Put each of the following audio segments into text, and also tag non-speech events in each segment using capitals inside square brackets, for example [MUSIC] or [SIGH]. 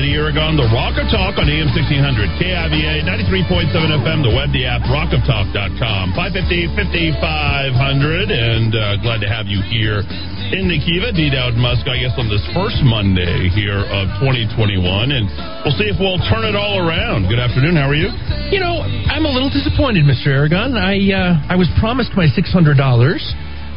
Eddie Aragon, the Rock of Talk on AM 1600, KIVA 93.7 FM, the web, the app, rockoftalk.com, 550 5500. And uh, glad to have you here in Nikiva, D. Dowd Muska, I guess, on this first Monday here of 2021. And we'll see if we'll turn it all around. Good afternoon. How are you? You know, I'm a little disappointed, Mr. Aragon. I uh, I was promised my six hundred dollars.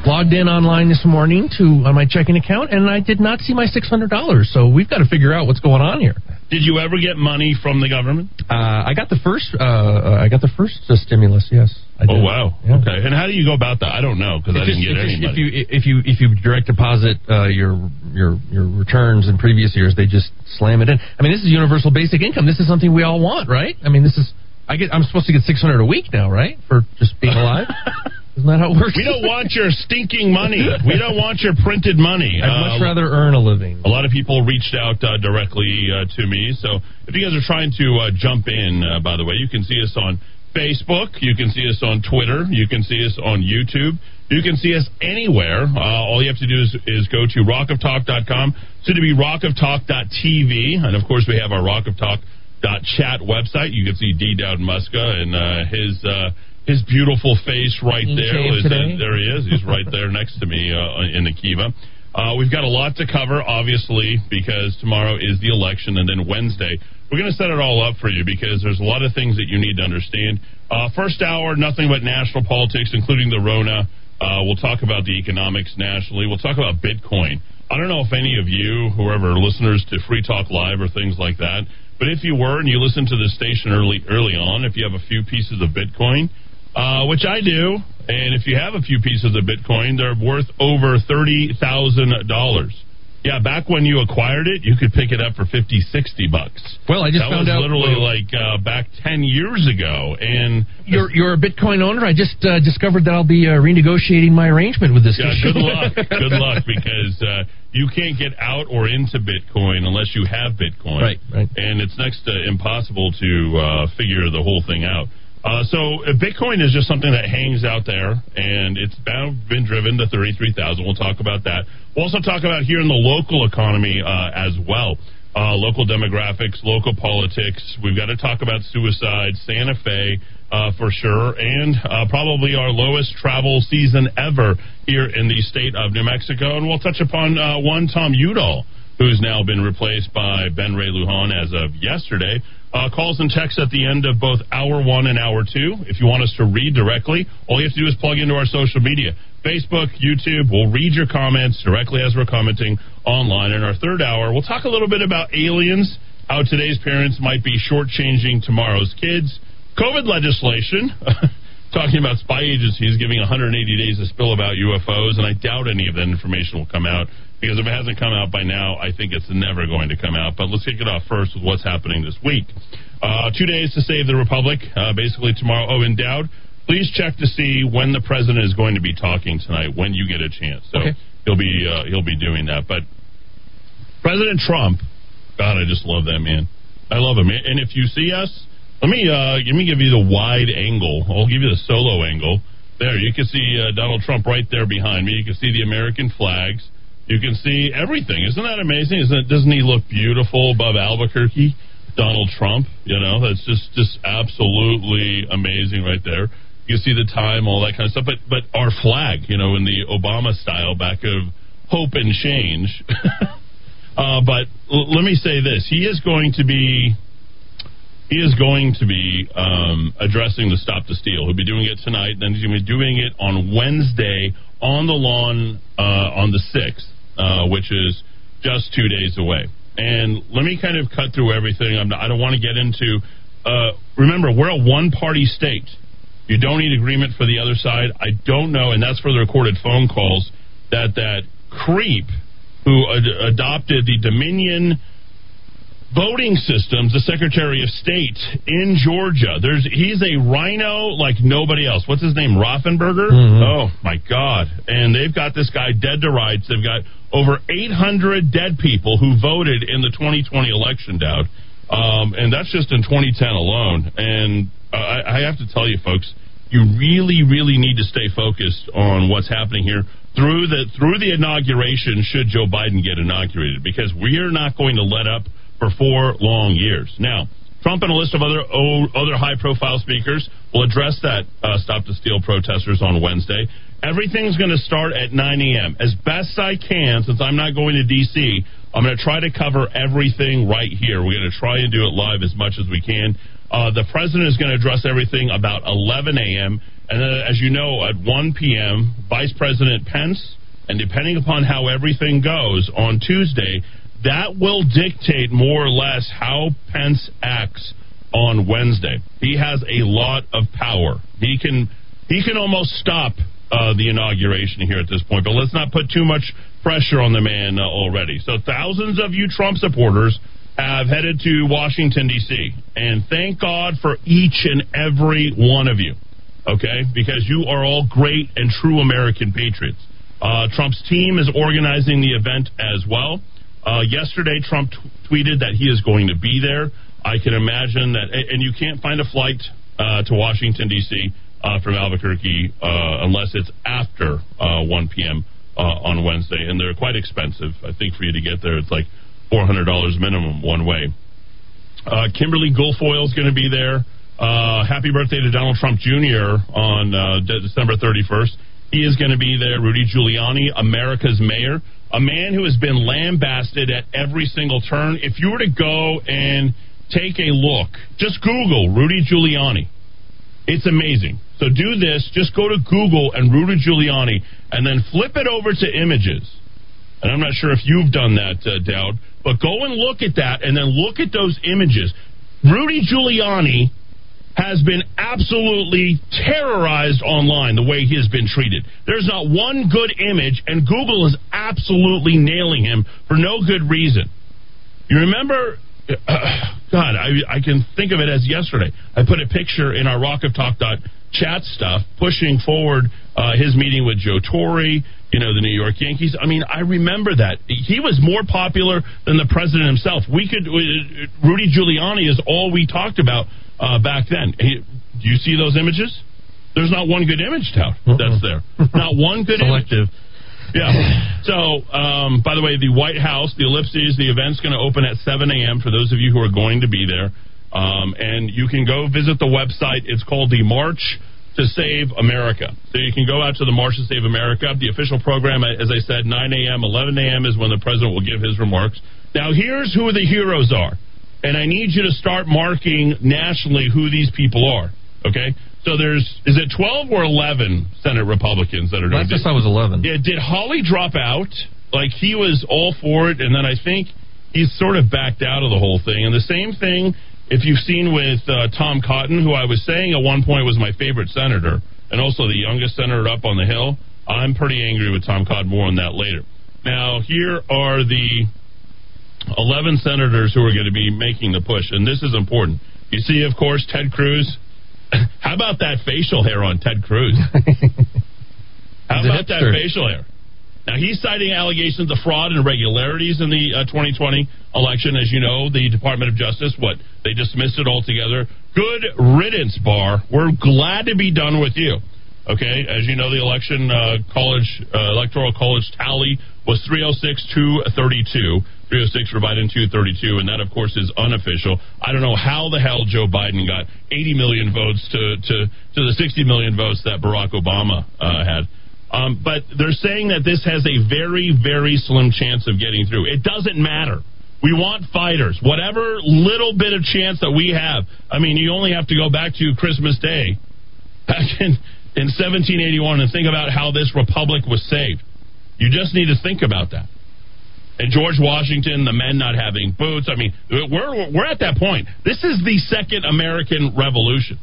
Logged in online this morning to on my checking account, and I did not see my six hundred dollars. So we've got to figure out what's going on here. Did you ever get money from the government? Uh, I got the first. Uh, I got the first uh, stimulus. Yes. I Oh wow. Yeah. Okay. And how do you go about that? I don't know because I didn't get any if you if you if you direct deposit uh, your your your returns in previous years, they just slam it in. I mean, this is universal basic income. This is something we all want, right? I mean, this is I get I'm supposed to get six hundred a week now, right, for just being alive. [LAUGHS] Isn't that how it works? we don't want your stinking money. We don't want your printed money. I'd Uh, much rather earn a living. A lot of people reached out uh, directly uh, to me. So if you guys are trying to uh, jump in, uh, by the way, you can see us on Facebook. You can see us on Twitter. You can see us on YouTube. You can see us anywhere. Uh, all you have to do is, is go to rockoftalk.com, soon to be rockoftalk.tv. And of course, we have our rockoftalk.chat website. You can see D. Dowd Muska and uh, his. Uh, his beautiful face right Being there. shaved there he is. He's right there [LAUGHS] next to me uh, in the Kiva. Uh, we've got a lot to cover, obviously, because tomorrow is the election, and then Wednesday we're going to set it all up for you because there's a lot of things that you need to understand. Uh, first hour, nothing but national politics, including the Rona. Uh, we'll talk about the economics nationally. We'll talk about Bitcoin. I don't know if any of you, whoever listeners to Free Talk Live or things like that, but if you were and you listened to the station early early on, if you have a few pieces of Bitcoin, uh, which I do. And if you have a few pieces of Bitcoin, they're worth over thirty thousand dollars. Yeah, back when you acquired it, you could pick it up for 50, 60 bucks. Well, I just that found was out literally well, like uh, back ten years ago, and you're you're a Bitcoin owner. I just uh, discovered that I'll be uh, renegotiating my arrangement with this. yeah, good luck, good luck, [LAUGHS] because uh, you can't get out or into Bitcoin unless you have Bitcoin, Right, right. And it's next to impossible to uh, figure the whole thing out. Uh, so Bitcoin is just something that hangs out there, and it's bound, been driven to thirty-three thousand. We'll talk about that. We'll also talk about here in the local economy uh, as well. Uh, local demographics, local politics. We've got to talk about suicide, Santa Fe uh, for sure, and uh, probably our lowest travel season ever here in the state of New Mexico. And we'll touch upon uh, one Tom Udall, who's now been replaced by Ben Ray Lujan as of yesterday. Uh, calls and texts at the end of both hour one and hour two. If you want us to read directly, all you have to do is plug into our social media Facebook, YouTube. We'll read your comments directly as we're commenting online. In our third hour, we'll talk a little bit about aliens, how today's parents might be shortchanging tomorrow's kids, COVID legislation. [LAUGHS] Talking about spy agencies giving 180 days to spill about UFOs, and I doubt any of that information will come out because if it hasn't come out by now, I think it's never going to come out. But let's kick it off first with what's happening this week. Uh, two days to save the republic, uh, basically tomorrow. Oh, and Dowd, please check to see when the president is going to be talking tonight. When you get a chance, so Okay. he'll be uh, he'll be doing that. But President Trump, God, I just love that man. I love him. And if you see us, let me uh, let me give you the wide angle. I'll give you the solo angle. There, you can see uh, Donald Trump right there behind me. You can see the American flags. You can see everything. Isn't that amazing? Isn't it, doesn't he look beautiful above Albuquerque? Donald Trump, you know, that's just just absolutely amazing right there. You see the time, all that kind of stuff. But but our flag, you know, in the Obama style, back of hope and change. [LAUGHS] uh, but l- let me say this: he is going to be he is going to be um, addressing the Stop the Steal. He'll be doing it tonight, and then he's going to be doing it on Wednesday on the lawn uh, on the 6th, uh, which is just two days away. And let me kind of cut through everything. I'm not, I don't want to get into. Uh, remember, we're a one party state. You don't need agreement for the other side. I don't know, and that's for the recorded phone calls, that that creep who ad- adopted the Dominion voting systems, the Secretary of State in Georgia. There's he's a rhino like nobody else. What's his name? Raffensperger. Mhm. Oh my God! And they've got this guy dead to rights. They've got over 800 dead people who voted in the 2020 election, Dowd. Um, and that's just in 2010 alone. And uh, I, I have to tell you, folks, you really, really need to stay focused on what's happening here through the through the inauguration. Should Joe Biden get inaugurated, because we are not going to let up for four long years. Now, Trump and a list of other other high profile speakers will address that uh, Stop the Steal protesters on Wednesday. Everything's going to start at 9 a.m. As best I can, since I'm not going to D.C., I'm going to try to cover everything right here. We're going to try and do it live as much as we can. Uh, the president is going to address everything about 11 a.m. And then, as you know, at 1 p.m., Vice President Pence, and depending upon how everything goes on Tuesday, that will dictate more or less how Pence acts on Wednesday. He has a lot of power. He can he can almost stop uh, the inauguration here at this point. But let's not put too much pressure on the man uh, already. So thousands of you Trump supporters have headed to Washington D.C. and thank God for each and every one of you. Okay, because you are all great and true American patriots. Uh, Trump's team is organizing the event as well. Uh, yesterday, Trump t- tweeted that he is going to be there. I can imagine that, and you can't find a flight uh, to Washington D.C. Uh, from Albuquerque uh, unless it's after uh, 1 p.m. on Wednesday, and they're quite expensive. I think for you to get there, it's like four hundred dollars minimum one way. Kimberly Guilfoyle is going to be there. happy birthday to Donald Trump Jr. on December 31st. He is going to be there. Rudy Giuliani, America's mayor, a man who has been lambasted at every single turn. If you were to go and take a look, just Google Rudy Giuliani. It's amazing. So do this. Just go to Google and Rudy Giuliani, and then flip it over to images. And I'm not sure if you've done that, uh, Dowd, but go and look at that, and then look at those images. Rudy Giuliani has been absolutely terrorized online the way he has been treated. There's not one good image, and Google is absolutely nailing him for no good reason. You remember uh, [CLEARS THROAT] God, I, I can think of it as yesterday. I put a picture in our Rock of Talk chat stuff pushing forward uh, his meeting with Joe Torre, you know, the New York Yankees. I mean, I remember that. He was more popular than the president himself. We could, uh, Rudy Giuliani is all we talked about uh, back then. He, do you see those images? There's not one good image, Tout, that's there. not one good Selective. image. Yeah. So, um, by the way, the White House, the Ellipses, the event's going to open at 7 a.m. for those of you who are going to be there. Um, and you can go visit the website. It's called the March to Save America. So you can go out to the March to Save America. The official program, as I said, 9 a.m., 11 a.m. is when the president will give his remarks. Now, here's who the heroes are. And I need you to start marking nationally who these people are. Okay? So there's is it twelve or eleven Senate Republicans that are doing? I guess I was eleven. Yeah, did Hawley drop out? Like he was all for it, and then I think he's sort of backed out of the whole thing. And the same thing, if you've seen with uh, Tom Cotton, who I was saying at one point was my favorite senator, and also the youngest senator up on the Hill. I'm pretty angry with Tom Cotton. More on that later. Now here are the 11 senators who are going to be making the push, and this is important. You see, of course, Ted Cruz [LAUGHS] How about that facial hair on Ted Cruz? [LAUGHS] How about that facial hair? Now, he's citing allegations of fraud and irregularities in the uh, 2020 election. As you know, the Department of Justice, what? They dismissed it altogether. Good riddance, Barr. We're glad to be done with you. Okay, as you know, the election uh, college uh, electoral college tally was 306 to 32. 306 for Biden, 232, and that, of course, is unofficial. I don't know how the hell Joe Biden got 80 million votes to to, to the 60 million votes that Barack Obama uh, had. Um, but they're saying that this has a very, very slim chance of getting through. It doesn't matter. We want fighters. Whatever little bit of chance that we have. I mean, you only have to go back to Christmas Day back in, in 1781 and think about how this republic was saved. You just need to think about that and George Washington, the men not having boots. I mean, we're we're at that point. This is the second American Revolution.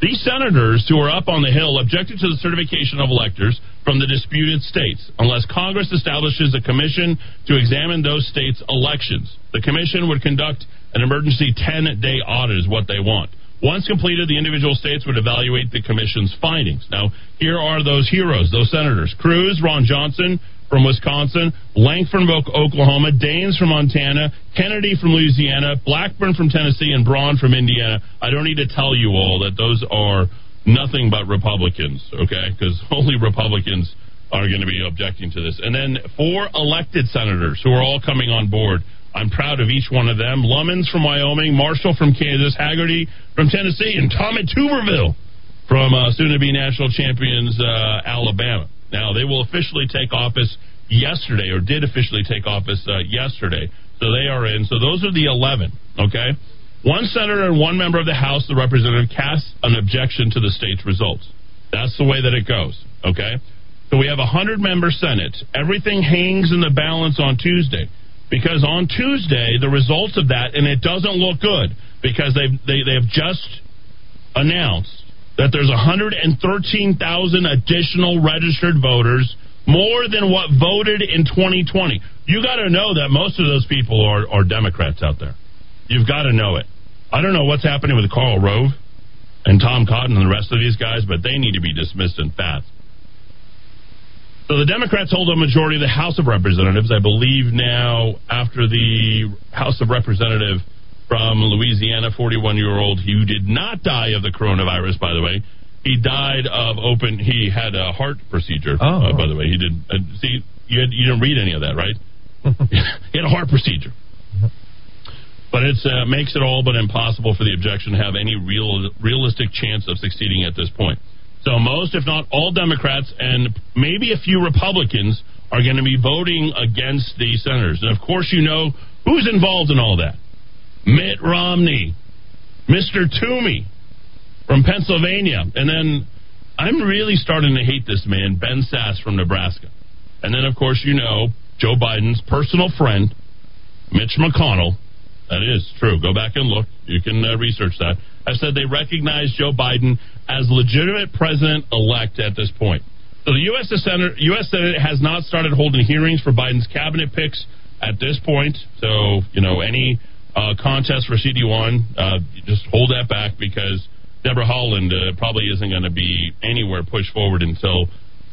These senators who are up on the Hill objected to the certification of electors from the disputed states unless Congress establishes a commission to examine those states' elections. The commission would conduct an emergency 10 day audit, is what they want. Once completed, the individual states would evaluate the commission's findings. Now, here are those heroes, those senators Cruz, Ron Johnson, from Wisconsin, Lankford from Oklahoma, Daines from Montana, Kennedy from Louisiana, Blackburn from Tennessee, and Braun from Indiana. I don't need to tell you all that those are nothing but Republicans, okay? Because [LAUGHS] only Republicans are going to be objecting to this. And then four elected senators who are all coming on board. I'm proud of each one of them. Lummis from Wyoming, Marshall from Kansas, Hagerty from Tennessee, and Tommy Tuberville from uh, soon to be national champions uh, Alabama. Now, they will officially take office yesterday, or did officially take office uh, yesterday. So they are in. So those are the 11, okay? One senator and one member of the House, the representative, cast an objection to the state's results. That's the way that it goes, okay? So we have a 100 member Senate. Everything hangs in the balance on Tuesday. Because on Tuesday, the results of that, and it doesn't look good because they they, they have just announced that there's 113,000 additional registered voters, more than what voted in 2020. You got to know that most of those people are, are Democrats out there. You've got to know it. I don't know what's happening with Karl Rove and Tom Cotton and the rest of these guys, but they need to be dismissed and fast. So the Democrats hold a majority of the House of Representatives. I believe now, after the House of Representative from Louisiana, 41 year old who did not die of the coronavirus, by the way. He died of open, he had a heart procedure, oh. uh, by the way. He did, uh, see, you, had, you didn't read any of that, right? [LAUGHS] he had a heart procedure. But it uh, makes it all but impossible for the objection to have any real, realistic chance of succeeding at this point. So most, if not all, Democrats and maybe a few Republicans are going to be voting against the senators. And of course, you know who's involved in all that. Mitt Romney, Mr. Toomey from Pennsylvania. And then I'm really starting to hate this man, Ben Sasse from Nebraska. And then, of course, you know, Joe Biden's personal friend, Mitch McConnell. That is true. Go back and look. You can uh, research that. I said they recognize Joe Biden as legitimate president elect at this point. So the U.S. Senate, U.S. Senate has not started holding hearings for Biden's cabinet picks at this point. So, you know, any uh, contest for CD1. Uh, just hold that back because Deborah Haaland uh, probably isn't going to be anywhere pushed forward until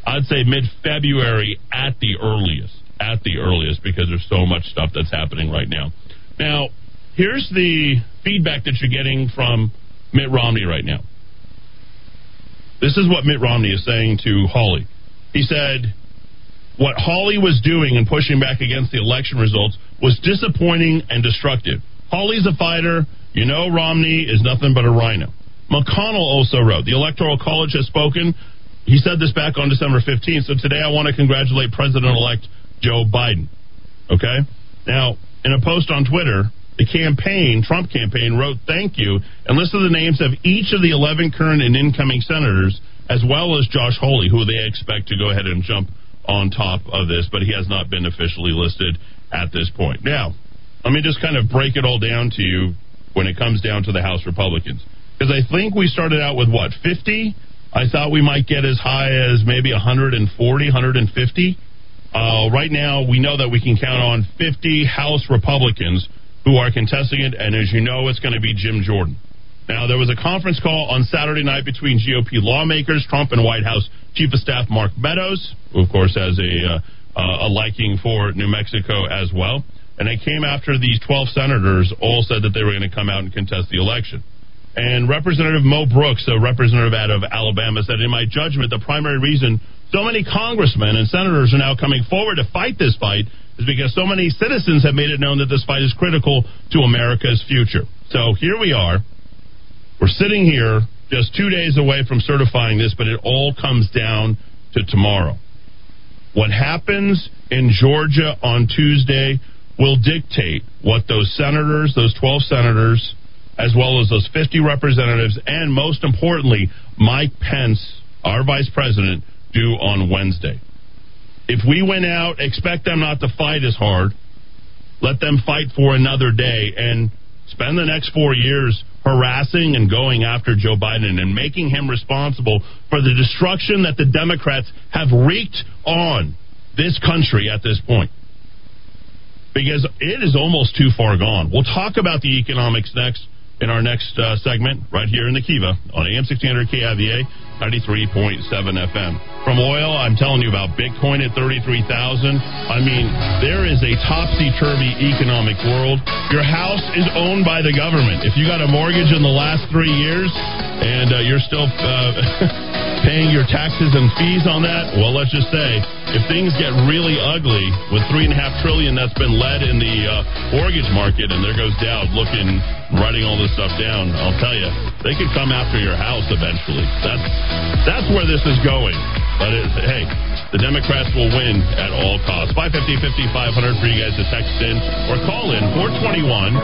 I'd say mid February at the earliest. At the earliest, because there's so much stuff that's happening right now. Now, here's the feedback that you're getting from Mitt Romney right now. This is what Mitt Romney is saying to Hawley. He said, What Hawley was doing and pushing back against the election results was disappointing and destructive. Hawley's a fighter. You know Romney is nothing but a rhino. McConnell also wrote, the Electoral College has spoken. He said this back on December 15th. So today I want to congratulate President-elect Joe Biden. Okay? Now, in a post on Twitter, the campaign, Trump campaign, wrote thank you and listed the names of each of the 11 current and incoming senators, as well as Josh Hawley, who they expect to go ahead and jump on top of this, but he has not been officially listed at this point. Now, let me just kind of break it all down to you when it comes down to the House Republicans. Because I think we started out with what, 50? I thought we might get as high as maybe 140, 150. Uh, right now, we know that we can count on 50 House Republicans who are contesting it, and as you know, it's going to be Jim Jordan. Now, there was a conference call on Saturday night between GOP lawmakers, Trump and White House Chief of Staff Mark Meadows, who, of course, has a, uh, a liking for New Mexico as well. And they came after these 12 senators all said that they were going to come out and contest the election. And Representative Mo Brooks, a representative out of Alabama, said, In my judgment, the primary reason so many congressmen and senators are now coming forward to fight this fight is because so many citizens have made it known that this fight is critical to America's future. So here we are. We're sitting here just two days away from certifying this, but it all comes down to tomorrow. What happens in Georgia on Tuesday will dictate what those senators, those 12 senators, as well as those 50 representatives, and most importantly, Mike Pence, our vice president, do on Wednesday. If we went out, expect them not to fight as hard, let them fight for another day, and spend the next four years harassing and going after Joe Biden and making him responsible for the destruction that the Democrats have wreaked on this country at this point. Because it is almost too far gone. We'll talk about the economics next in our next uh, segment right here in the Kiva on AM 1600 KIVA 93.7 FM. From oil, I'm telling you about Bitcoin at 33,000. I mean, there is a topsy-turvy economic world. Your house is owned by the government. If you got a mortgage in the last three years and uh, you're still uh, [LAUGHS] paying your taxes and fees on that, well, let's just say if things get really ugly with three and a half trillion that's been led in the uh, mortgage market, and there goes Dowd looking, writing all this stuff down, I'll tell you, they could come after your house eventually. That's that's where this is going. But it, hey, the Democrats will win at all costs. 550 5500 for you guys to text in or call in 421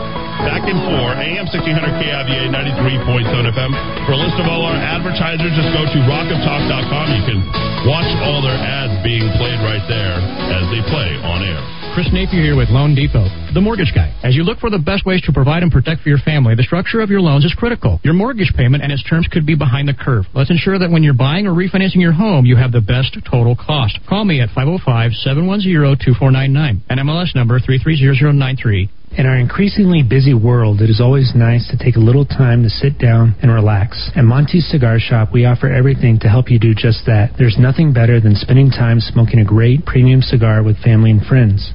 back in 4 AM 1600 KIVA 93.7 FM. For a list of all our advertisers, just go to rockoftalk.com. You can watch all their ads being played right there as they play on air. Chris Napier here with Loan Depot, the mortgage guy. As you look for the best ways to provide and protect for your family, the structure of your loans is critical. Your mortgage payment and its terms could be behind the curve. Let's ensure that when you're buying or refinancing your home, you have the best total cost. Call me at 505-710-2499 and MLS number 330093. In our increasingly busy world, it is always nice to take a little time to sit down and relax. At Monty's Cigar Shop, we offer everything to help you do just that. There's nothing better than spending time smoking a great premium cigar with family and friends.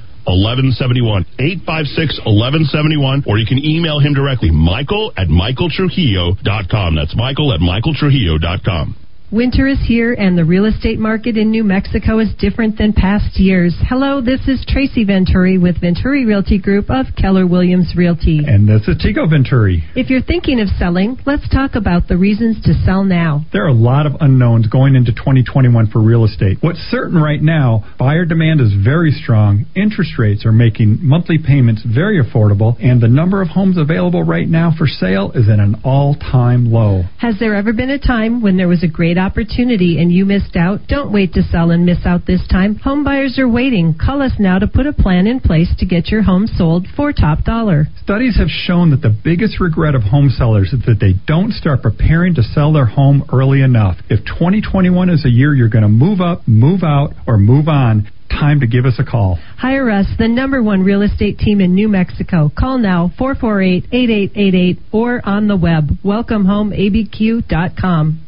1171. 856 1171. Or you can email him directly, michael at michaeltrujillo.com. That's michael at michaeltrujillo.com. Winter is here, and the real estate market in New Mexico is different than past years. Hello, this is Tracy Venturi with Venturi Realty Group of Keller Williams Realty. And this is Tico Venturi. If you're thinking of selling, let's talk about the reasons to sell now. There are a lot of unknowns going into 2021 for real estate. What's certain right now, buyer demand is very strong, interest rates are making monthly payments very affordable, and the number of homes available right now for sale is at an all time low. Has there ever been a time when there was a great opportunity and you missed out? Don't wait to sell and miss out this time. Home buyers are waiting. Call us now to put a plan in place to get your home sold for top dollar. Studies have shown that the biggest regret of home sellers is that they don't start preparing to sell their home early enough. If 2021 is a year you're going to move up, move out, or move on, time to give us a call. Hire us, the number one real estate team in New Mexico. Call now 448-8888 or on the web welcomehomeabq.com.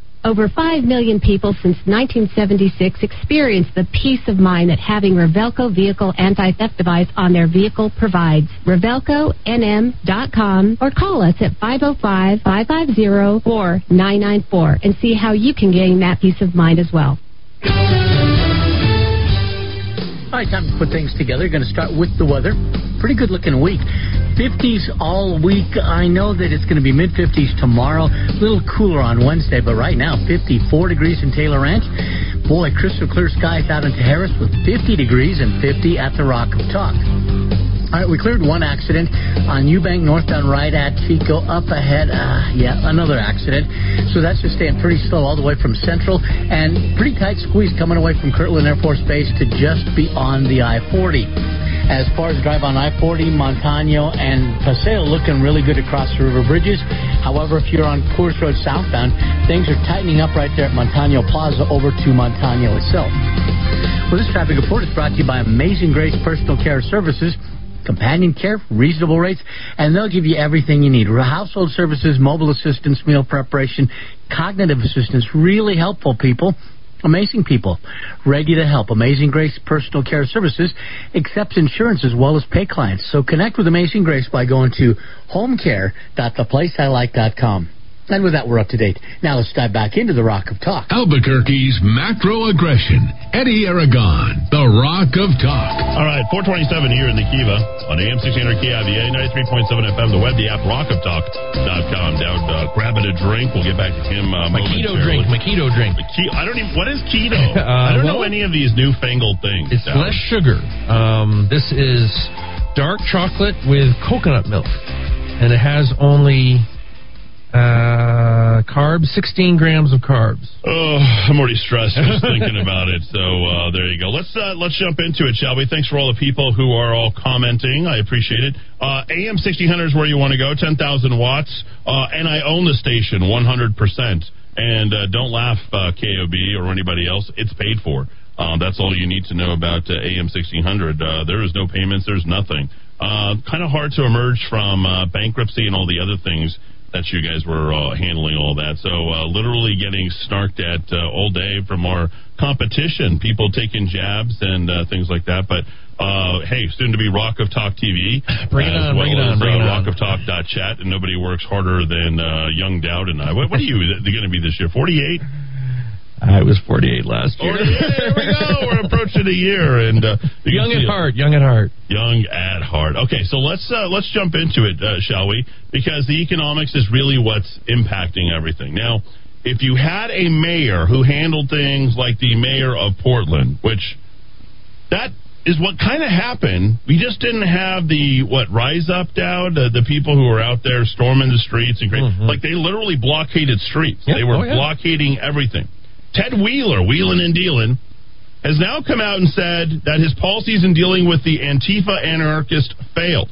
Over 5 million people since 1976 experience the peace of mind that having Revelco vehicle anti-theft device on their vehicle provides. RevelcoNM.com or call us at 505-550-4994 and see how you can gain that peace of mind as well. All right, time to put things together. Going to start with the weather. Pretty good looking week. 50s all week. I know that it's going to be mid 50s tomorrow. A little cooler on Wednesday, but right now 54 degrees in Taylor Ranch. Boy, crystal clear skies out into Harris with 50 degrees and 50 at the Rock of Talk. All right, we cleared one accident on Eubank northbound right at Chico. Up ahead, uh, yeah, another accident. So that's just staying pretty slow all the way from Central and pretty tight squeeze coming away from Kirtland Air Force Base to just beyond the I 40. As far as drive on I 40, Montano and Paseo looking really good across the river bridges. However, if you're on Coors Road southbound, things are tightening up right there at Montano Plaza over to Montano itself. Well, this traffic report is brought to you by Amazing Grace Personal Care Services companion care, reasonable rates, and they'll give you everything you need. Household services, mobile assistance, meal preparation, cognitive assistance, really helpful people. Amazing people, ready to help. Amazing Grace Personal Care Services accepts insurance as well as pay clients. So connect with Amazing Grace by going to homecare.theplaceilike.com. And with that, we're up to date. Now let's dive back into the Rock of Talk. Albuquerque's macro aggression. Eddie Aragon, the Rock of Talk. All right, 427 here in the Kiva on AM 1600 KIVA, 93.7 FM, the web, the app, rockoftalk.com. Down uh, grabbing a drink. We'll get back to him uh, Keto drink, Makito drink. Ke- I don't even, what is keto? [LAUGHS] Uh, I don't know any of these newfangled things. It's Down. less sugar. Um, this is dark chocolate with coconut milk, and it has only uh, carbs, 16 grams of carbs. Oh, I'm already stressed just [LAUGHS] thinking about it. So uh, there you go. Let's uh, let's jump into it, shall we? Thanks for all the people who are all commenting. I appreciate it. Uh, AM 1600 is where you want to go. 10,000 watts, uh, and I own the station 100. percent And uh, don't laugh, uh, KOB or anybody else. It's paid for. Uh, that's all you need to know about uh, AM 1600. Uh, there is no payments. There's nothing. Uh, kind of hard to emerge from uh, bankruptcy and all the other things that you guys were uh, handling all that. So uh, literally getting snarked at uh, all day from our competition, people taking jabs and uh, things like that. But uh, hey, soon to be Rock of Talk TV, Bring it as on, well bring it as on, bring it uh, on. rockoftalk.chat, and nobody works harder than uh, Young Dowd and I. What, what are you [LAUGHS] going to be this year? Forty-eight. I was 48 last year. 48. There we go. [LAUGHS] We're approaching a year, and uh, you young at heart, young at heart. Young at heart. Okay, so let's uh, let's jump into it, uh, shall we? Because the economics is really what's impacting everything. Now, if you had a mayor who handled things like the mayor of Portland, which that is what kind of happened. We just didn't have the what rise up Dowd, uh, the people who were out there storming the streets and great, like they literally blockaded streets. Yeah. They were Oh, yeah. blockading everything. Ted Wheeler, wheeling and dealing, has now come out and said that his policies in dealing with the Antifa anarchist failed.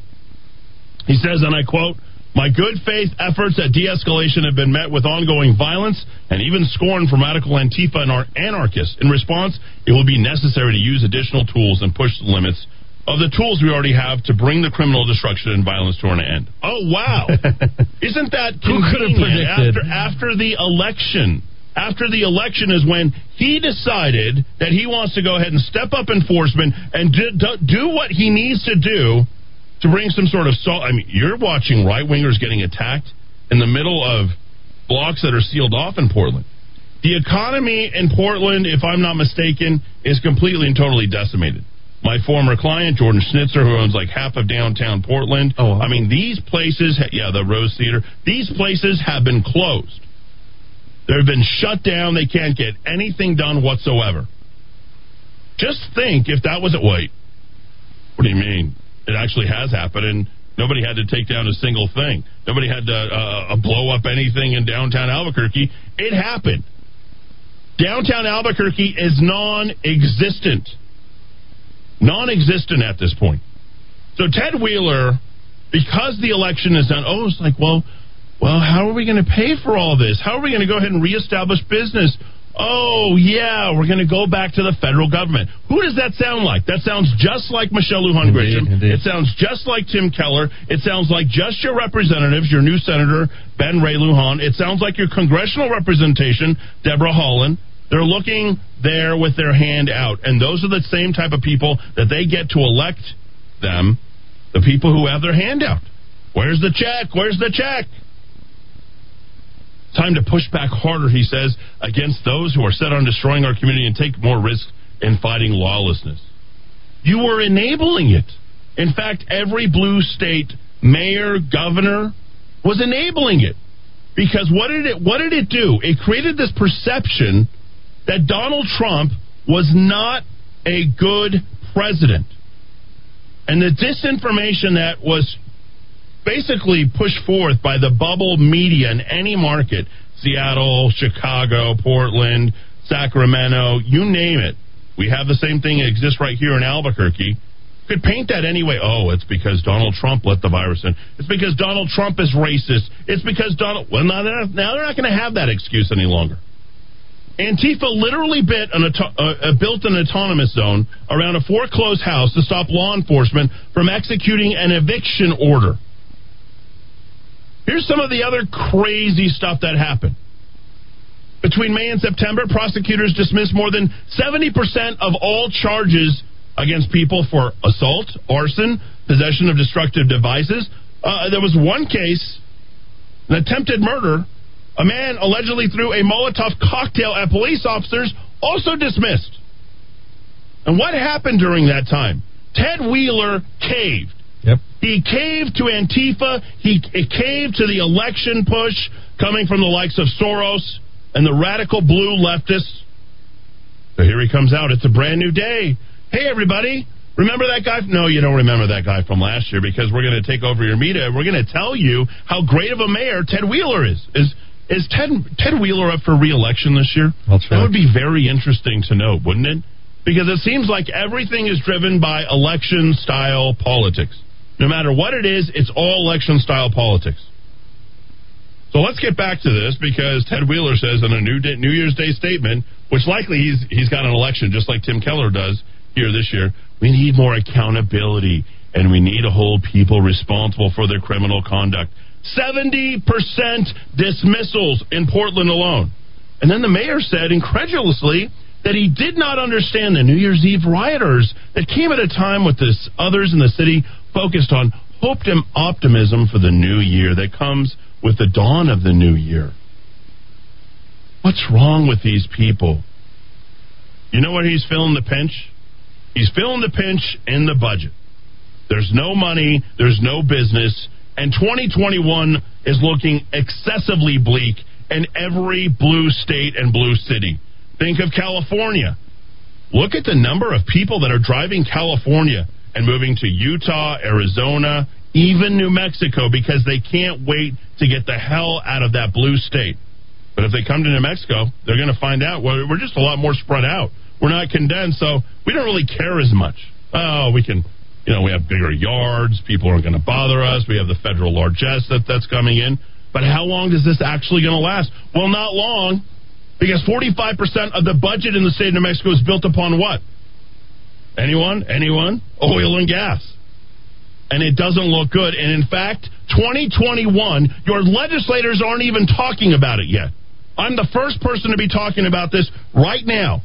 He says, and I quote, my good faith efforts at de escalation have been met with ongoing violence and even scorn from radical Antifa and our anarchists. In response, it will be necessary to use additional tools and push the limits of the tools we already have to bring the criminal destruction and violence to an end. Oh, wow. [LAUGHS] Isn't that Who could have predicted? After, after the election, after the election is when he decided that he wants to go ahead and step up enforcement and do, do, do what he needs to do to bring some sort of salt. I mean, you're watching right wingers getting attacked in the middle of blocks that are sealed off in Portland. The economy in Portland, if I'm not mistaken, is completely and totally decimated. My former client, Jordan Schnitzer, who owns like half of downtown Portland. Oh, wow. I mean, these places, yeah, the Rose Theater, these places have been closed. They've been shut down. They can't get anything done whatsoever. Just think if that was it. Wait, what do you mean? It actually has happened, and nobody had to take down a single thing. Nobody had to uh, uh, blow up anything in downtown Albuquerque. It happened. Downtown Albuquerque is non existent. Non existent at this point. So Ted Wheeler, because the election is done, oh, it's like, well, well, how are we going to pay for all this? How are we going to go ahead and reestablish business? Oh, yeah, we're going to go back to the federal government. Who does that sound like? That sounds just like Michelle Lujan Grisham. It sounds just like Tim Keller. It sounds like just your representatives, your new Senator Ben Ray Lujan. It sounds like your congressional representation, Deborah Haaland. They're looking there with their hand out. And those are the same type of people that they get to elect them, the people who have their hand out. Where's the check? Where's the check? Time to push back harder, he says, against those who are set on destroying our community and take more risks in fighting lawlessness. You were enabling it. In fact, every blue state mayor, governor was enabling it. Because what did it what did it do? It created this perception that Donald Trump was not a good president. And the disinformation that was basically pushed forth by the bubble media in any market Seattle, Chicago, Portland, Sacramento, you name it. We have the same thing that exists right here in Albuquerque. Could paint that anyway. Oh, it's because Donald Trump let the virus in. It's because Donald Trump is racist. It's because Donald. Well, now they're not, not going to have that excuse any longer. Antifa literally an, uh, built an autonomous zone around a foreclosed house to stop law enforcement from executing an eviction order. Here's some of the other crazy stuff that happened. Between May and September, prosecutors dismissed more than 70% of all charges against people for assault, arson, possession of destructive devices. Uh, there was one case, an attempted murder. A man allegedly threw a Molotov cocktail at police officers, also dismissed. And what happened during that time? Ted Wheeler caved. He caved to Antifa. He caved to the election push coming from the likes of Soros and the radical blue leftists. So here he comes out. It's a brand new day. Hey, everybody. Remember that guy? No, you don't remember that guy from last year because we're going to take over your media. We're going to tell you how great of a mayor Ted Wheeler is. Is is Ted Ted Wheeler up for reelection this year? Right. That would be very interesting to know, wouldn't it? Because it seems like everything is driven by election style politics. No matter what it is, it's all election style politics. So let's get back to this because Ted Wheeler says in a New, Day, New Year's Day statement, which likely he's he's got an election just like Tim Keller does here this year. We need more accountability and we need to hold people responsible for their criminal conduct. 70% dismissals in Portland alone. And then the mayor said incredulously that he did not understand the New Year's Eve rioters that came at a time with this others in the city focused on hope and optimism for the new year that comes with the dawn of the new year. What's wrong with these people? You know where he's feeling the pinch? He's feeling the pinch in the budget. There's no money, there's no business, and 2021 is looking excessively bleak in every blue state and blue city. Think of California. Look at the number of people that are driving California and moving to Utah, Arizona, even New Mexico because they can't wait to get the hell out of that blue state. But if they come to New Mexico, they're going to find out well, we're just a lot more spread out. We're not condensed, so we don't really care as much. Oh, we can, you know, we have bigger yards. People aren't going to bother us. We have the federal largesse that, that's coming in. But how long is this actually going to last? Well, not long, because 45% of the budget in the state of New Mexico is built upon what? Anyone? Anyone? Oil and gas. And it doesn't look good. And in fact, 2021, your legislators aren't even talking about it yet. I'm the first person to be talking about this right now.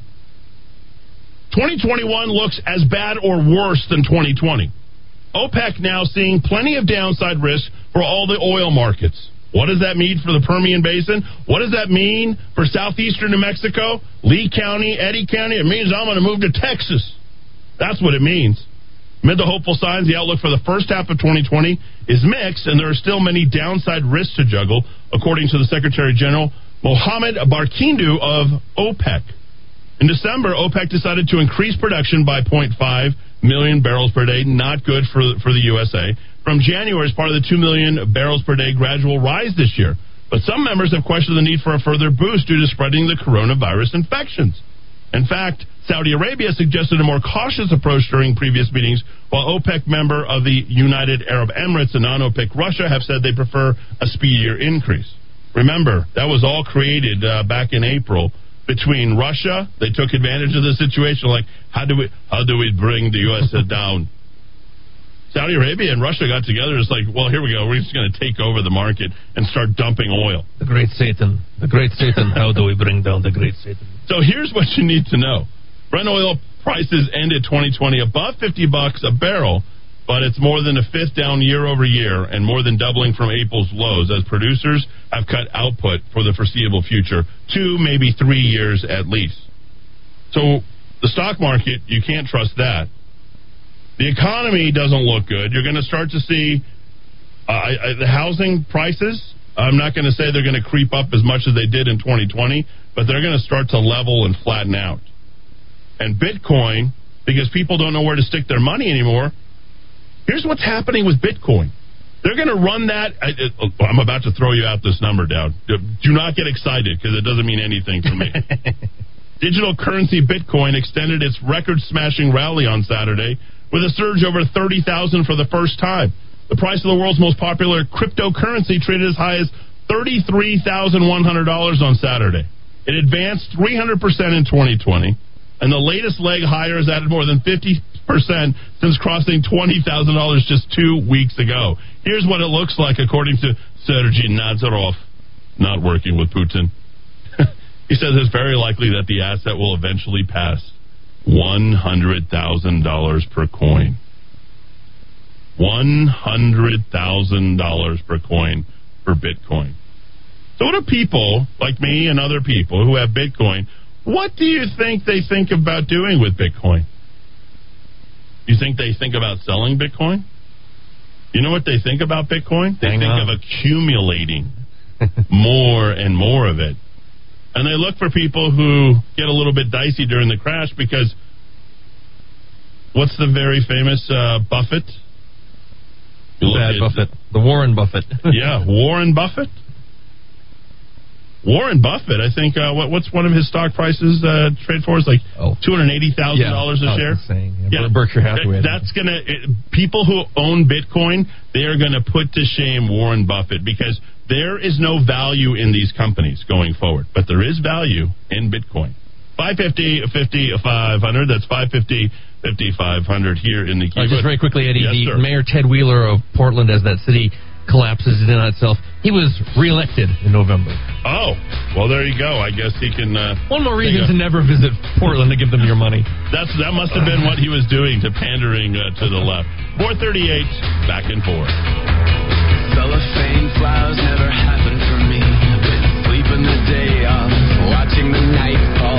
2021 looks as bad or worse than 2020. OPEC now seeing plenty of downside risk for all the oil markets. What does that mean for the Permian Basin? What does that mean for southeastern New Mexico, Lee County, Eddy County? It means I'm going to move to Texas. That's what it means. Amid the hopeful signs, the outlook for the first half of 2020 is mixed, and there are still many downside risks to juggle, according to the Secretary General Mohammed Barkindo of OPEC. In December, OPEC decided to increase production by 0.5 million barrels per day, not good for, for the USA, from January as part of the 2 million barrels per day gradual rise this year. But some members have questioned the need for a further boost due to spreading the coronavirus infections. In fact, Saudi Arabia suggested a more cautious approach during previous meetings, while OPEC member of the United Arab Emirates and non OPEC Russia have said they prefer a speedier increase. Remember, that was all created uh, back in April between Russia. They took advantage of the situation. Like, how do we how do we bring the U.S. [LAUGHS] down? Saudi Arabia and Russia got together. It's like, well, here we go. We're just going to take over the market and start dumping oil. The great Satan. The great Satan. How do we bring down the great Satan? So here's what you need to know. Brent oil prices ended 2020 above 50 bucks a barrel, but it's more than a fifth down year over year and more than doubling from April's lows as producers have cut output for the foreseeable future, two, maybe three years at least. So the stock market, you can't trust that. The economy doesn't look good. You're going to start to see uh, the housing prices. I'm not going to say they're going to creep up as much as they did in 2020, but they're going to start to level and flatten out. And Bitcoin, because people don't know where to stick their money anymore, here's what's happening with Bitcoin. They're going to run that. I, am oh, about to throw you out this number down. Do not get excited because it doesn't mean anything to me. [LAUGHS] Digital currency Bitcoin extended its record smashing rally on Saturday with a surge over 30,000 for the first time. The price of the world's most popular cryptocurrency traded as high as $33,100 on Saturday. It advanced 300% in 2020, and the latest leg higher has added more than 50% since crossing $20,000 just two weeks ago. Here's what it looks like according to Sergei Nazarov, not working with Putin. [LAUGHS] he says it's very likely that the asset will eventually pass $100,000 per coin. $100,000 per coin for Bitcoin. So, what do people like me and other people who have Bitcoin, what do you think they think about doing with Bitcoin? You think they think about selling Bitcoin? You know what they think about Bitcoin? They Hang think on. of accumulating more and more of it. And they look for people who get a little bit dicey during the crash because what's the very famous uh, Buffett? Bad Buffett. The Warren Buffett. yeah, Warren Buffett. [LAUGHS] Warren Buffett, I think. Uh, what, what's one of his stock prices uh, trade for? Is like two hundred eighty thousand Yeah, dollars I a was share. just saying, yeah, Berkshire Hathaway, that- That's gonna it, people who own Bitcoin. They are gonna put to shame Warren Buffett because there is no value in these companies going forward, but there is value in Bitcoin. 550, 50, 500. That's 550, 50, 500 here in the Uh, just very quickly, Eddie, Yes, the sir. Mayor Ted Wheeler of Portland, as that city collapses in on itself, he was reelected in November. Oh, well, there you go. I guess he can. Uh, One more reason a- to never visit Portland to give them your money. That's that must have been what he was doing to pandering uh, to the left. 438, back and forth. Cellophane flowers never happened for me. Been sleeping the day off, watching the night fall,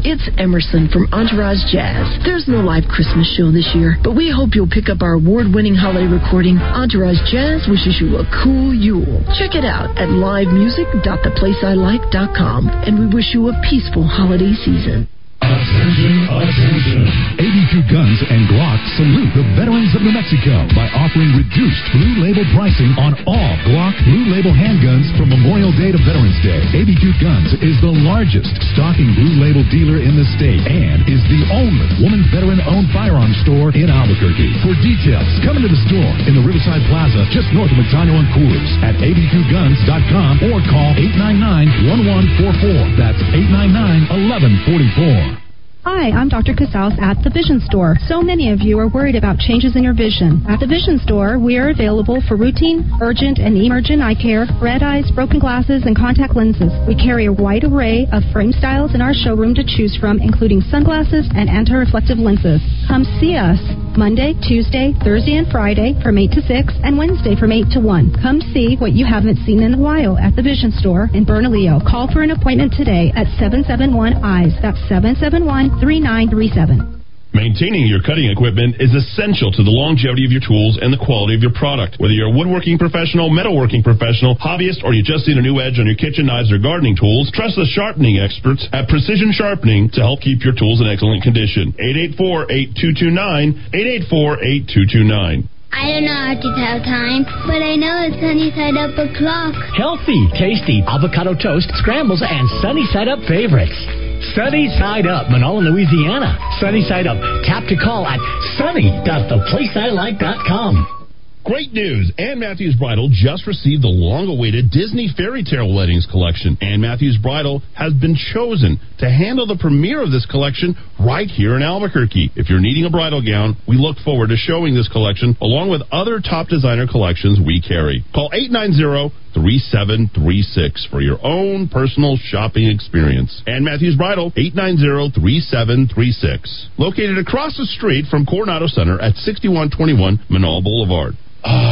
It's Emerson from Entourage Jazz. There's no live Christmas show this year, but we hope you'll pick up our award winning holiday recording. Entourage Jazz wishes you a cool Yule. Check it out at livemusic.theplaceilike.com, and we wish you a peaceful holiday season. Attention, attention. 82 Guns and Glock salute the veterans of New Mexico by offering reduced Blue Label pricing on all Glock Blue Label handguns from Memorial Day to Veterans Day. 82 Guns is the largest stocking Blue Label dealer in the state and is the only woman veteran-owned firearms store in Albuquerque. For details, come into the store in the Riverside Plaza just north of McDonald and Coors at 82guns.com or call 899-1144. That's 899-1144. Hi, I'm Dr. Casals at the Vision Store. So many of you are worried about changes in your vision. At the Vision Store, we are available for routine, urgent, and emergent eye care, red eyes, broken glasses, and contact lenses. We carry a wide array of frame styles in our showroom to choose from, including sunglasses and anti-reflective lenses. Come see us Monday, Tuesday, Thursday, and Friday from 8 to 6, and Wednesday from 8 to 1. Come see what you haven't seen in a while at the Vision Store in Bernalillo. Call for an appointment today at 771 EYES. That's 771 3937. Maintaining your cutting equipment is essential to the longevity of your tools and the quality of your product. Whether you're a woodworking professional, metalworking professional, hobbyist, or you just need a new edge on your kitchen knives or gardening tools, trust the sharpening experts at Precision Sharpening to help keep your tools in excellent condition. 884-8229, 884-8229. I don't know how to tell time, but I know it's sunny side up o'clock. Healthy, tasty avocado toast, scrambles, and sunny side up favorites. Sunny Side Up, Manola, Louisiana. Sunny Side Up. Tap to call at sunny.theplaceilike.com. Great news! Ann Matthews Bridal just received the long-awaited Disney Fairy Tale Weddings collection. Ann Matthews Bridal has been chosen to handle the premiere of this collection right here in Albuquerque. If you're needing a bridal gown, we look forward to showing this collection along with other top designer collections we carry. Call 890 3736 for your own personal shopping experience. Ann Matthews Bridal, 890 3736. Located across the street from Coronado Center at 6121 Menaul Boulevard. Ah.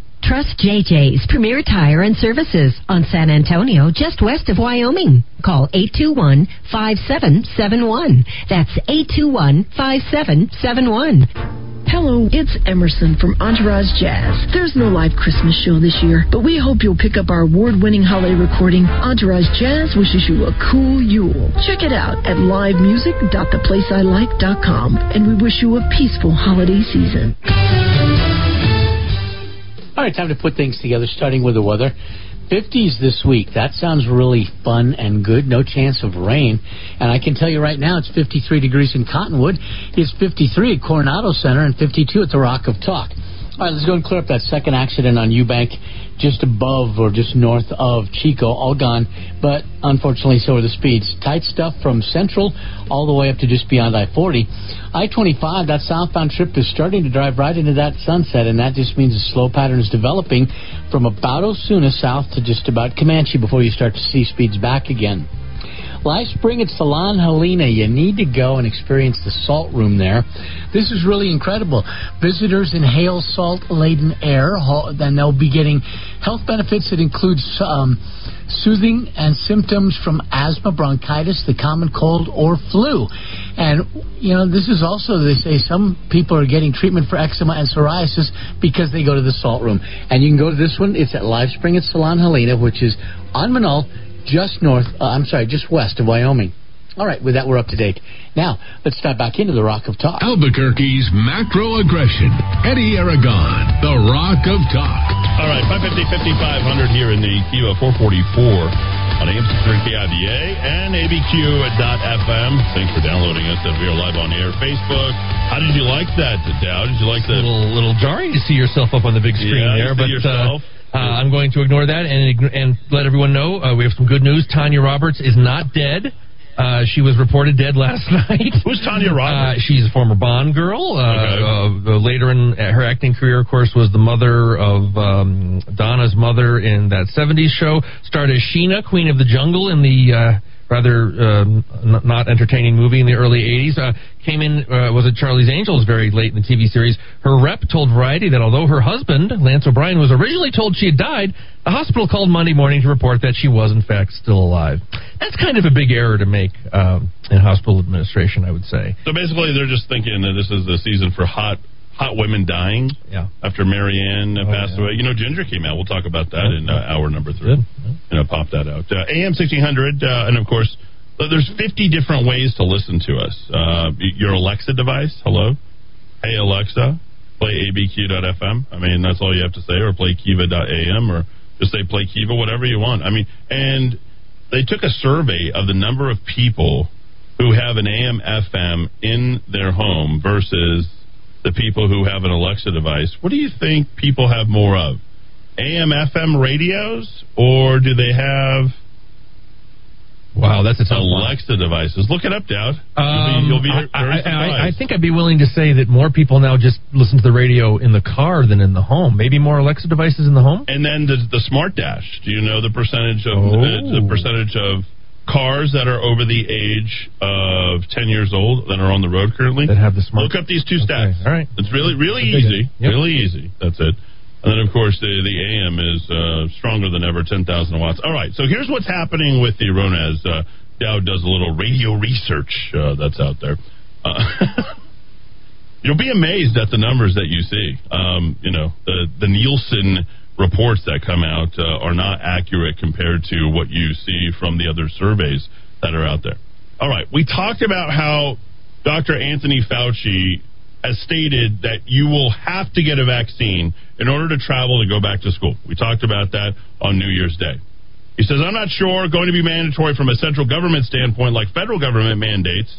Trust JJ's Premier Tire and Services on San Antonio, just west of Wyoming. Call 821 5771. That's 821 5771. Hello, it's Emerson from Entourage Jazz. There's no live Christmas show this year, but we hope you'll pick up our award winning holiday recording. Entourage Jazz wishes you a cool Yule. Check it out at livemusic.theplaceilike.com, and we wish you a peaceful holiday season. All right, time to put things together, starting with the weather. 50s this week. That sounds really fun and good. No chance of rain. And I can tell you right now, it's 53 degrees in Cottonwood. It's 53 at Coronado Center and 52 at the Rock of Talk. All right, let's go and clear up that second accident on Eubank, just above or just north of Chico, all gone. But unfortunately, so are the speeds. Tight stuff from Central all the way up to just beyond I 40. I 25, that southbound trip is starting to drive right into that sunset, and that just means a slow pattern is developing from about Osuna south to just about Comanche before you start to see speeds back again. Live Spring at Salon Helena. You need to go and experience the salt room there. This is really incredible. Visitors inhale salt laden air, and they'll be getting health benefits that include um, soothing and symptoms from asthma, bronchitis, the common cold, or flu. And, you know, this is also, they say, some people are getting treatment for eczema and psoriasis because they go to the salt room. And you can go to this one. It's at Live Spring at Salon Helena, which is on Menaul just north, uh, I'm sorry, just west of Wyoming. All right, with that, we're up to date. Now, let's dive back into the Rock of Talk. Albuquerque's macro aggression. Eddie Aragon, the Rock of Talk. All right, 550, 5500 here in the Kiva 444 on AM 630 KIVA and ABQ.FM. Thanks for downloading us as we are live on air. Facebook. How did you like that, Dow? Did you like the. A little, little jarring to see yourself up on the big screen yeah, there, but. Yourself. Uh, uh, I'm going to ignore that and and let everyone know uh, we have some good news. Tanya Roberts is not dead. Uh, she was reported dead last [LAUGHS] night. Who's Tanya Roberts? Uh, she's a former Bond girl. Uh, Okay. uh, later in her acting career, of course, was the mother of um, Donna's mother in that '70s show. Starred as Sheena, Queen of the Jungle, in the uh, rather um, n- not entertaining movie in the early '80s. Uh, came in uh, was at Charlie's Angels very late in the TV series. Her rep told Variety that although her husband Lance O'Brien was originally told she had died, the hospital called Monday morning to report that she was in fact still alive. That's kind of a big error to make um, in hospital administration, I would say. So basically, they're just thinking that this is the season for hot hot women dying. Yeah. After Mary Ann uh, passed away, you know, Ginger came out. We'll talk about that in uh, hour number three. You know, pop that out. Uh, AM sixteen hundred, uh, and of course, there's fifty different ways to listen to us. Uh, your Alexa device. Hello, hey Alexa, play abq.fm. I mean, that's all you have to say, or play kiva.am, or just say play kiva, whatever you want. I mean, and they took a survey of the number of people who have an AM FM in their home versus the people who have an Alexa device, what do you think people have more of? AM, FM radios, or do they have Wow, that's a tough one. Alexa devices? Look it up, Dowd. Um, you'll be, you'll be I, I- I- I think I'd be willing to say that more people now just listen to the radio in the car than in the home. Maybe more Alexa devices in the home. And then the, the smart dash. Do you know the percentage of Oh. uh, the percentage of cars that are over the age of ten years old that are on the road currently? That have the smart. Look up these two stats. All right. It's really really easy. Yep. Really easy. That's it. And then of course the the AM is uh, stronger than ever, ten thousand watts. All right. So here's what's happening with the Rona as uh, Dowd does a little radio research uh, that's out there. Uh, [LAUGHS] You'll be amazed at the numbers that you see. Um, you know, the the Nielsen reports that come out uh, are not accurate compared to what you see from the other surveys that are out there. All right, we talked about how Dr. Anthony Fauci has stated that you will have to get a vaccine in order to travel to go back to school. We talked about that on New Year's Day. He says, I'm not sure going to be mandatory from a central government standpoint like federal government mandates.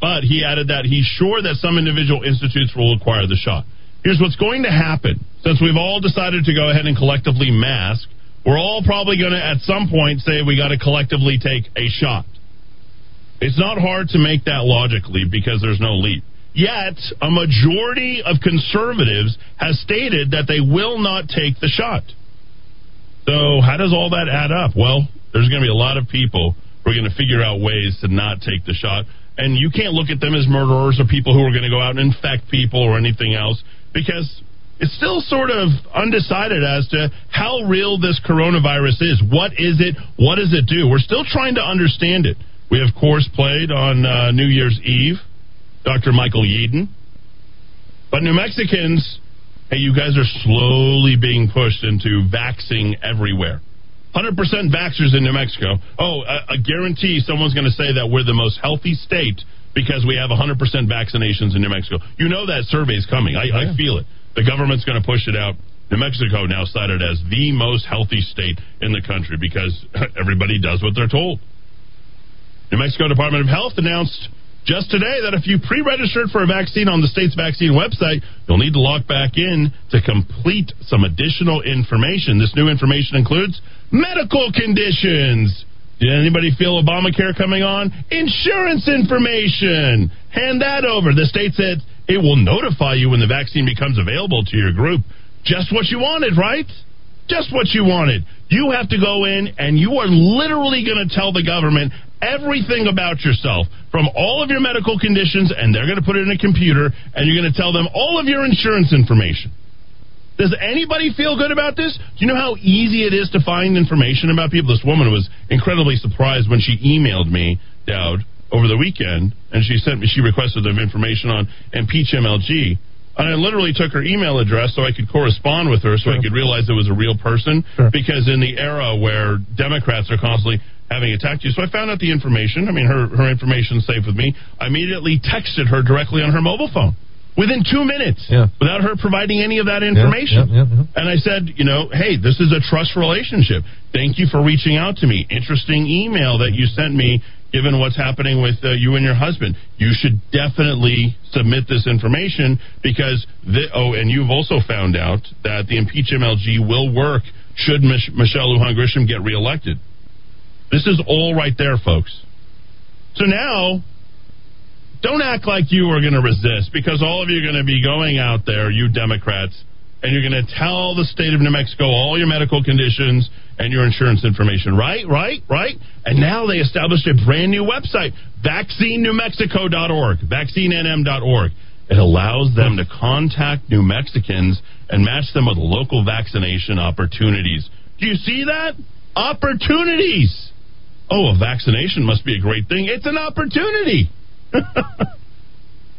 But he added that he's sure that some individual institutes will require the shot. Here's what's going to happen. Since we've all decided to go ahead and collectively mask, we're all probably going to at some point say we got to collectively take a shot. It's not hard to make that logically because there's no leap. Yet, a majority of conservatives has stated that they will not take the shot. So, how does all that add up? Well, there's going to be a lot of people who are going to figure out ways to not take the shot. And you can't look at them as murderers or people who are going to go out and infect people or anything else because it's still sort of undecided as to how real this coronavirus is. What is it? What does it do? We're still trying to understand it. We, of course, played on uh, New Year's Eve, Dr. Michael Yeadon. But New Mexicans, hey, you guys are slowly being pushed into vaxing everywhere. 100% vaxxers in New Mexico. Oh, I, I guarantee someone's going to say that we're the most healthy state because we have 100% vaccinations in New Mexico. You know that survey's coming. I, I feel it. The government's going to push it out. New Mexico now cited as the most healthy state in the country because [LAUGHS] everybody does what they're told. New Mexico Department of Health announced just today that if you pre-registered for a vaccine on the state's vaccine website, you'll need to log back in to complete some additional information. This new information includes medical conditions. Did anybody feel Obamacare coming on? Insurance information. Hand that over. The state said it will notify you when the vaccine becomes available to your group. Just what you wanted, right? Just what you wanted. You have to go in and you are literally going to tell the government everything about yourself from all of your medical conditions, and they're going to put it in a computer, and you're going to tell them all of your insurance information. Does anybody feel good about this? Do you know how easy it is to find information about people? This woman was incredibly surprised when she emailed me, Dowd, over the weekend, and she sent me, she requested them information on Impeach MLG. And I literally took her email address so I could correspond with her so I could realize it was a real person. Because in the era where Democrats are constantly having attacked you, so I found out the information. I mean, her, her information's safe with me. I immediately texted her directly on her mobile phone within two minutes without her providing any of that information. yeah, yeah, yeah. And I said, you know, hey, this is a trust relationship. Thank you for reaching out to me. Interesting email that you sent me, given what's happening with uh, you and your husband. You should definitely submit this information because, the, oh, and you've also found out that the impeach MLG will work should Mich- Michelle Lujan Grisham get reelected. This is all right there, folks. So now, don't act like you are going to resist because all of you are going to be going out there, you Democrats, and you're going to tell the state of New Mexico all your medical conditions and your insurance information. Right, right, right. And now they established a brand new website, vaccinenewmexico.org, vaccinenm.org. It allows them to contact New Mexicans and match them with local vaccination opportunities. Do you see that? Opportunities. Oh, a vaccination must be a great thing. It's an opportunity.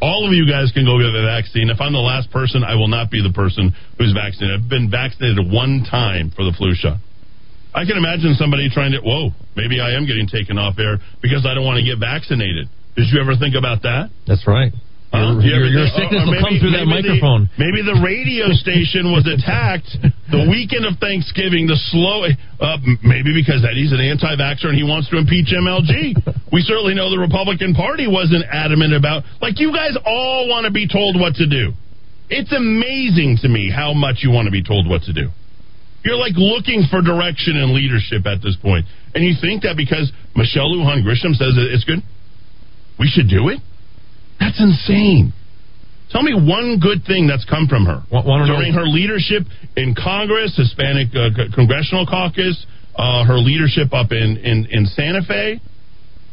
All of you guys can go get the vaccine. If I'm the last person, I will not be the person who's vaccinated. I've been vaccinated one time for the flu shot. I can imagine somebody trying to, whoa, maybe I am getting taken off air because I don't want to get vaccinated. Did you ever think about that? That's right. Your, ever your, your sickness or will come through that maybe the- microphone. maybe the radio station was attacked the weekend of Thanksgiving. The slow, uh, maybe because Eddie's an anti-vaxxer and he wants to impeach MLG. we certainly know the Republican Party wasn't adamant about. Like you guys all want to be told what to do. It's amazing to me how much you want to be told what to do. You're like looking for direction and leadership at this point. And you think that because Michelle Lujan Grisham says it's good, we should do it? That's insane. Tell me one good thing that's come from her wanna know- during her leadership in Congress, Hispanic uh, c- Congressional Caucus, uh, her leadership up in, in, in Santa Fe,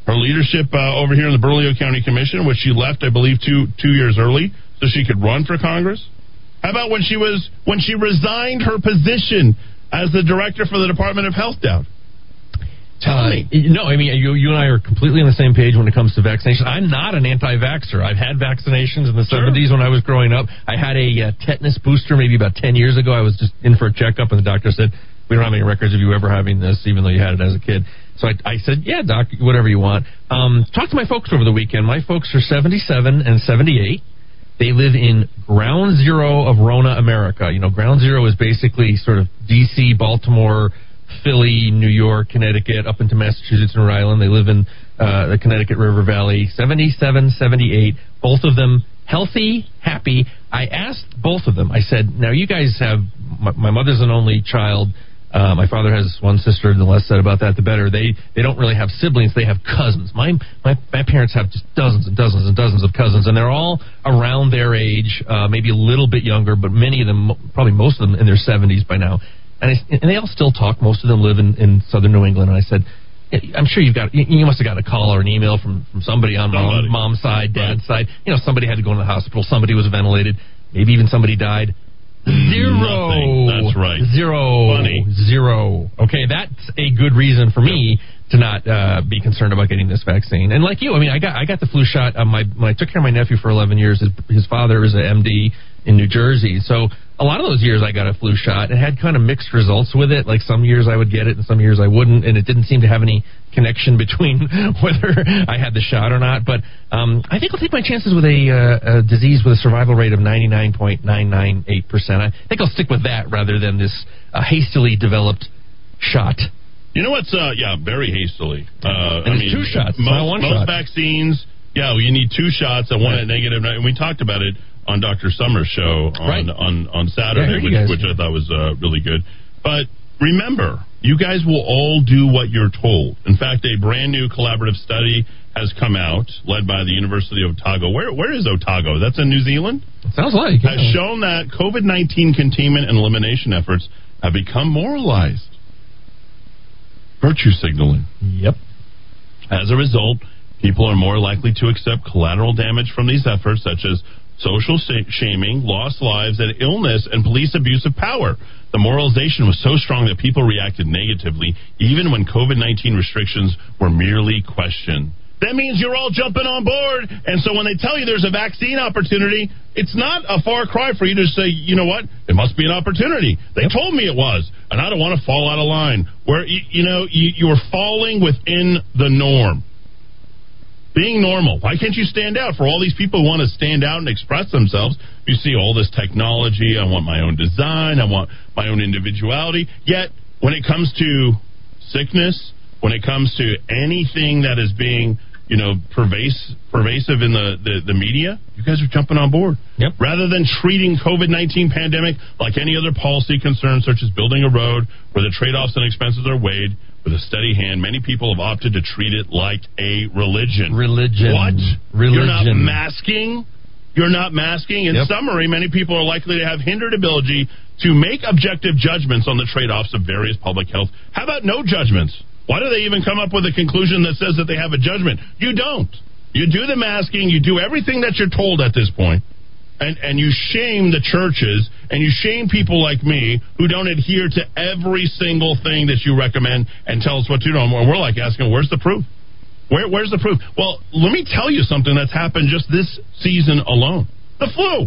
her leadership uh, over here in the Bernalillo County Commission, which she left, I believe, two two years early so she could run for Congress. How about when she was when she resigned her position as the director for the Department of Health down? Tell me. No, I mean you, you and I are completely on the same page when it comes to vaccination. I'm not an anti-vaxxer. I've had vaccinations in the 70s when I was growing up. I had a uh, tetanus booster maybe about 10 years ago. I was just in for a checkup, and the doctor said, "We don't have any records of you ever having this, even though you had it as a kid." So I, I said, "Yeah, doc, whatever you want." Um, talk to my folks over the weekend. My folks are 77 and 78. They live in ground zero of Rona, America. You know, ground zero is basically sort of D.C., Baltimore, Philly, New York, Connecticut, up into Massachusetts and Rhode Island. They live in uh, the Connecticut River Valley. 77, 78, both of them healthy, happy. I asked both of them, I said, now you guys have, my, my mother's an only child. Uh, my father has one sister. The less said about that, the better. They they don't really have siblings. They have cousins. My my my parents have just dozens and dozens and dozens of cousins, and they're all around their age, uh, maybe a little bit younger, but many of them, probably most of them, in their seventies by now. And I, and they all still talk. Most of them live in, in southern New England. And I said, I'm sure you've got you, you must have got a call or an email from from somebody on Somebody. mom, mom's side, dad's side. You know, somebody had to go to the hospital. Somebody was ventilated. Maybe even somebody died. Zero. Nothing. That's right. Zero. Funny. Zero. Okay, that's a good reason for me to not uh, be concerned about getting this vaccine. And like you, I mean, I got I got the flu shot. Uh, my when I took care of my nephew for 11 years, his, his father is an MD in New Jersey, so a lot of those years I got a flu shot. It had kind of mixed results with it. Like some years I would get it, and some years I wouldn't, and it didn't seem to have any connection [LAUGHS] between whether I had the shot or not. But um, I think I'll take my chances with a, uh, a disease with a survival rate of 99.998 percent. I think I'll stick with that rather than this uh, hastily developed shot. You know what's uh yeah, very hastily. Uh And I it's mean two shots, most, most shot. vaccines, yeah, well, you need two shots and one at negative and we talked about it on Dr. Summer's show on Right. on on Saturday, you which, which I thought was uh, really good. But remember, you guys will all do what you're told. In fact, a brand new collaborative study has come out, led by the University of Otago. Where where is Otago? That's in New Zealand. Sounds like has shown that COVID nineteen containment and elimination efforts have become moralized. Virtue signaling. Yep. As a result, people are more likely to accept collateral damage from these efforts, such as social shaming, lost lives, and illness, and police abuse of power. The moralization was so strong that people reacted negatively, even when COVID 19 restrictions were merely questioned. That means you're all jumping on board. And so when they tell you there's a vaccine opportunity, it's not a far cry for you to say, you know what, it must be an opportunity. They told me it was, and I don't want to fall out of line. Where, you, you know, you, you're falling within the norm being normal. Why can't you stand out? For all these people who want to stand out and express themselves, you see all this technology. I want my own design. I want my own individuality. Yet, when it comes to sickness, when it comes to anything that is being, you know, pervasive, pervasive in the, the, the media, you guys are jumping on board. Yep. Rather than treating COVID-19 pandemic like any other policy concern, such as building a road where the trade-offs and expenses are weighed with a steady hand, many people have opted to treat it like a religion. Religion. What? Religion. You're not masking? You're not masking? In Yep. summary, many people are likely to have hindered ability to make objective judgments on the trade-offs of various public health. How about no judgments? Why do they even come up with a conclusion that says that they have a judgment? You don't. You do the masking, you do everything that you're told at this point, and, and you shame the churches and you shame people like me who don't adhere to every single thing that you recommend and tell us what to do. And we're like asking, where's the proof? Where, where's the proof? Well, let me tell you something that's happened just this season alone the flu.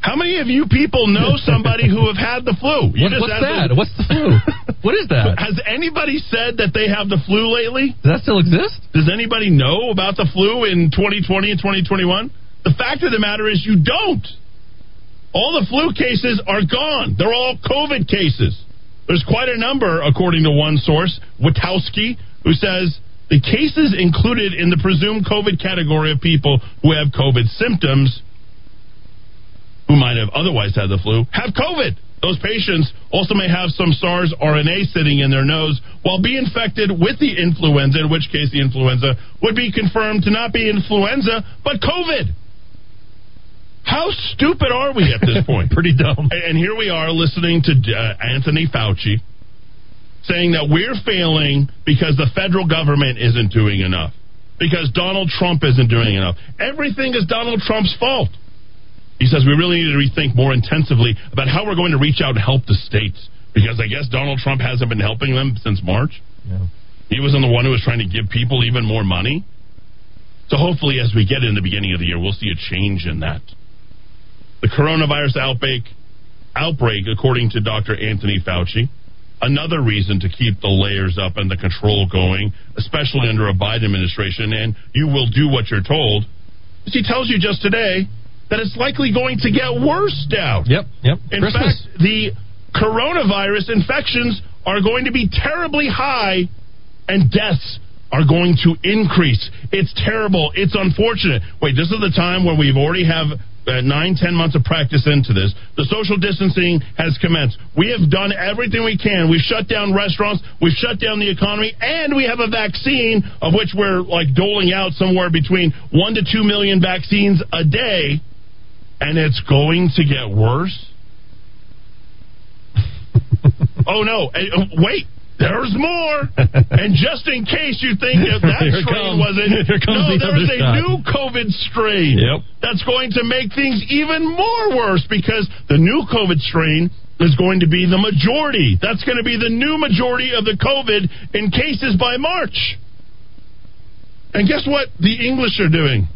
How many of you people know [LAUGHS] somebody who have had the flu? You What- what's that? What's the flu? [LAUGHS] what is that? Has anybody said that they have the flu lately? Does that still exist? Does anybody know about the flu in 2020 and 2021? The fact of the matter is, you don't. All the flu cases are gone. They're all COVID cases. There's quite a number, according to one source, Wittkowski, who says the cases included in the presumed COVID category of people who have COVID symptoms who might have otherwise had the flu have COVID. Those patients also may have some SARS RNA sitting in their nose while be infected with the influenza, in which case the influenza would be confirmed to not be influenza, but COVID. How stupid are we at this point? [LAUGHS] Pretty dumb. And here we are listening to uh, Anthony Fauci saying that we're failing because the federal government isn't doing enough, because Donald Trump isn't doing enough. Everything is Donald Trump's fault. He says we really need to rethink more intensively about how we're going to reach out and help the states, because I guess Donald Trump hasn't been helping them since March. Yeah. He wasn't the one who was trying to give people even more money. So hopefully, as we get in the beginning of the year, we'll see a change in that. The coronavirus outbreak, outbreak, according to Dr. Anthony Fauci, another reason to keep the layers up and the control going, especially under a Biden administration, and you will do what you're told. Is he tells you just today that it's likely going to get worse down. Yep, yep. In Christmas. fact, the coronavirus infections are going to be terribly high and deaths are going to increase. It's terrible. It's unfortunate. Wait, this is the time where we've already have uh, nine, ten months of practice into this. The social distancing has commenced. We have done everything we can. We've shut down restaurants. We've shut down the economy, and we have a vaccine of which we're like doling out somewhere between one to two million vaccines a day, and it's going to get worse. [LAUGHS] oh no! Uh, Wait. There's more. [LAUGHS] and just in case you think that that strain comes. wasn't, [LAUGHS] no, the there's a side. new COVID strain Yep. that's going to make things even more worse because the new COVID strain is going to be the majority. That's going to be the new majority of the COVID in cases by March. And guess what the English are doing?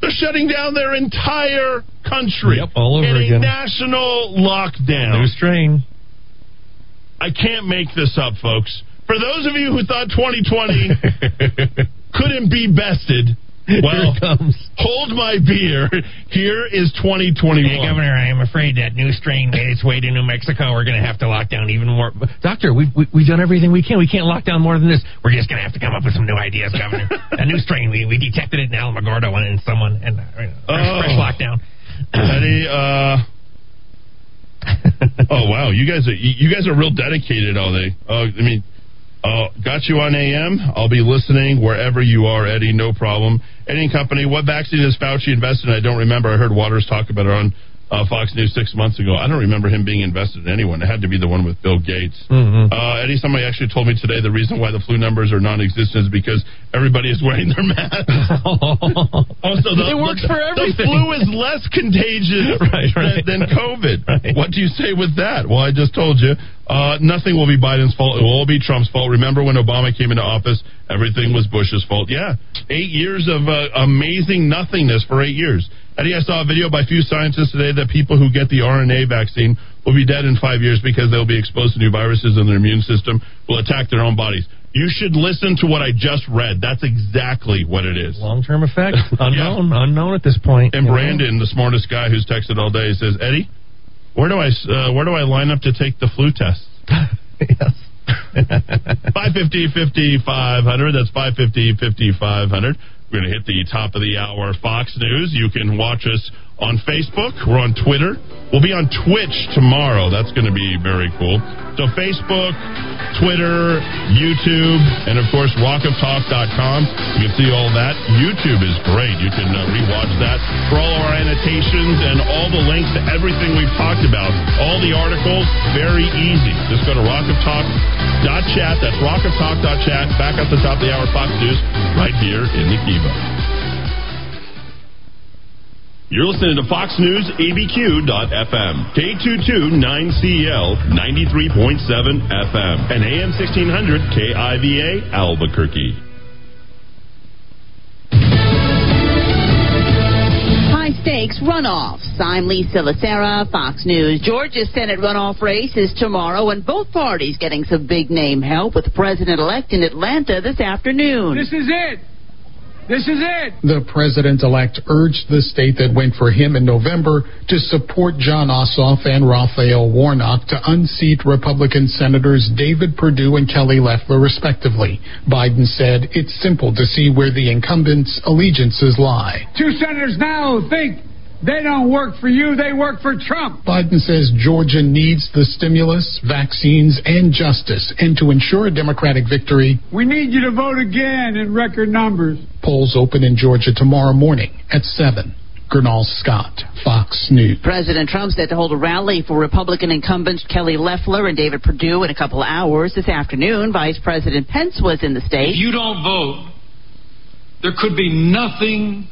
They're shutting down their entire country Yep, all over in a again. national lockdown. New strain. I can't make this up, folks. For those of you who thought 2020 [LAUGHS] couldn't be bested, well, hold my beer. Here is 2021. Hey, Governor, I am afraid that new strain made its way to New Mexico. We're going to have to lock down even more. Doctor, we've, we, we've done everything we can. We can't lock down more than this. We're just going to have to come up with some new ideas, Governor. [LAUGHS] a new strain. We, we detected it in Alamogordo and in someone. And uh, fresh, Oh. fresh lockdown. Eddie, uh, [LAUGHS] oh wow, you guys are you guys are real dedicated, are they? Uh, I mean, uh, got you on AM. I'll be listening wherever you are, Eddie. No problem. And Company. What vaccine is Fauci invested in? I don't remember. I heard Watters talk about it on uh, Fox News six months ago. I don't remember him being invested in anyone. It had to be the one with Bill Gates. Mm-hmm. Uh, Eddie, somebody actually told me today the reason why the flu numbers are non-existent is because everybody is wearing their masks. [LAUGHS] also, the, It works the, for The flu is less contagious [LAUGHS] Right, right, than, than right. COVID. What do you say with that? Well, I just told you. Uh, nothing will be Biden's fault. It will all be Trump's fault. Remember when Obama came into office, everything was Bush's fault. Yeah, eight years of uh, amazing nothingness for eight years. Eddie, I saw a video by a few scientists today that people who get the RNA vaccine will be dead in five years because they'll be exposed to new viruses and their immune system will attack their own bodies. You should listen to what I just read. That's exactly what it is. Long term effects. [LAUGHS] Unknown. Unknown at this point. And you know? Brandon, the smartest guy who's texted all day, says, "Eddie, where do I uh, where do I line up to take the flu test?" [LAUGHS] yes. [LAUGHS] 550 5500. That's 550 5500. We're going to hit the top of the hour Fox News. You can watch us on Facebook. We're on Twitter. We'll be on Twitch tomorrow. That's going to be very cool. So, Facebook, Twitter, YouTube, and of course, rockoftalk.com. You can see all that. YouTube is great. You can uh, rewatch that for all our annotations and all the links to everything we've talked about. All the articles, very easy. Just go to rockoftalk.chat. That's rockoftalk.chat. Back at the top of the hour, Fox News, right here in the Kiva. You're listening to Fox News ABQ.FM, K22 9CL 93.7 FM, and AM 1600 KIVA Albuquerque. High stakes runoffs. I'm Lisa Lacera, Fox News. Georgia's Senate runoff race is tomorrow, and both parties getting some big name help with the president elect in Atlanta this afternoon. This is it. This is it. The president elect urged the state that went for him in November to support Jon Ossoff and Raphael Warnock to unseat Republican Senators David Perdue and Kelly Loeffler, respectively. Biden said it's simple to see where the incumbents' allegiances lie. Two senators now think They don't work for you, they work for Trump. Biden says Georgia needs the stimulus, vaccines, and justice. And to ensure a Democratic victory, We need you to vote again in record numbers. polls open in Georgia tomorrow morning at 7. Gurnal Scott, Fox News. President Trump set to hold a rally for Republican incumbents Kelly Loeffler and David Perdue in a couple of hours this afternoon. Vice President Pence was in the state. If you don't vote, there could be nothing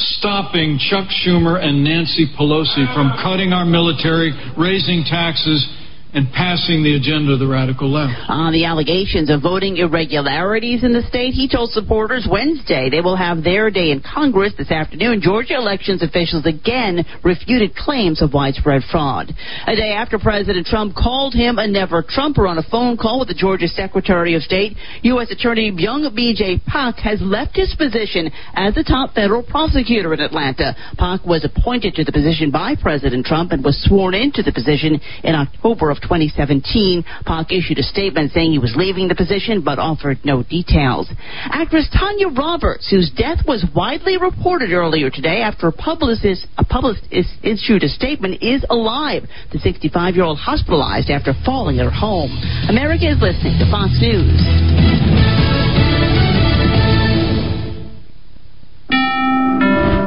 stopping Chuck Schumer and Nancy Pelosi from cutting our military, raising taxes, and passing the agenda of the radical left. On the allegations of voting irregularities in the state, he told supporters Wednesday they will have their day in Congress this afternoon. Georgia elections officials again refuted claims of widespread fraud. A day after President Trump called him a never Trumper on a phone call with the Georgia Secretary of State, U.S. Attorney Byung B.J. Pak has left his position as the top federal prosecutor in Atlanta. Pak was appointed to the position by President Trump and was sworn into the position in October of 2017. Pak issued a statement saying he was leaving the position but offered no details. Actress Tanya Roberts, whose death was widely reported earlier today after a publicist, a publicist issued a statement, is alive. The 65 year old hospitalized after falling at her home. America is listening to Fox News.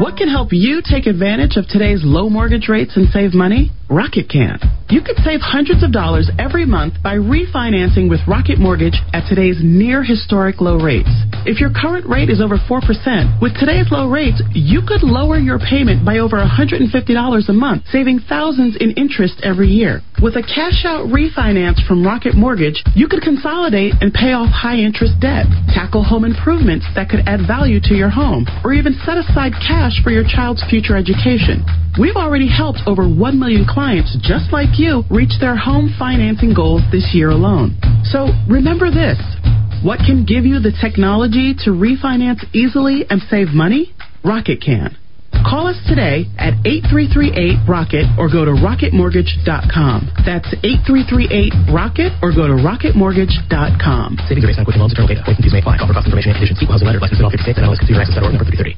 What can help you take advantage of today's low mortgage rates and save money? Rocket can. You could save hundreds of dollars every month by refinancing with Rocket Mortgage at today's near historic low rates. If your current rate is over 4%, with today's low rates, you could lower your payment by over $150 a month, saving thousands in interest every year. With a cash out refinance from Rocket Mortgage, you could consolidate and pay off high interest debt, tackle home improvements that could add value to your home, or even set aside cash for your child's future education. We've already helped over 1 million clients just like you reach their home financing goals this year alone. So remember this. What can give you the technology to refinance easily and save money? Rocket can. Call us today at 8338-ROCKET or go to rocketmortgage.com. That's 8338-ROCKET or go to rocketmortgage.com. Savings are based on Quicken Loans, internal data. Points fees may apply. Call for cost information and conditions. See housing letter, license in all 50 states, and nmlsconsumeraccess.org, number 3030.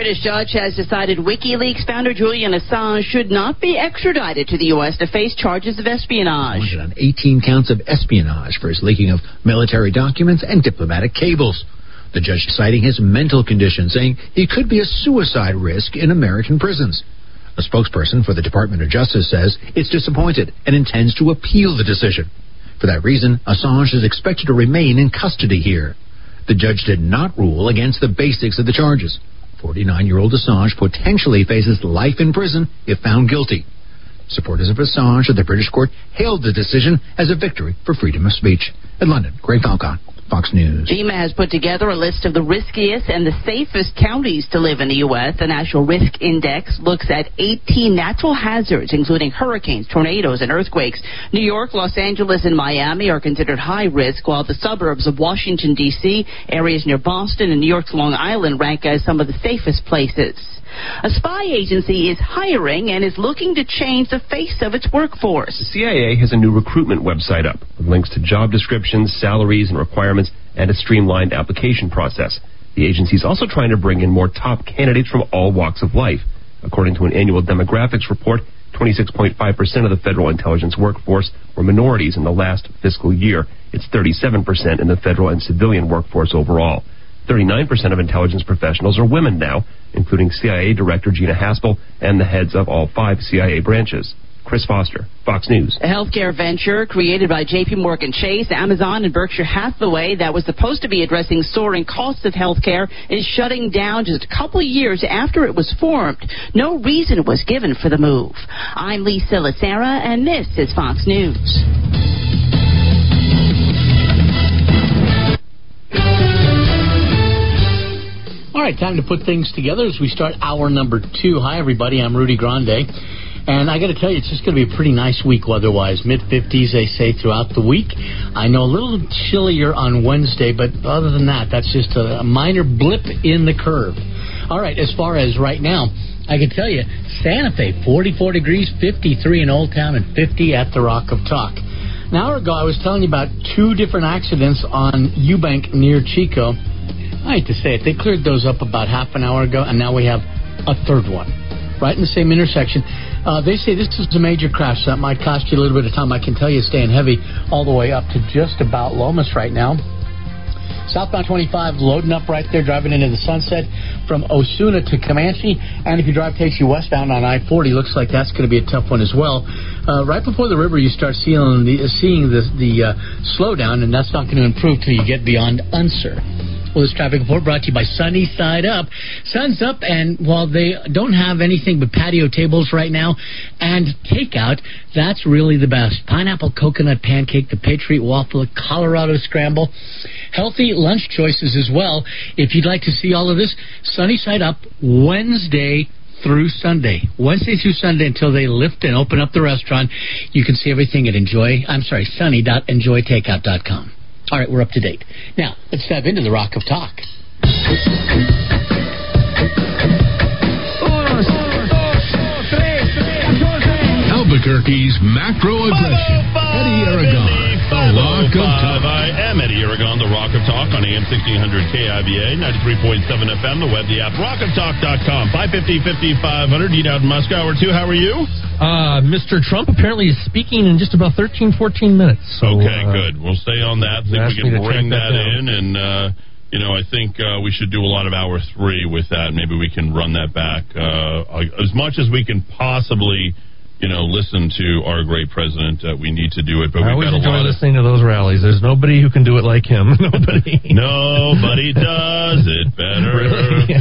British judge has decided WikiLeaks founder Julian Assange should not be extradited to the U.S. to face charges of espionage. on 18 counts of espionage for his leaking of military documents and diplomatic cables. The judge citing his mental condition, saying he could be a suicide risk in American prisons. A spokesperson for the Department of Justice says it's disappointed and intends to appeal the decision. For that reason, Assange is expected to remain in custody here. The judge did not rule against the basics of the charges. 49 year old Assange potentially faces life in prison if found guilty. Supporters of Assange at the British court hailed the decision as a victory for freedom of speech. In London, Greg Palkot, Fox News. FEMA has put together a list of the riskiest and the safest counties to live in the U.S. The National Risk Index looks at 18 natural hazards, including hurricanes, tornadoes, and earthquakes. New York, Los Angeles, and Miami are considered high risk, while the suburbs of Washington, D.C., areas near Boston, and New York's Long Island rank as some of the safest places. A spy agency is hiring and is looking to change the face of its workforce. The CIA has a new recruitment website up with links to job descriptions, salaries, and requirements, and a streamlined application process. The agency is also trying to bring in more top candidates from all walks of life. According to an annual demographics report, 26.5% of the federal intelligence workforce were minorities in the last fiscal year. It's 37% in the federal and civilian workforce overall. 39% of intelligence professionals are women now, including CIA Director Gina Haspel and the heads of all five CIA branches. Chris Foster, Fox News. A healthcare venture created by JP Morgan Chase, Amazon, and Berkshire Hathaway that was supposed to be addressing soaring costs of healthcare is shutting down just a couple years after it was formed. No reason was given for the move. I'm Lisa Lacera, and this is Fox News. All right, time to put things together as we start hour number two. Hi, everybody. I'm Rudy Grande. And I got to tell you, it's just going to be a pretty nice week weather-wise. Mid 50s, they say, throughout the week. I know a little chillier on Wednesday, but other than that, that's just a, minor blip in the curve. All right, as far as right now, I can tell you, Santa Fe, 44 degrees, 53 in Old Town, and 50 at the Rock of Talk. An hour ago, I was telling you about two different accidents on Eubank near Chico. I hate to say it, they cleared those up about half an hour ago, and now we have a third one. right in the same intersection. Uh, they say this is a major crash So that might cost you a little bit of time. I can tell you, it's staying heavy all the way up to just about Lomas right now. Southbound 25 loading up right there, driving into the sunset from Osuna to Comanche. And if your drive takes you westbound on I 40, looks like that's going to be a tough one as well. Uh, right before the river, you start seeing the, seeing the, the uh, slowdown, and that's not going to improve till you get beyond Unser. Well, this traffic report brought to you by Sunny Side Up. Sun's up, and while they don't have anything but patio tables right now and takeout, that's really the best. Pineapple coconut pancake, the Patriot waffle, Colorado scramble, healthy lunch choices as well. If you'd like to see all of this, Sunny Side Up Wednesday through Sunday, Wednesday through Sunday until they lift and open up the restaurant. You can see everything at enjoy. I'm sorry, sunny.enjoytakeout.com. All right, we're up to date. Now, let's dive into the Rock of Talk. Albuquerque's macro aggression. Eddie Aragon, the Rock of Talk. I am Eddie Aragon, the Rock of Talk on AM 1600 KIVA, 93.7 FM, the web, the app, rockoftalk.com, 550 5500. Need out in Moscow or two. How are you? Uh, Mr. Trump apparently is speaking in just about 13, 14 minutes. So, okay, uh, good. We'll stay on that. you Think we can bring that, that in, and uh, you know, I think uh, we should do a lot of hour three with that. Maybe we can run that back uh, as much as we can possibly. You know, listen to our great president. Uh, we need to do it, but I we've always got a enjoy lot of listening to those rallies. There's nobody who can do it like him. [LAUGHS] Nobody. Nobody does it [LAUGHS] better. Really?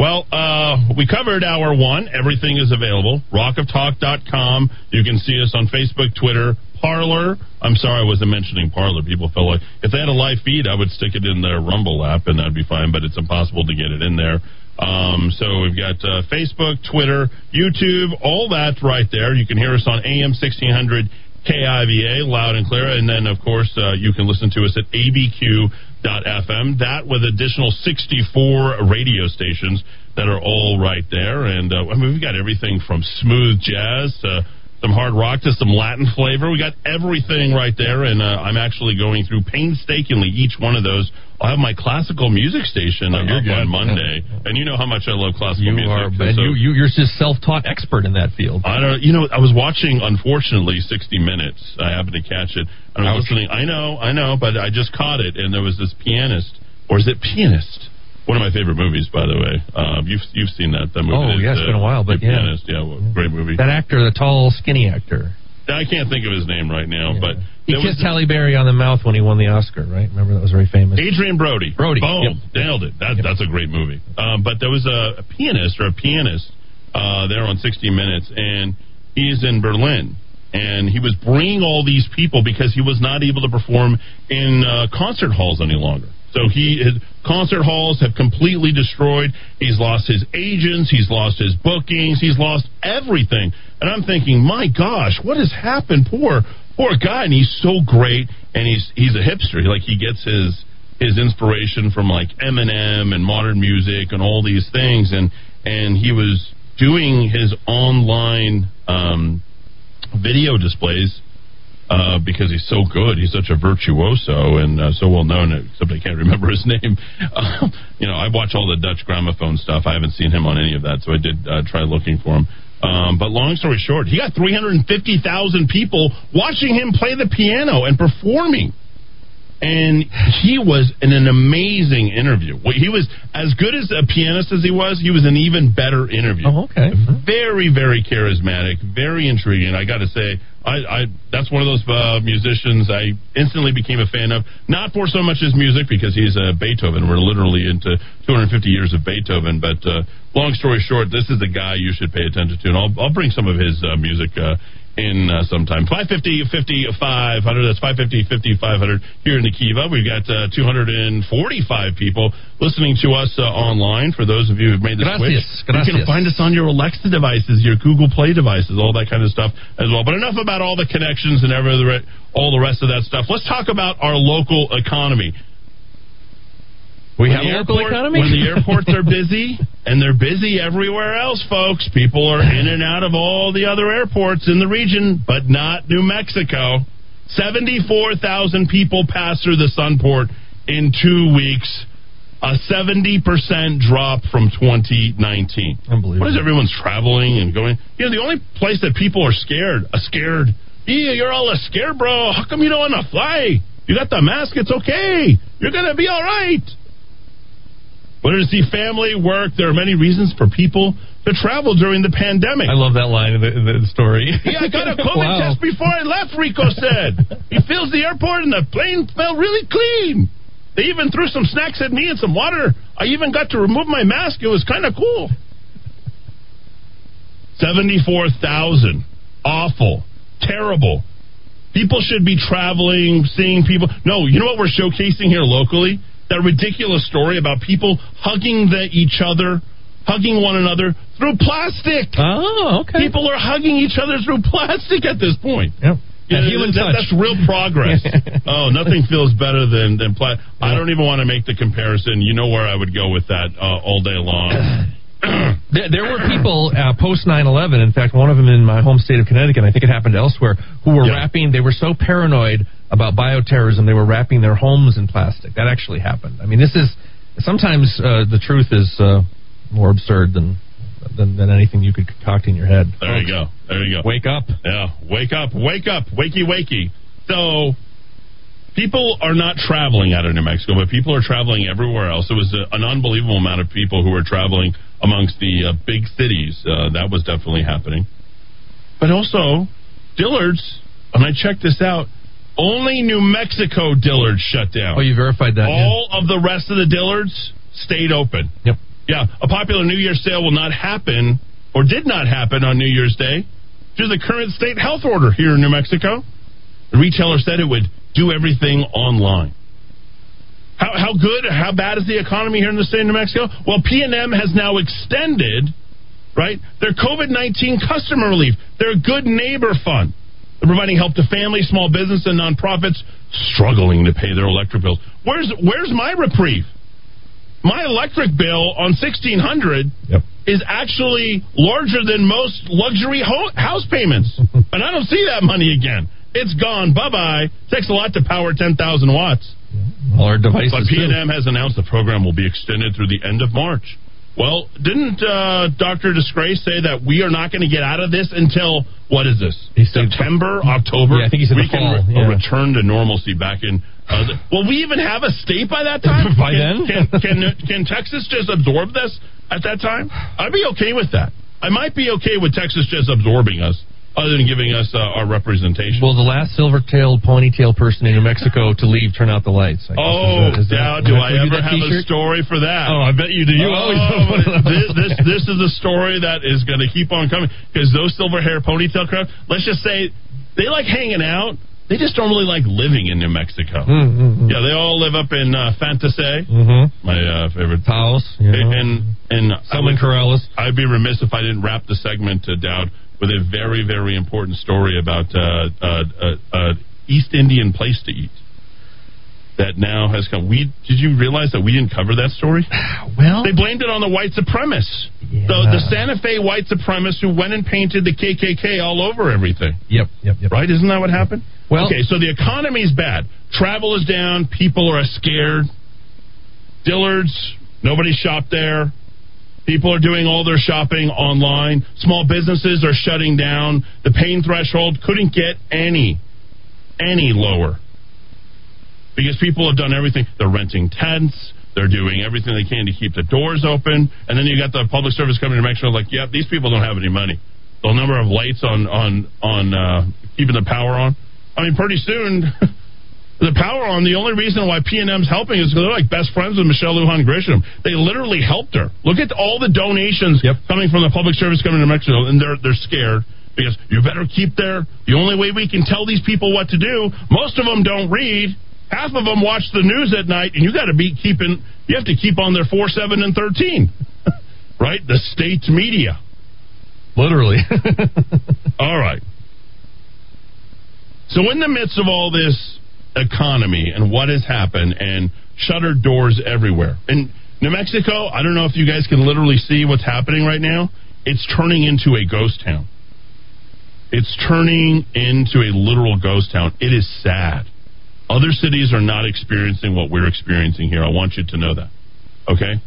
Well, uh, we covered hour one. Everything is available. Rockoftalk.com. You can see us on Facebook, Twitter, Parlor. I'm sorry I wasn't mentioning Parlor. People felt like if they had a live feed, I would stick it in their Rumble app and that'd be fine, but it's impossible to get it in there. Um, so we've got uh, Facebook, Twitter, YouTube, all that right there. You can hear us on AM 1600 KIVA, loud and clear. And then, of course, uh, you can listen to us at abq.fm. That with additional 64 radio stations that are all right there. And uh, I mean, we've got everything from smooth jazz to some hard rock to some Latin flavor. We got everything right there. And uh, I'm actually going through painstakingly each one of those. I'll have my classical music station you're up on Monday. And you know how much I love classical You music. are, So- and you, you, you're just self-taught expert in that field. I don't. You know, I was watching, unfortunately, 60 Minutes. I happened to catch it. I was Ouch. listening. I know, I know, but I just caught it, and there was this pianist, or is it pianist? One of my favorite movies, by the way. Um, you've you've seen that that movie? Oh, yeah, it's uh, been a while, but The yeah. pianist, yeah, well, great movie. That actor, the tall, skinny actor. I can't think of his name right now, but He there was kissed Halle Berry on the mouth when he won the Oscar, right? Remember that was very famous. Adrien Brody. Brody, Boom. yep. Nailed it. That, That's a great movie. Um, but there was a, a pianist or a pianist uh, there on 60 Minutes, and he's in Berlin. And he was bringing all these people because he was not able to perform in uh, concert halls any longer. So he his concert halls have completely destroyed. He's lost his agents. He's lost his bookings. He's lost everything. And I'm thinking, my gosh, what has happened? Poor, poor guy. And he's so great. And he's he's a hipster. Like he gets his his inspiration from like Eminem and modern music and all these things. And and he was doing his online um, video displays uh, because he's so good. He's such a virtuoso and uh, so well known, except I can't remember his [LAUGHS] name. Uh, you know, I watch all the Deutsche Grammophon stuff. I haven't seen him on any of that, so I did uh, try looking for him. Um, but long story short, he got 350,000 people watching him play the piano and performing. And he was in an amazing interview. He was as good as a pianist as he was. He was an even better interview. Oh, okay. Very, very charismatic, very intriguing. I got to say, I, I that's one of those uh, musicians I instantly became a fan of. Not for so much his music because he's a Beethoven. We're literally into 250 years of Beethoven. But uh, long story short, this is a guy you should pay attention to, and I'll, I'll bring some of his uh, music. Uh, in uh, sometime. 550 50 500 that's 550 50 500 here in the Kiva we've got uh, 245 people listening to us uh, online. For those of you who've made the Gracias, switch you can find us on your Alexa devices your Google Play devices all that kind of stuff as well. But enough about all the connections and every all the rest of that stuff. Let's talk about our local economy We when have the local airport- economy? When the airports are [LAUGHS] busy, and they're busy everywhere else, folks. People are in and out of all the other airports in the region, but not New Mexico. 74,000 people pass through the Sunport in two weeks. A 70% drop from 2019. Unbelievable. What is everyone's traveling and going? You know, the only place that people are scared, a scared. Yeah, you're all a scared, bro. How come you don't want to fly? You got the mask. It's okay. You're going to be all right. Whether to see family, work, there are many reasons for people to travel during the pandemic. I love that line in the, the story. Yeah, I got a [LAUGHS] COVID Wow. test before I left, Rico said. he fills the airport and the plane smelled really clean. They even threw some snacks at me and some water. I even got to remove my mask. It was kind of cool. 74,000. Awful. Terrible. People should be traveling, seeing people. No, you know what we're showcasing here locally? That ridiculous story about people hugging the, each other, hugging one another through plastic. Oh, okay. People are hugging each other through plastic at this point. Yep. Yeah, human that- touch. That's real progress. [LAUGHS] oh, nothing feels better than than pla- I don't even want to make the comparison. You know where I would go with that uh, all day long. [CLEARS THROAT] [CLEARS THROAT] There, there were people uh, post 9/11. In fact, one of them in my home state of Connecticut. I think it happened elsewhere. Who were wrapping? They were so paranoid about bioterrorism. They were wrapping their homes in plastic. That actually happened. I mean, this is sometimes uh, the truth is uh, more absurd than, than than anything you could concoct in your head. There you go. There you go. Wake up. Yeah, wake up, wake up, wakey, wakey. So, people are not traveling out of New Mexico, but people are traveling everywhere else. It was a, an unbelievable amount of people who were traveling amongst the uh, big cities. Uh, that was definitely happening. But also, Dillard's, and I checked this out, only New Mexico Dillard's shut down. Oh, you verified that? yeah. All of the rest of the Dillards stayed open. Yep. Yeah, a popular New Year's sale will not happen or did not happen on New Year's Day due to the current state health order here in New Mexico. The retailer said it would do everything online. How, how good, how bad is the economy here in the state of New Mexico? Well, P&M has now extended, right, their COVID-19 customer relief, their Good Neighbor Fund. They're providing help to families, small business, and nonprofits struggling to pay their electric bills. Where's where's my reprieve? My electric bill on sixteen hundred is actually larger than most luxury ho- house payments, [LAUGHS] and I don't see that money again. It's gone. Bye bye. Takes a lot to power ten thousand watts. All our devices. But too. P&M has announced the program will be extended through the end of March. Well, didn't uh, Dr. Disgrace say that we are not going to get out of this until, what is this? September, October? Yeah, I think he said we the can fall, re- yeah. return to normalcy back in. Uh, the, will we even have a state by that time? [LAUGHS] By can, then? Can, can, can Texas just absorb this at that time? I'd be okay with that. I might be okay with Texas just absorbing us, other than giving us uh, our representation. Well, the last silver-tailed ponytail person in New Mexico to leave turn out the lights? I guess. Oh, Is that- is that- do I ever have a t-shirt? story for that? Oh, I bet you do. You Oh, always have [LAUGHS] this, this this is a story that is going to keep on coming because those silver hair ponytail crowd. Let's just say they like hanging out. They just don't really like living in New Mexico. Mm-hmm. Yeah, they all live up in uh, Fantasy, Mm-hmm. my uh, favorite you know. and and Salmon Corrales. I'd be remiss if I didn't wrap the segment to Dowd with a very very important story about uh, uh, uh, uh, East Indian place to eat that now has come. We did you realize that we didn't cover that story? [SIGHS] Well, they blamed it on the white supremacists. The, the Santa Fe white supremacists who went and painted the KKK all over everything. Yep, yep, yep. Right? Isn't that what happened? Well- okay, so the economy's bad. Travel is down. People are scared. Dillard's, nobody shopped there. People are doing all their shopping online. Small businesses are shutting down. The pain threshold couldn't get any, any lower. Because people have done everything. They're renting tents. They're doing everything they can to keep the doors open. And then you got the public service coming to make sure, like, yep, these people don't have any money. The number of lights on on on uh, keeping the power on. I mean, pretty soon, [LAUGHS] the power on. The only reason why P and M's helping is because they're like best friends with Michelle Lujan Grisham. They literally helped her. Look at all the donations coming from the public service coming to Mexico, and they're they're scared because you better keep their. The only way we can tell these people what to do. Most of them don't read. Half of them watch the news at night, and you got to be keeping. You have to keep on their four, seven, and thirteen, [LAUGHS] right? The state's media. Literally. [LAUGHS] All right. So, in the midst of all this economy and what has happened and shuttered doors everywhere, in New Mexico, I don't know if you guys can literally see what's happening right now. It's turning into a ghost town. It's turning into a literal ghost town. It is sad. Other cities are not experiencing what we're experiencing here. I want you to know that. Okay?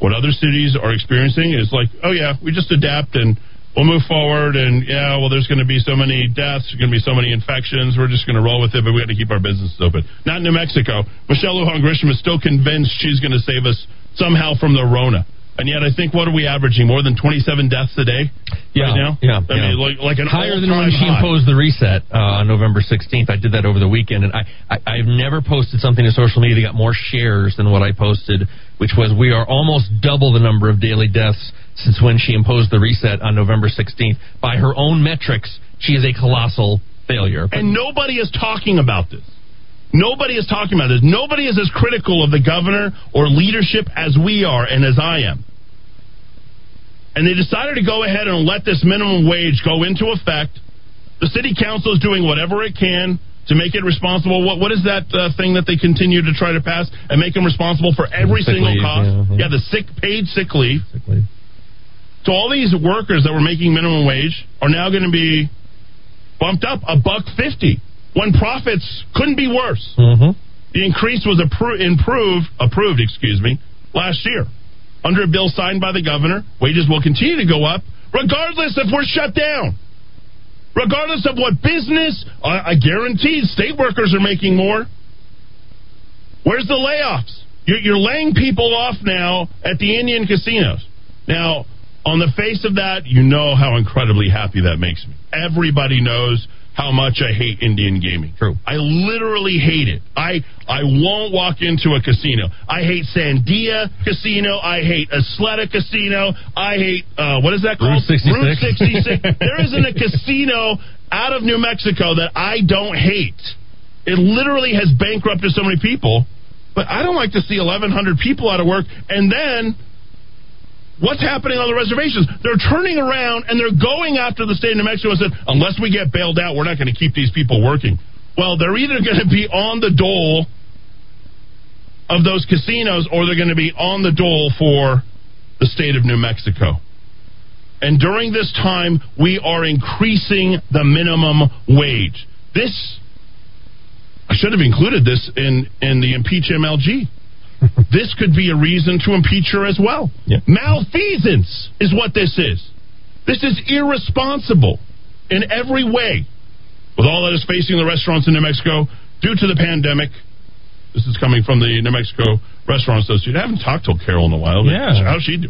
What other cities are experiencing is like, oh yeah, we just adapt and we'll move forward and yeah, well there's going to be so many deaths, there's going to be so many infections, we're just going to roll with it, but we got to keep our businesses open. Not New Mexico. Michelle Lujan Grisham is still convinced she's going to save us somehow from the Rona. And yet, I think what are we averaging? More than 27 deaths a day Yeah, right now. yeah, I yeah. mean, like like an higher than when she high. imposed the reset uh, on November 16th. I did that over the weekend, and I, I I've never posted something to social media that got more shares than what I posted, which was we are almost double the number of daily deaths since when she imposed the reset on November 16th. By her own metrics, she is a colossal failure. And nobody is talking about this. Nobody is talking about this. Nobody is as critical of the governor or leadership as we are and as I am. And they decided to go ahead and let this minimum wage go into effect. The city council is doing whatever it can to make it responsible. What what is that uh, thing that they continue to try to pass and make them responsible for every Sick single leave, cost? yeah, yeah. the sick paid sick leave. Sick leave. So all these workers that were making minimum wage are now going to be bumped up a buck fifty when profits couldn't be worse. Mm-hmm. The increase was appro- improved, approved, excuse me, last year. Under a bill signed by the governor, wages will continue to go up regardless if we're shut down. Regardless of what business, I I guarantee state workers are making more. Where's the layoffs? You're, you're laying people off now at the Indian casinos. Now, on the face of that, you know how incredibly happy that makes me. Everybody knows how much I hate Indian gaming. True. I literally hate it. I I won't walk into a casino. I hate Sandia Casino. I hate Isleta Casino. I hate uh, what is that called? Route 66. Route 66. [LAUGHS] there isn't a casino out of New Mexico that I don't hate. It literally has bankrupted so many people. But I don't like to see 1,100 people out of work and then what's happening on the reservations? They're turning around and they're going after the state of New Mexico and said, unless we get bailed out, we're not going to keep these people working. Well, they're either going to be on the dole of those casinos or they're going to be on the dole for the state of New Mexico. And during this time, we are increasing the minimum wage. This, I should have included this in, in the impeach MLG this could be a reason to impeach her as well. Malfeasance is what this is. This is irresponsible in every way. With all that is facing the restaurants in New Mexico due to the pandemic, this is coming from the New Mexico Restaurant Association. I haven't talked to Carol in a while. Yeah. How's she do?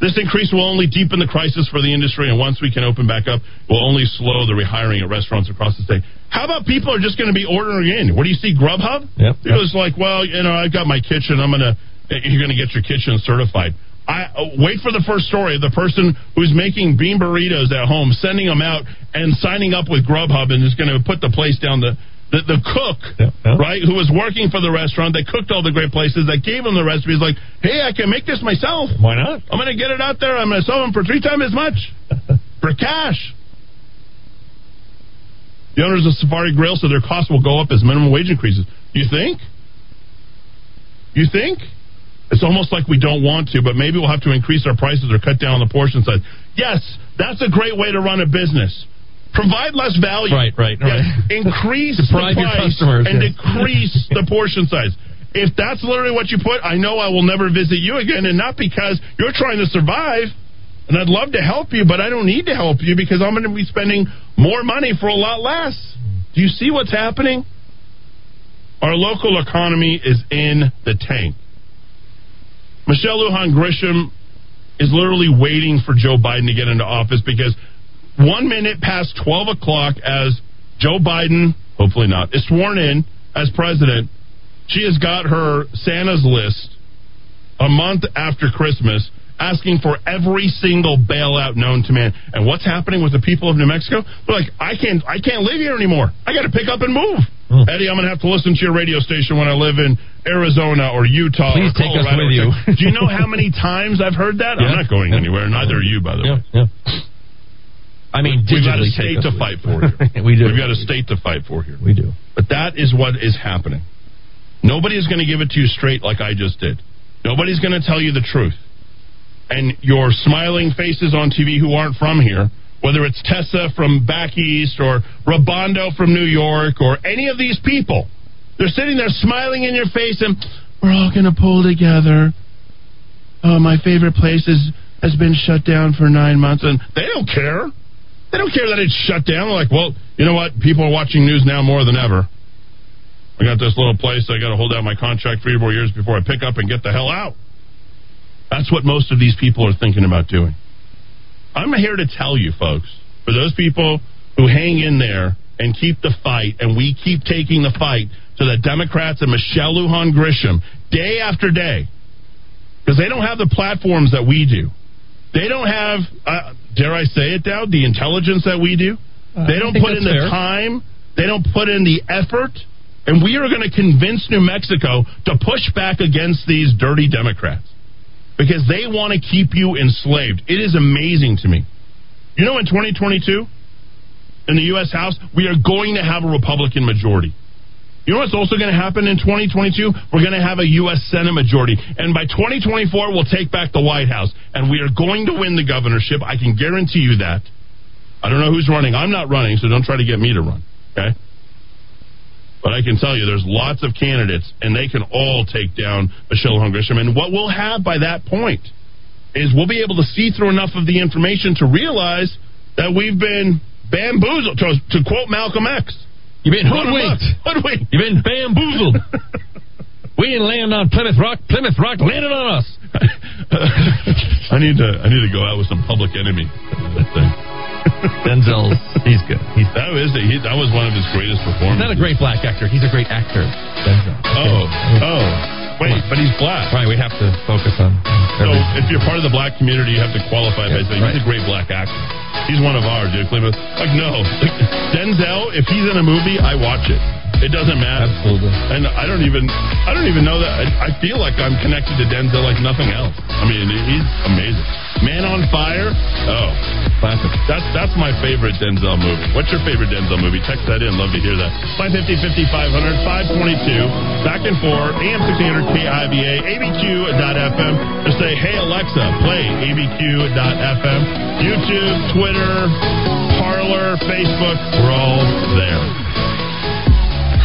This increase will only deepen the crisis for the industry, and once we can open back up, will only slow the rehiring at restaurants across the state. How about people are just going to be ordering in? What do you see, Grubhub? Yep. It was like, well, you know, I've got my kitchen. I'm gonna. You're gonna get your kitchen certified. I uh, wait for the first story of the person who's making bean burritos at home, sending them out and signing up with Grubhub, and is going to put the place down. The the, the cook, right, who was working for the restaurant, that cooked all the great places, that gave him the recipes, like, hey, I can make this myself. Why not? I'm going to get it out there. I'm going to sell them for three times as much [LAUGHS] for cash. The owners of Safari Grill said their costs will go up as minimum wage increases. You think? You think? It's almost like we don't want to, but maybe we'll have to increase our prices or cut down on the portion size. Yes, that's a great way to run a business. Provide less value. Right, right, right. [LAUGHS] Increase Deprive the price customers, and yes. decrease [LAUGHS] the portion size. If that's literally what you put, I know I will never visit you again, and not because you're trying to survive. And I'd love to help you, but I don't need to help you because I'm going to be spending more money for a lot less. Do you see what's happening? Our local economy is in the tank. Michelle Lujan Grisham is literally waiting for Joe Biden to get into office because one minute past 12 o'clock, as Joe Biden, hopefully not, is sworn in as president, she has got her Santa's list a month after Christmas asking for every single bailout known to man. And what's happening with the people of New Mexico? They're like, I can't I can't live here anymore. I gotta pick up and move. Hmm. Eddie, I'm gonna have to listen to your radio station when I live in Arizona or Utah Please or take us with you. Do you know how many times I've heard that? I'm [LAUGHS] not going anywhere, neither are you, by the way. Yeah. I mean, We've got a state to fight for [LAUGHS] here. we do. We've got a state to fight for here. We do. But that is what is happening. Nobody is going to give it to you straight like I just did. Nobody's going to tell you the truth. And your smiling faces on TV who aren't from here, whether it's Tessa from back east or Rabondo from New York or any of these people, they're sitting there smiling in your face and we're all going to pull together. oh, my favorite place is, has been shut down for nine months, and they don't care. They don't care that it's shut down. They're like, well, you know what? People are watching news now more than ever. I got this little place. I got to hold out my contract three more years before I pick up and get the hell out. That's what most of these people are thinking about doing. I'm here to tell you, folks, for those people who hang in there and keep the fight, and we keep taking the fight to the Democrats and Michelle Lujan Grisham day after day, because they don't have the platforms that we do. They don't have, uh, dare I say it, Dowd, the intelligence that we do. Uh, they don't put in the fair. time. They don't put in the effort. And we are going to convince New Mexico to push back against these dirty Democrats because they want to keep you enslaved. It is amazing to me. You know, in 2022, in the U.S. House, we are going to have a Republican majority. You know what's also going to happen in 2022? We're going to have a U.S. Senate majority. And by 2024, we'll take back the White House. And we are going to win the governorship. I can guarantee you that. I don't know who's running. I'm not running, so don't try to get me to run. Okay? But I can tell you, there's lots of candidates, and they can all take down Michelle Grisham. And what we'll have by that point is we'll be able to see through enough of the information to realize that we've been bamboozled. To, to quote Malcolm X, You've been hoodwinked. Hoodwinked. You've been bamboozled. [LAUGHS] we didn't land on Plymouth Rock. Plymouth Rock landed on us. [LAUGHS] I need to I need to go out with some Public Enemy. That thing. Denzel's he's good. He's that was he, that was one of his greatest He's performances. not a great black actor. He's a great actor. Denzel. Oh, oh, wait, but he's black. Right, we have to focus on. So if you're part of the black community, you have to qualify by saying right. he's a great black actor. He's one of ours. Plymouth. Like no, [LAUGHS] Denzel. If he's in a movie, I watch it. It doesn't matter. Absolutely. And I don't even I don't even know that I, I feel like I'm connected to Denzel like nothing else. I mean, he's amazing. Man on Fire. Oh, classic. That's that's my favorite Denzel movie. What's your favorite Denzel movie? Text that in. Love to hear that. 550 5500 522 back and forth. AM 1600 KIVA ABQ.FM. Just say, Hey Alexa, play ABQ.FM. YouTube, Twitter, Parlor, Facebook. We're all there.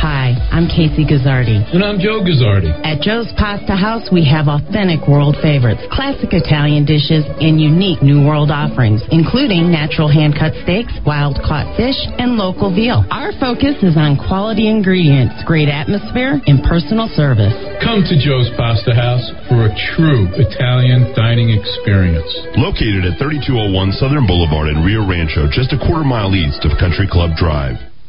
Hi, I'm Casey Guzzardi. And I'm Joe Guzzardi. At Joe's Pasta House, we have authentic world favorites, classic Italian dishes, and unique New World offerings, including natural hand cut steaks, wild caught fish, and local veal. Our focus is on quality ingredients, great atmosphere, and personal service. Come to Joe's Pasta House for a true Italian dining experience. Located at 3201 Southern Boulevard in Rio Rancho, just a quarter mile east of Country Club Drive.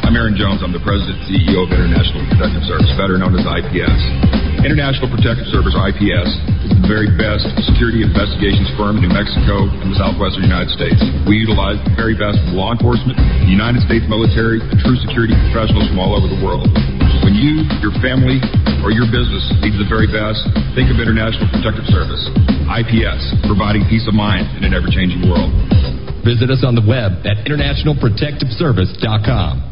I'm Aaron Jones. I'm the president and CEO of International Protective Service, better known as IPS. International Protective Service, IPS, is the very best security investigations firm in New Mexico and the southwestern United States. We utilize the very best law enforcement, the United States military, and true security professionals from all over the world. When you, your family, or your business needs the very best, think of International Protective Service. IPS, providing peace of mind in an ever-changing world. Visit us on the web at internationalprotectiveservice.com.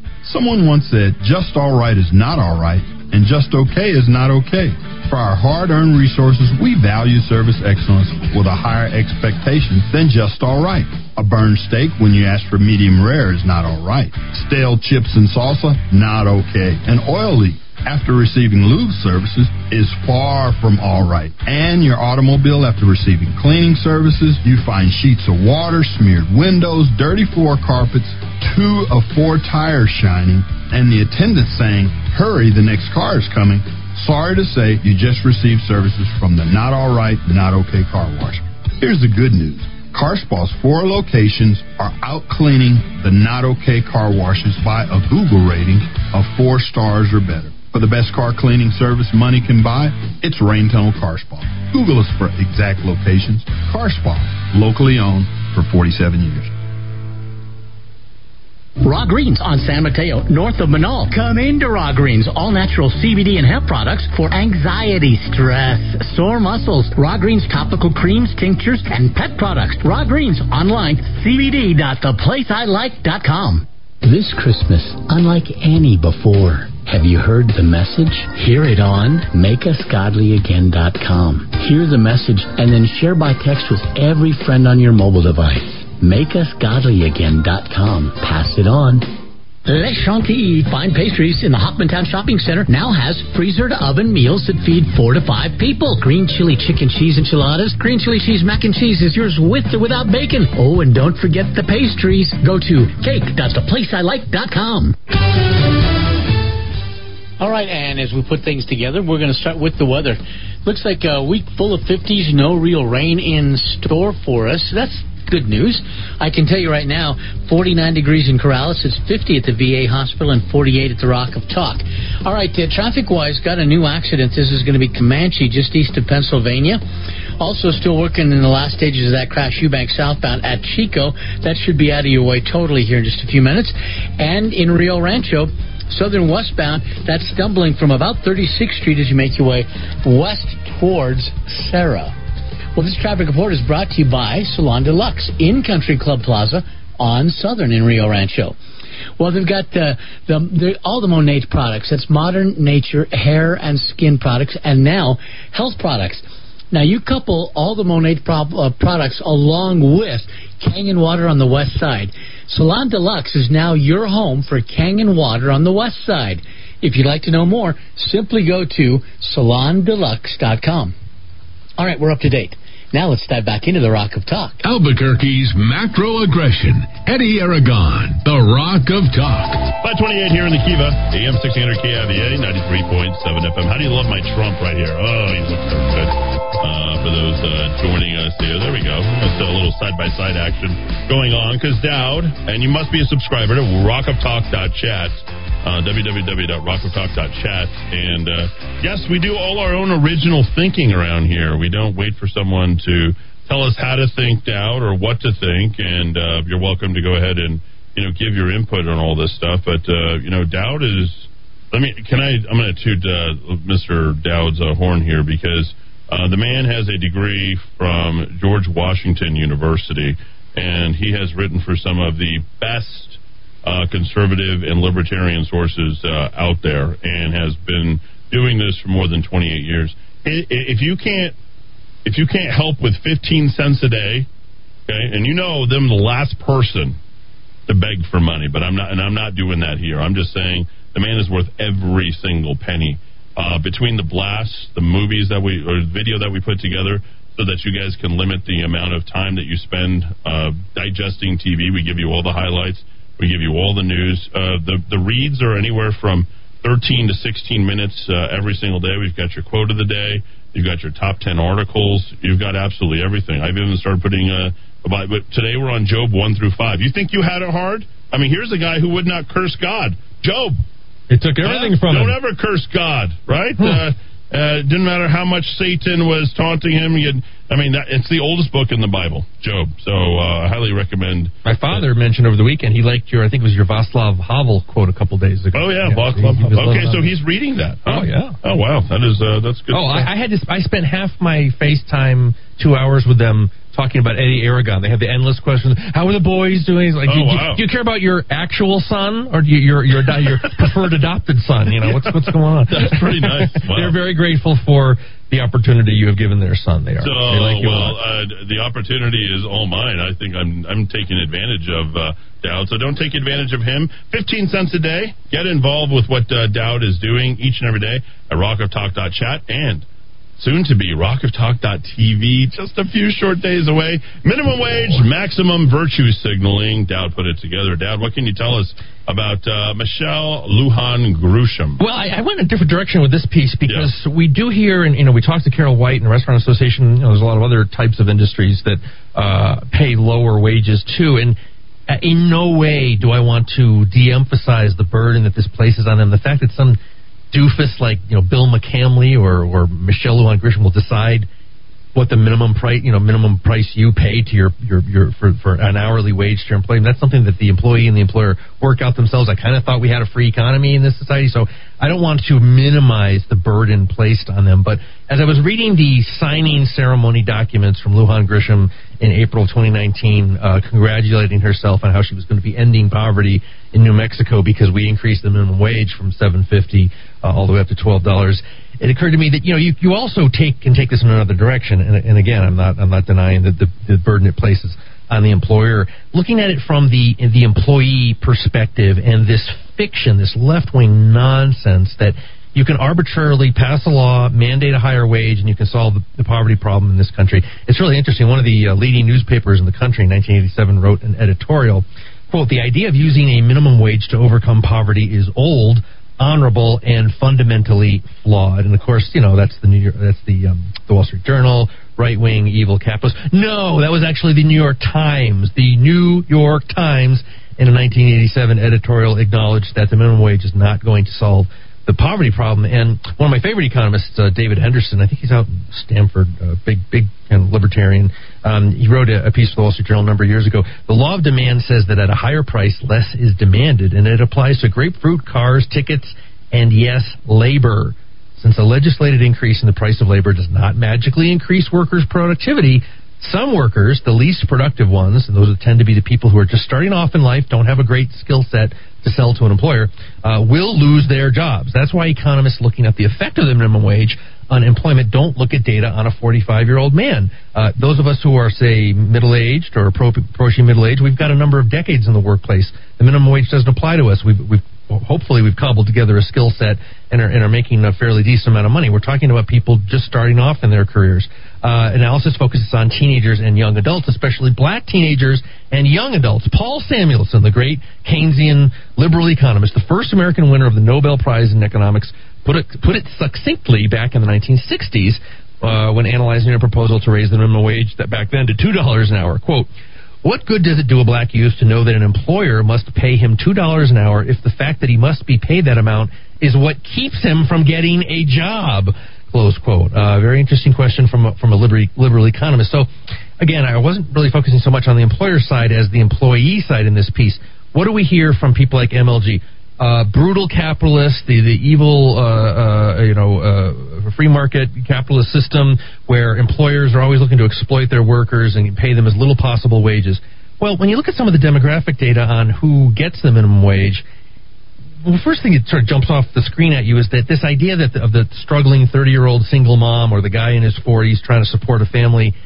Someone once said, just all right is not all right, and just okay is not okay. For our hard earned resources, we value service excellence with a higher expectation than just all right. A burned steak when you ask for medium rare is not all right. Stale chips and salsa, not okay. An oil leak after receiving lube services is far from all right. And your automobile after receiving cleaning services, you find sheets of water, smeared windows, dirty floor carpets, two of four tires shining, and the attendant saying, Hurry, the next car is coming. Sorry to say, you just received services from the Not Alright, Not Okay Car Wash. Here's the good news. CarSpa's four locations are out cleaning the not okay car washes by a Google rating of four stars or better. For the best car cleaning service money can buy, it's Rain Tunnel Car Spa. Google us for exact locations. Car Spa, locally owned for 47 years. Raw Greens on San Mateo, north of Menaul. Come into Raw Greens, all natural CBD and hemp products for anxiety, stress, sore muscles. Raw Greens topical creams, tinctures, and pet products. Raw Greens online, cbd.theplaceilike.com. This Christmas, unlike any before, have you heard the message? Hear it on makeusgodlyagain.com. Hear the message and then share by text with every friend on your mobile device makeusgodlyagain.com. Pass it on. Les Chantilly Fine Pastries in the Hoffmantown Shopping Center now has freezer to oven meals that feed four to five people. Green chili chicken cheese enchiladas, green chili cheese mac and cheese is yours with or without bacon. Oh, and don't forget the pastries. Go to cake.theplaceilike.com. All right, and as we put things together, we're going to start with the weather. Looks like a week full of 50s, no real rain in store for us. That's good news. I can tell you right now, 49 degrees in Corrales. It's 50 at the VA hospital and 48 at the Rock of Talk. All right, uh, traffic-wise, got a new accident. This is going to be Comanche, just east of Pennsylvania. Also, still working in the last stages of that crash, Eubank southbound at Chico. That should be out of your way totally here in just a few minutes. And in Rio Rancho, southern westbound, that's stumbling from about 36th Street as you make your way west towards Sarah. Well, this traffic report is brought to you by Salon Deluxe in Country Club Plaza on Southern in Rio Rancho. Well, they've got uh, the, the, all the Monat products. That's modern nature hair and skin products, and now health products. Now, you couple all the Monat pro- uh, products along with Kangen Water on the west side. Salon Deluxe is now your home for Kangen Water on the west side. If you'd like to know more, simply go to salondeluxe.com. All right, we're up to date. Now let's dive back into the Rock of Talk. Albuquerque's macro aggression. Eddie Aragon, the Rock of Talk. 528 here in the Kiva, AM 1600 KIVA, 93.7 FM. How do you love my Trump right here? Oh, he looks so good. Uh, for those uh, joining us here, there we go. That's a little side by side action going on because Dowd, and you must be a subscriber to rockoftalk.chat uh, www.rockoftalk.chat. And uh, yes, we do all our own original thinking around here. We don't wait for someone to tell us how to think out or what to think. And uh, you're welcome to go ahead and you know give your input on all this stuff. But uh, you know, doubt is. Let me. Can I? I'm going to toot uh, Mr. Dowd's uh, horn here because the man has a degree from George Washington University, and he has written for some of the best uh, conservative and libertarian sources uh, out there and has been doing this for more than 28 years. If you can't, if you can't help with 15 cents a day, okay, and you know them the last person to beg for money, but I'm not, and I'm not doing that here. I'm just saying the man is worth every single penny. Uh, between the blasts, the movies that we or the video that we put together, so that you guys can limit the amount of time that you spend uh, digesting TV. We give you all the highlights. We give you all the news. Uh, the the reads are anywhere from 13 to 16 minutes uh, every single day. We've got your quote of the day. You've got your top 10 articles. You've got absolutely everything. I've even started putting a. But today we're on Job one through five. You think you had it hard? I mean, here's a guy who would not curse God. Job. It took everything from don't him. Don't ever curse God, right? Uh, uh, didn't matter how much Satan was taunting him. I mean, that, it's the oldest book in the Bible, Job. So uh, I highly recommend. My father mentioned over the weekend he liked your, I think it was your Václav Havel quote a couple days ago. Oh yeah, yeah Václav. Okay, so he's reading that. Oh yeah. Oh wow, that is uh, that's good. Oh, I, I, had to. I spent half my FaceTime two hours with them talking about Eddie Aragon. They have the endless questions. How are the boys doing? Like, Oh, do, you- wow. do you care about your actual son or do you, your your your [LAUGHS] preferred adopted son? You know what's what's going on? That's pretty nice. [LAUGHS] Wow. They're very grateful for the opportunity you have given their son. They are. So, they like well, uh, the opportunity is all mine. I think I'm I'm taking advantage of uh, Dowd. So don't take advantage of him. Fifteen cents a day. Get involved with what uh, Dowd is doing each and every day at rockoftalk.chat and soon to be rockoftalk.tv. Just a few short days away. Minimum wage, maximum virtue signaling. Dowd put it together. Dowd, what can you tell us about uh, Michelle Lujan Grisham? Well, I, I went in a different direction with this piece because we do hear, and you know, we talked to Carol White and the Restaurant Association. You know, there's a lot of other types of industries that uh, pay lower wages too, and uh, in no way do I want to de-emphasize the burden that this places on them. The fact that some doofus like you know Bill McCamley or or Michelle Lujan Grisham will decide what the minimum price, you know, minimum price you pay to your your your for, for an hourly wage to your employee. And that's something that the employee and the employer work out themselves. I kind of thought we had a free economy in this society, so I don't want to minimize the burden placed on them. But as I was reading the signing ceremony documents from Lujan Grisham in April of 2019, uh, congratulating herself on how she was going to be ending poverty in New Mexico because we increased the minimum wage from 7.50 uh, all the way up to twelve dollars it occurred to me that you know you, you also take can take this in another direction. And, and again I'm not I'm not denying that the, the burden it places on the employer. Looking at it from the the employee perspective and this fiction this left wing nonsense that you can arbitrarily pass a law mandate a higher wage and you can solve the, the poverty problem in this country. It's really interesting. One of the uh, leading newspapers in the country in 1987 wrote an editorial quote the idea of using a minimum wage to overcome poverty is old honorable and fundamentally flawed. And of course, you know that's the New York, that's the um, the Wall Street Journal, right wing evil capitalist. No, that was actually the New York Times. The New York Times in a 1987 editorial acknowledged that the minimum wage is not going to solve the poverty problem. And one of my favorite economists, uh, David Henderson, I think he's out in Stanford, uh, big, big kind of libertarian. Um, he wrote a, a piece for the Wall Street Journal a number of years ago. The law of demand says that at a higher price, less is demanded, and it applies to grapefruit, cars, tickets, and yes, labor. Since a legislated increase in the price of labor does not magically increase workers' productivity, some workers, the least productive ones, and those tend to be the people who are just starting off in life, don't have a great skill set to sell to an employer, uh, will lose their jobs. That's why economists looking at the effect of the minimum wage on employment don't look at data on a 45 year old man. Uh, those of us who are, say, middle aged or appro- approaching middle age, we've got a number of decades in the workplace. The minimum wage doesn't apply to us. We've, we've hopefully we've cobbled together a skill set and are, and are making a fairly decent amount of money. We're talking about people just starting off in their careers. Uh, analysis focuses on teenagers and young adults, especially black teenagers and young adults. Paul Samuelson, the great Keynesian liberal economist, the first American winner of the Nobel Prize in economics, put it put it succinctly back in the 1960s uh, when analyzing a proposal to raise the minimum wage that back then to two dollars an hour. Quote. What good does it do a black youth to know that an employer must pay him $2 an hour if the fact that he must be paid that amount is what keeps him from getting a job? Close quote. Uh, very interesting question from a, from a liberal, liberal economist. So, again, I wasn't really focusing so much on the employer side as the employee side in this piece. What do we hear from people like MLG? Uh, brutal capitalist, the the evil, uh, uh, you know, uh, free market capitalist system where employers are always looking to exploit their workers and pay them as little possible wages. Well, when you look at some of the demographic data on who gets the minimum wage, the first thing that sort of jumps off the screen at you is that this idea that the, of the struggling 30 year old single mom or the guy in his 40s trying to support a family,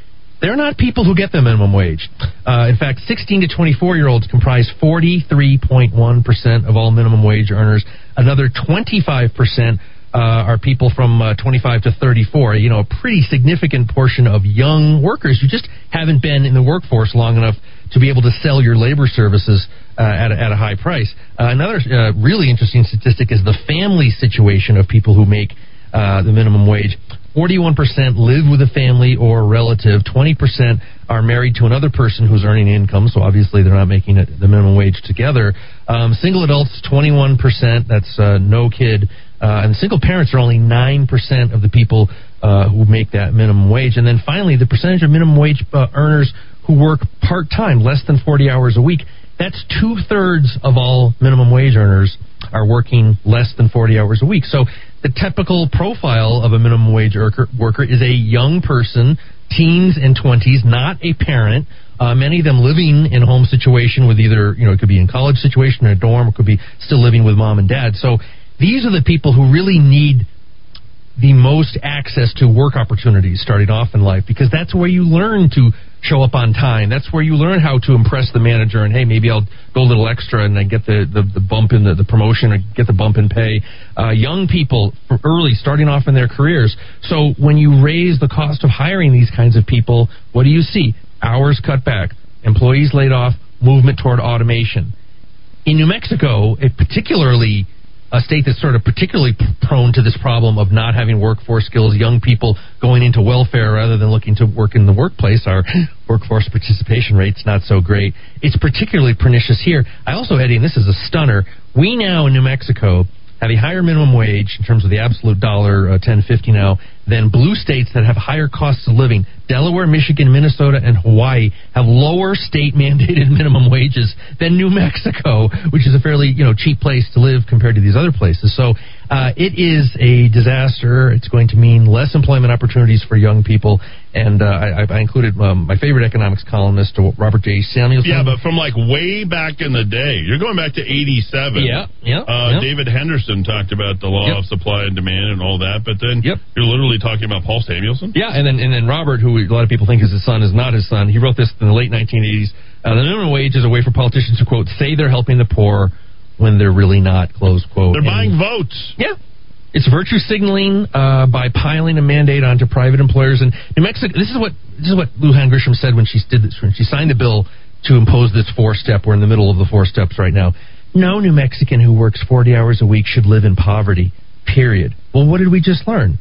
they're not people who get the minimum wage. Uh, in fact, 16 to 24 year olds comprise 43.1% of all minimum wage earners. Another 25% uh, are people from uh, 25 to 34. You know, a pretty significant portion of young workers who just haven't been in the workforce long enough to be able to sell your labor services uh, at, a, at a high price. Uh, another uh, really interesting statistic is the family situation of people who make uh, the minimum wage. 41% live with a family or relative. 20% are married to another person who's earning income, so obviously they're not making it, the minimum wage together. Um, single adults, 21%. That's uh, no kid. Uh, and single parents are only 9% of the people uh, who make that minimum wage. And then finally, the percentage of minimum wage uh, earners who work part time, less than 40 hours a week. That's two thirds of all minimum wage earners are working less than 40 hours a week. So the typical profile of a minimum wage worker, worker is a young person teens and 20s, not a parent. Uh, many of them living in home situation with either, you know, it could be in college situation or a dorm, it could be still living with mom and dad. So these are the people who really need the most access to work opportunities starting off in life because that's where you learn to show up on time. That's where you learn how to impress the manager and hey, maybe I'll go a little extra and I get the, the, the bump in the, the promotion or get the bump in pay. Uh, young people early starting off in their careers. So when you raise the cost of hiring these kinds of people, what do you see? Hours cut back, employees laid off, movement toward automation. In New Mexico, it particularly a state that's sort of particularly prone to this problem of not having workforce skills, young people going into welfare rather than looking to work in the workplace. Our [GASPS] workforce participation rate's not so great. It's particularly pernicious here. I also, Eddie, and this is a stunner, we now in New Mexico have a higher minimum wage in terms of the absolute dollar uh, 1050 now than blue states that have higher costs of living. Delaware, Michigan, Minnesota, and Hawaii have lower state [LAUGHS] mandated minimum wages than New Mexico, which is a fairly you know cheap place to live compared to these other places. So uh, it is a disaster. It's going to mean less employment opportunities for young people. And uh, I, I, included um, my favorite economics columnist, Robert J. Samuelson. Yeah, but from like way back in the day, you're going back to '87. Yeah, yeah. Uh, yeah. David Henderson talked about the law yep. of supply and demand and all that, but then yep. you're literally talking about Paul Samuelson. Yeah, and then and then Robert, who a lot of people think is his son, is not his son. He wrote this in the late 1980s. Uh, the minimum wage is a way for politicians to quote say they're helping the poor when they're really not. Close quote. They're and, buying votes. Yeah. It's virtue signaling uh, by piling a mandate onto private employers. And New Mexico, this is what this is what Lujan Grisham said when she did this when she signed the bill to impose this four step. We're in the middle of the four steps right now. No New Mexican who works 40 hours a week should live in poverty. Period. Well, what did we just learn?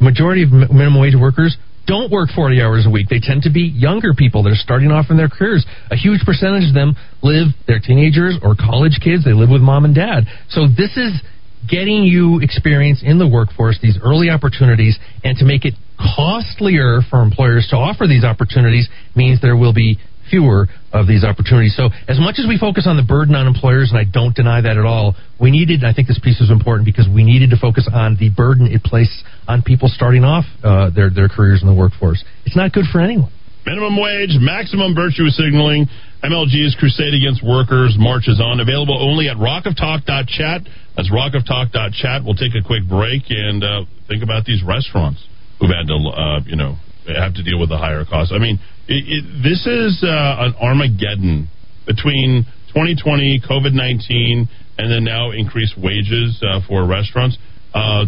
Majority of minimum wage workers don't work 40 hours a week. They tend to be younger people. They're starting off in their careers. A huge percentage of them live, they're teenagers or college kids. They live with mom and dad. So this is getting you experience in the workforce, these early opportunities, and to make it costlier for employers to offer these opportunities means there will be fewer of these opportunities. So, as much as we focus on the burden on employers, and I don't deny that at all, we needed, I think this piece was important because we needed to focus on the burden it places on people starting off uh, their, their careers in the workforce. It's not good for anyone. Minimum wage, maximum virtue signaling. MLG's crusade against workers marches on. Available only at rockoftalk.chat. That's rockoftalk.chat. We'll take a quick break and uh, think about these restaurants who've had to, uh, you know, have to deal with the higher costs. I mean, it, it, this is uh, an Armageddon between 2020, COVID 19, and then now increased wages uh, for restaurants. Uh,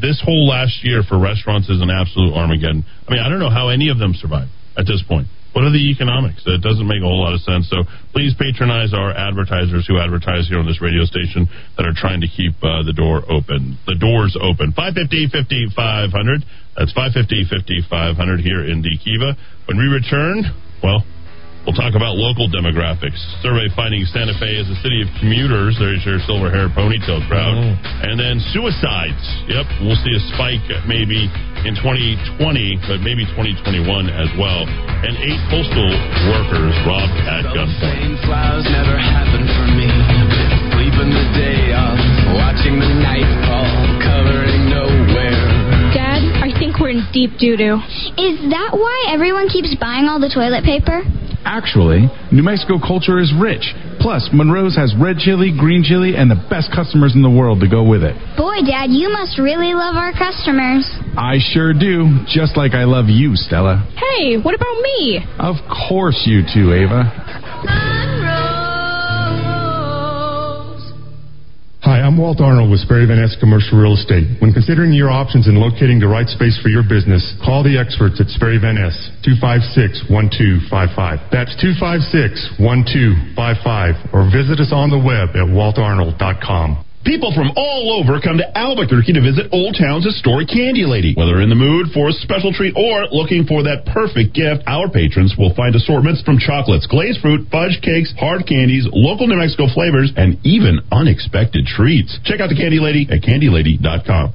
this whole last year for restaurants is an absolute Armageddon. I mean, I don't know how any of them survive at this point. What are the economics? It doesn't make a whole lot of sense. So please patronize our advertisers who advertise here on this radio station that are trying to keep uh, the door open. The doors open. 550 5500. That's 550 5500 here in the Kiva. When we return, well, We'll talk about local demographics. Survey finding Santa Fe is a city of commuters. There's your silver haired ponytail crowd. Oh. And then suicides. Yep, we'll see a spike maybe in 2020, but maybe 2021 as well. And eight postal workers robbed at gunpoint. flowers never happened for me. Sleeping the day off, watching the night fall, covering nowhere. Dad, I think we're in deep doo doo. Is that why everyone keeps buying all the toilet paper? Actually, New Mexico culture is rich. Plus, Monroe's has red chili, green chili, and the best customers in the world to go with it. Boy, Dad, you must really love our customers. I sure do, just like I love you, Stella. Hey, what about me? Of course you too, Ava. Hi, I'm Walt Arnold with Sperry Van Ness Commercial Real Estate. When considering your options and locating the right space for your business, call the experts at Sperry Van Ness, 256-1255. That's 256-1255. Or visit us on the web at waltarnold.com. People from all over come to Albuquerque to visit Old Town's historic Candy Lady. Whether in the mood for a special treat or looking for that perfect gift, our patrons will find assortments from chocolates, glazed fruit, fudge cakes, hard candies, local New Mexico flavors, and even unexpected treats. Check out the Candy Lady at candylady.com.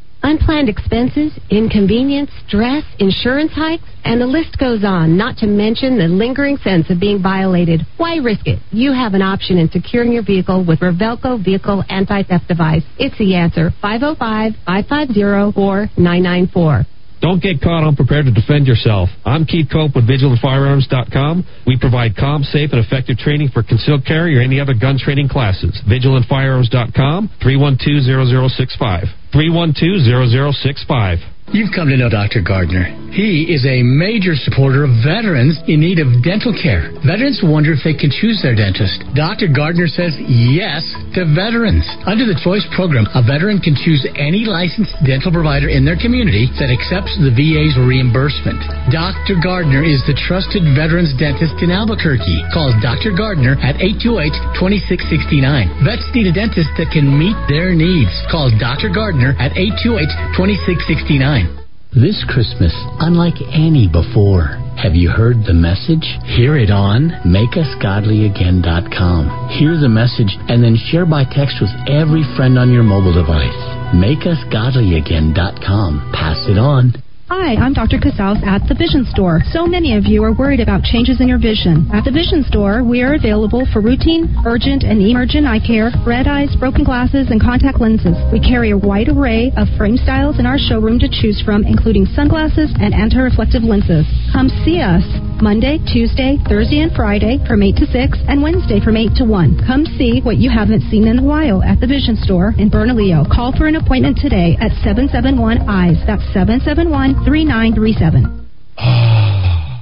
Unplanned expenses, inconvenience, stress, insurance hikes, and the list goes on, not to mention the lingering sense of being violated. Why risk it? You have an option in securing your vehicle with Revelco Vehicle Anti-Theft Device. It's the answer. 505-550-4994. Don't get caught unprepared to defend yourself. I'm Keith Cope with VigilantFirearms.com. We provide calm, safe, and effective training for concealed carry or any other gun training classes. VigilantFirearms.com, 312-0065. 312-0065. You've come to know Dr. Gardner. He is a major supporter of veterans in need of dental care. Veterans wonder if they can choose their dentist. Dr. Gardner says yes to veterans. Under the Choice program, a veteran can choose any licensed dental provider in their community that accepts the VA's reimbursement. Dr. Gardner is the trusted veterans dentist in Albuquerque. Call Dr. Gardner at 828-2669. Vets need a dentist that can meet their needs. Call Dr. Gardner at 828-2669. This Christmas, unlike any before. Have you heard the message? Hear it on MakeUsGodlyAgain.com. Hear the message and then share by text with every friend on your mobile device. MakeUsGodlyAgain.com. Pass it on. Hi, I'm Dr. Casals at The Vision Store. So many of you are worried about changes in your vision. At The Vision Store, we are available for routine, urgent, and emergent eye care, red eyes, broken glasses, and contact lenses. We carry a wide array of frame styles in our showroom to choose from, including sunglasses and anti-reflective lenses. Come see us Monday, Tuesday, Thursday, and Friday from 8 to 6, and Wednesday from 8 to 1. Come see what you haven't seen in a while at The Vision Store in Bernalillo. Call for an appointment today at 771-EYES. That's 771 3937. Ah.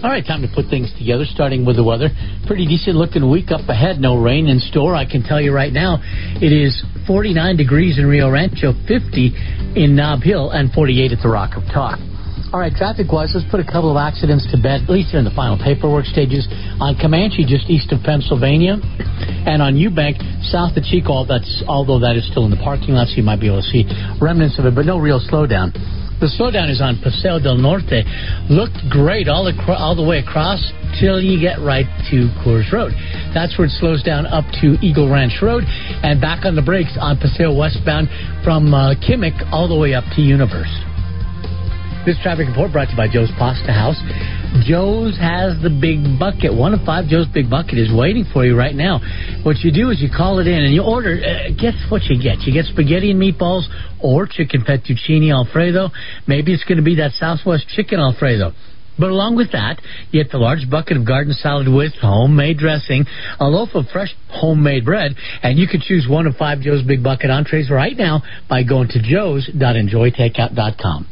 All right, time to put things together, starting with the weather. Pretty decent looking week up ahead. No rain in store. I can tell you right now, it is 49 degrees in Rio Rancho, 50 in Nob Hill, and 48 at the Rock of Talk. All right, traffic wise, let's put a couple of accidents to bed. At least they're in the final paperwork stages. On Comanche, just east of Pennsylvania, and on Eubank, south of Chico, that's, although that is still in the parking lot, so you might be able to see remnants of it, but no real slowdown. The slowdown is on Paseo del Norte. Looked great all the all the way across till you get right to Coors Road. That's where it slows down up to Eagle Ranch Road and back on the brakes on Paseo westbound from uh, Kimmick all the way up to Universe. This traffic report brought to you by Joe's Pasta House. Joe's has the big bucket. One of five Joe's Big Bucket is waiting for you right now. What you do is you call it in and you order. Uh, guess what you get? You get spaghetti and meatballs or chicken fettuccine alfredo. Maybe it's going to be that Southwest chicken alfredo. But along with that, you get the large bucket of garden salad with homemade dressing, a loaf of fresh homemade bread, and you can choose one of five Joe's Big Bucket entrees right now by going to joes.enjoytakeout.com.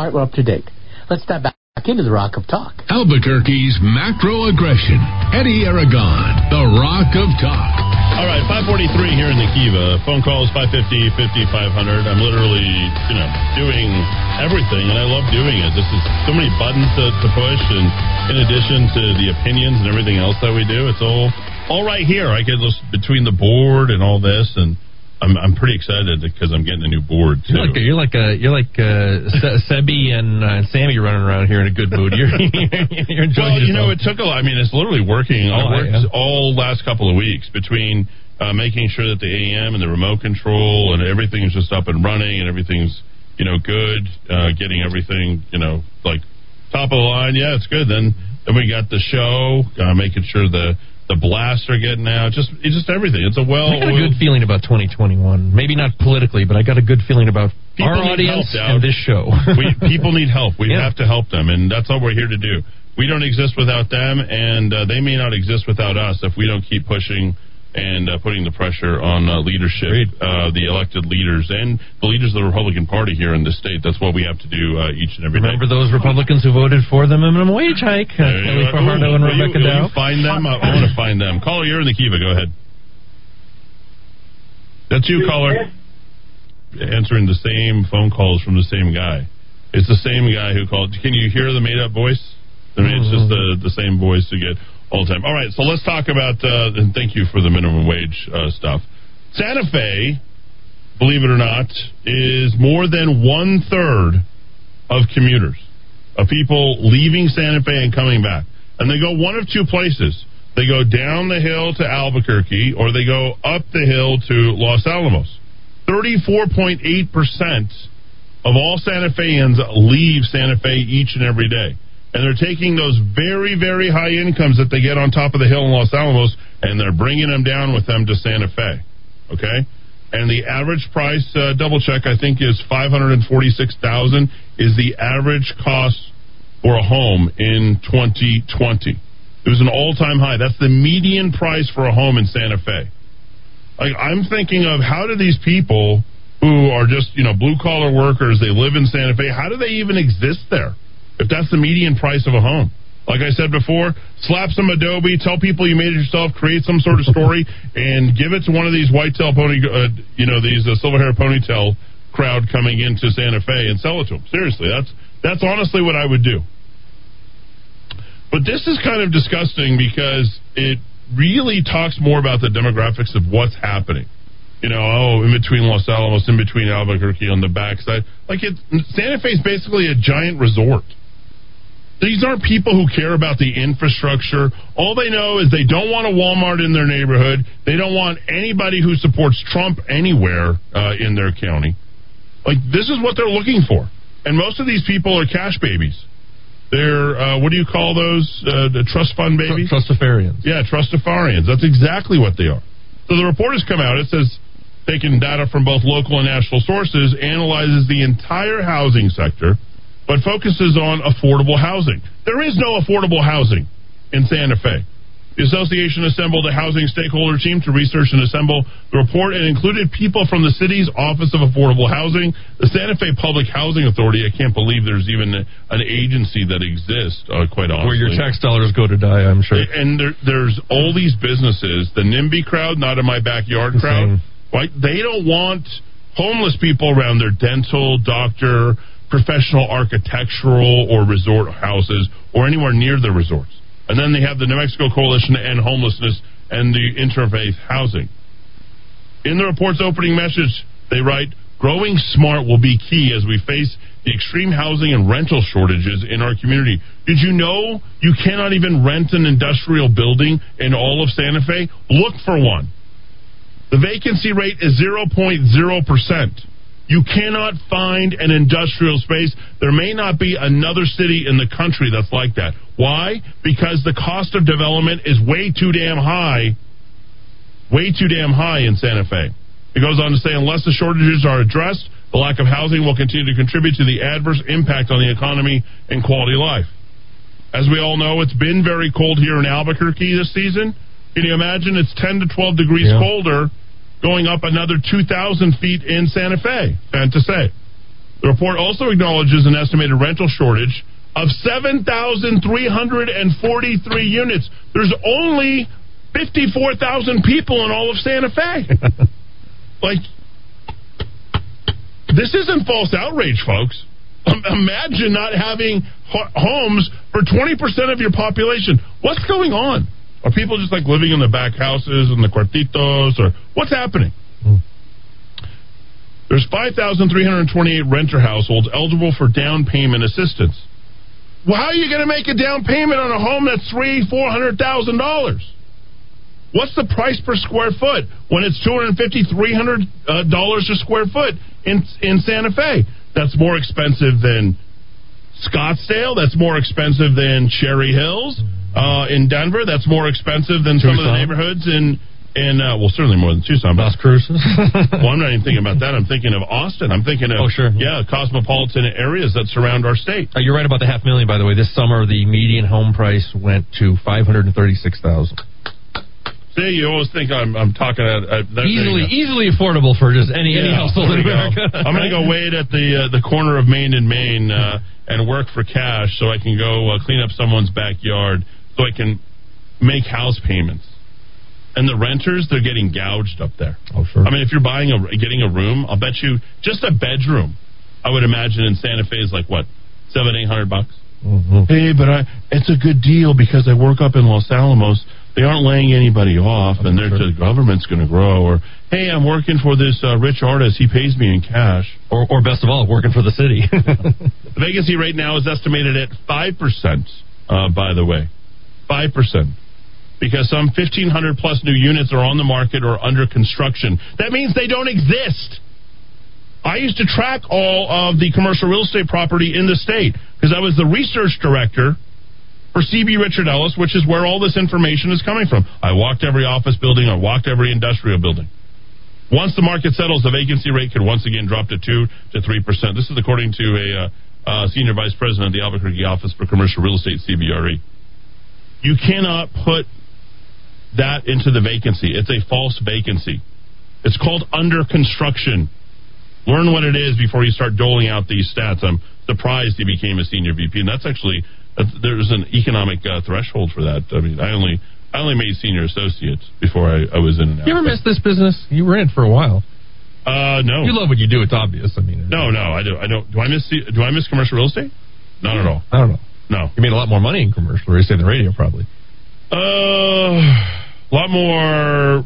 All right, we're up to date. Let's step back into the Rock of Talk. Albuquerque's macro aggression. Eddie Aragon, the Rock of Talk. All right, 543 here in the Kiva. Phone calls 550 5500. I'm literally, you know, doing everything, and I love doing it. This is so many buttons to, to push, and in addition to the opinions and everything else that we do, it's all all right here. I get this between the board and all this, and I'm I'm pretty excited because I'm getting a new board too. You're like you're like a, you're like uh, Se- Sebi and uh, Sammy running around here in a good mood. You're [LAUGHS] you're enjoying well, you know, it took a lot. I mean, it's literally working. I Oh, worked yeah. all last couple of weeks between uh, making sure that the AM and the remote control and everything is just up and running and everything's you know good. Uh, getting everything you know like top of the line. Yeah, it's good. Then then we got the show, uh, making sure the the blasts are getting out. Just it's just everything. It's a well. I got a good feeling about 2021. Maybe not politically, but I got a good feeling about People our audience help, and this show. [LAUGHS] we, people need help. We Yeah. have to help them, and that's all we're here to do. We don't exist without them, and uh, they may not exist without us if we don't keep pushing and uh, putting the pressure on uh, leadership, uh, the elected leaders, and the leaders of the Republican Party here in the state. That's what we have to do uh, each and every day. Remember those Republicans who voted for the minimum wage hike? Uh, Kelly. Fajardo and Rebecca Dow. find them. I, I want to find them. Caller, you're in the Kiva. Go ahead. That's you, caller. answering the same phone calls from the same guy. It's the same guy who called. Can you hear the made up voice? I mean, it's just the, the same voice you get all the time. All right, so let's talk about, uh, and thank you for the minimum wage uh, stuff. Santa Fe, believe it or not, is more than one third of commuters, of people leaving Santa Fe and coming back. And they go one of two places. They go down the hill to Albuquerque or they go up the hill to Los Alamos. 34.8% of all Santa Feans leave Santa Fe each and every day. And they're taking those very, very high incomes that they get on top of the hill in Los Alamos and they're bringing them down with them to Santa Fe. Okay? And the average price, uh, double check, I think is 546000 is the average cost for a home in 2020. It was an all time high. That's the median price for a home in Santa Fe. Like, I'm thinking of how do these people who are just, you know, blue collar workers, they live in Santa Fe, how do they even exist there if that's the median price of a home? Like I said before, slap some Adobe, tell people you made it yourself, create some sort of [LAUGHS] story, and give it to one of these whitetail pony, uh, you know, these uh, silver hair ponytail crowd coming into Santa Fe and sell it to them. Seriously, that's that's honestly what I would do. But this is kind of disgusting because it really talks more about the demographics of what's happening. You know, oh, in between Los Alamos, in between Albuquerque on the backside. Like it, Santa Fe is basically a giant resort. These aren't people who care about the infrastructure. All they know is they don't want a Walmart in their neighborhood. They don't want anybody who supports Trump anywhere uh, in their county. Like, this is what they're looking for. And most of these people are cash babies. They're, uh, what do you call those? Uh, the trust fund babies? Trustafarians. Yeah, trustafarians. That's exactly what they are. So the report has come out. It says, taking data from both local and national sources, analyzes the entire housing sector but focuses on affordable housing. There is no affordable housing in Santa Fe. The association assembled a housing stakeholder team to research and assemble the report and included people from the city's Office of Affordable Housing, the Santa Fe Public Housing Authority. I can't believe there's even an agency that exists, uh, quite honestly. Where your tax dollars go to die, I'm sure. And there, there's all these businesses, the NIMBY crowd, not in my backyard The crowd, right? They don't want homeless people around their dental, doctor, professional architectural or resort houses or anywhere near the resorts. And then they have the New Mexico Coalition to End Homelessness and the Interfaith Housing. In the report's opening message, they write, Growing smart will be key as we face the extreme housing and rental shortages in our community. Did you know you cannot even rent an industrial building in all of Santa Fe? Look for one. The vacancy rate is 0.0%. You cannot find an industrial space. There may not be another city in the country that's like that. Why? Because the cost of development is way too damn high. Way too damn high in Santa Fe. It goes on to say unless the shortages are addressed, the lack of housing will continue to contribute to the adverse impact on the economy and quality of life. As we all know, it's been very cold here in Albuquerque this season. Can you imagine? It's 10 to 12 degrees Yeah. colder going up another 2,000 feet in Santa Fe. Sad to say. The report also acknowledges an estimated rental shortage of 7,343 units. There's only 54,000 people in all of Santa Fe. [LAUGHS] like, this isn't false outrage, folks. Um, imagine not having ho- homes for 20% of your population. What's going on? Are people just like living in the back houses and the cuartitos, or what's happening? There's 5,328 renter households eligible for down payment assistance. Well, how are you going to make a down payment on a home that's three, four hundred thousand dollars? What's the price per square foot when it's two hundred fifty, three hundred uh, dollars a square foot in in Santa Fe? That's more expensive than Scottsdale. That's more expensive than Cherry Hills uh, in Denver. That's more expensive than some of the neighborhoods in in uh, well, certainly more than Tucson. Las Cruces. [LAUGHS] well, I'm not even thinking about that. I'm thinking of Austin. I'm thinking of Oh, sure. yeah, cosmopolitan areas that surround our state. Uh, you're right about the half million, by the way. This summer, the median home price went to five hundred and thirty-six thousand. See, you always think I'm I'm talking at, there Easily, easily affordable for just any any household in we go. America. [LAUGHS] I'm going to go wait at the uh, the corner of Main and Main uh, and work for cash so I can go uh, clean up someone's backyard so I can make house payments. and the renters they're getting gouged up there. Oh sure. I mean, if you're buying a getting a room, I'll bet you just a bedroom. I would imagine in Santa Fe is like what seven eight hundred bucks. Mm-hmm. Hey, but I it's a good deal because I work up in Los Alamos. They aren't laying anybody off, and they're, the government's going to grow. Or hey, I'm working for this uh, rich artist. He pays me in cash. Or, or best of all, working for the city. [LAUGHS] The vacancy rate now is estimated at five percent. Uh, by the way, five percent. Because some 1,500 plus new units are on the market or under construction. That means they don't exist. I used to track all of the commercial real estate property in the state because I was the research director for CB Richard Ellis, which is where all this information is coming from. I walked every office building, I walked every industrial building. Once the market settles, the vacancy rate could once again drop to 2 to 3%. This is according to a uh, uh, senior vice president of the Albuquerque Office for Commercial Real Estate, CBRE. You cannot put that into the vacancy. It's a false vacancy. It's called under construction. Learn what it is before you start doling out these stats. I'm surprised he became a senior VP, and that's actually there's an economic uh, threshold for that. I mean, I only I only made senior associates before I, I was in. An you ever miss this business? You in for a while. Uh, no. You love what you do. It's obvious. I mean, No, no, I do. I don't. Do I miss? Do I miss commercial real estate? Not at all. I don't know. No. You made a lot more money in commercial estate than radio, probably. Uh, a lot more.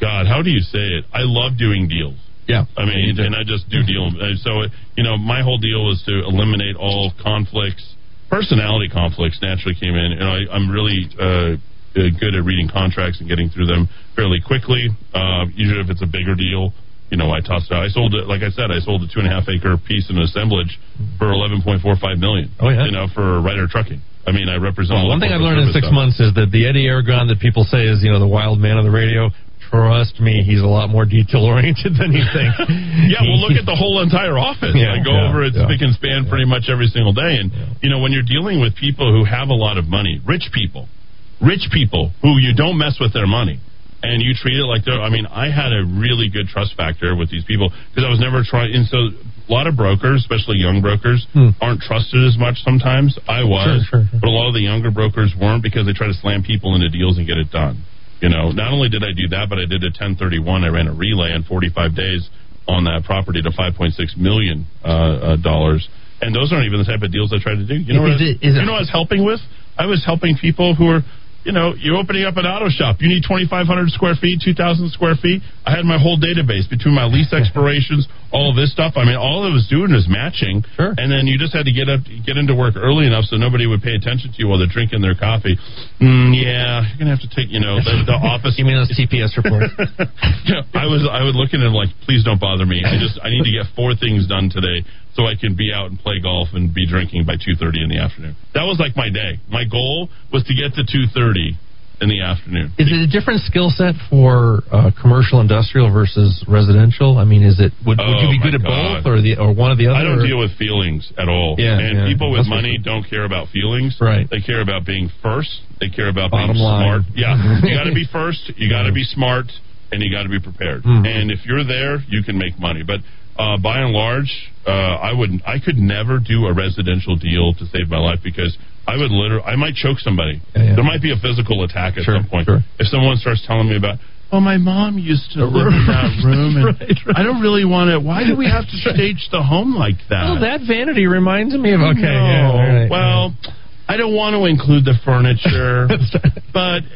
God, how do you say it? I love doing deals. Yeah. I mean, and I just do deal. uh, So, you know, my whole deal was to eliminate all conflicts. Personality conflicts naturally came in, and I, I'm really uh, good at reading contracts and getting through them fairly quickly. Uh, usually, if it's a bigger deal, you know, I toss it out. I sold it, like I said, I sold a two and a half acre piece in assemblage for 11.45 million. Oh, yeah. You know, for Ryder Trucking. I mean, I represent. Well, one thing I've learned in six stuff. months is that the Eddie Aragon that people say is, you know, the wild man of the radio. Trust me, he's a lot more detail oriented than you think. [LAUGHS] yeah, well, look at the whole entire office. Yeah, I go yeah, over it yeah. spick and span pretty much every single day. And, you know, when you're dealing with people who have a lot of money, rich people, rich people who you don't mess with their money, and you treat it like they're, I mean, I had a really good trust factor with these people because I was never trying, and so a lot of brokers, especially young brokers, aren't trusted as much sometimes. I was, Hmm. Sure, sure, sure. but a lot of the younger brokers weren't because they try to slam people into deals and get it done. You know, not only did I do that, but I did a 1031. I ran a relay in 45 days on that property to 5.6 million uh, uh, dollars. And those aren't even the type of deals I try to do. You know, Is what it- is you know what I was helping with? I was helping people who are, you know, you're opening up an auto shop. You need 2,500 square feet, 2,000 square feet. I had my whole database between my lease [LAUGHS] expirations, all of this stuff. I mean, all it was doing was matching. Sure. And then you just had to get up, get into work early enough so nobody would pay attention to you while they're drinking their coffee. Mm, yeah, you're gonna have to take, you know, the, the [LAUGHS] office. You mean those TPS reports? [LAUGHS] Yeah, I was I would look at him like, please don't bother me. I just I need to get four things done today so I can be out and play golf and be drinking by two thirty in the afternoon. That was like my day. My goal was to get to two thirty in the afternoon. Is it a different skill set for uh, commercial industrial versus residential? I mean, is it would, would Oh, you be good at God. both or the or one or the other? I don't or- deal with feelings at all. Yeah, and yeah. people with That's money don't care about feelings. Right. They care about being first. They care about Bottom being line. smart. Yeah. [LAUGHS] you got to be first. You got to be smart, and you got to be prepared. Mhm. And if you're there, you can make money. But uh, by and large, uh, I would I could never do a residential deal to save my life because I would literally I might choke somebody. Yeah, yeah. There might be a physical attack at Sure, some point. sure. If someone starts telling me about. Oh, my mom used to live in that [LAUGHS] room, and Right, right. I don't really want to. Why do we have to [LAUGHS] stage the home like that? Oh, that vanity reminds me of okay. No. Yeah, all right. Well, I don't want to include the furniture, [LAUGHS] but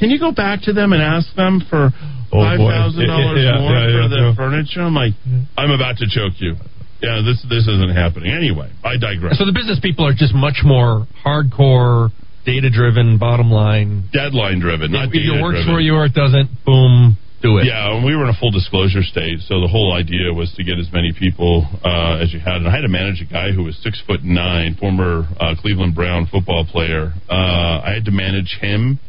can you go back to them and ask them for oh, five thousand dollars Yeah, more yeah, for yeah, the yeah. furniture? I'm like, I'm about to choke you. Yeah, this this isn't happening. Anyway, I digress. so the business people are just much more hardcore, data driven, bottom line. Deadline driven, not If it data works for you or it doesn't, boom, do it. Yeah, and we were in a full disclosure state, so the whole idea was to get as many people uh, as you had. And I had to manage a guy who was six foot nine, former uh, Cleveland Brown football player. Uh, I had to manage him,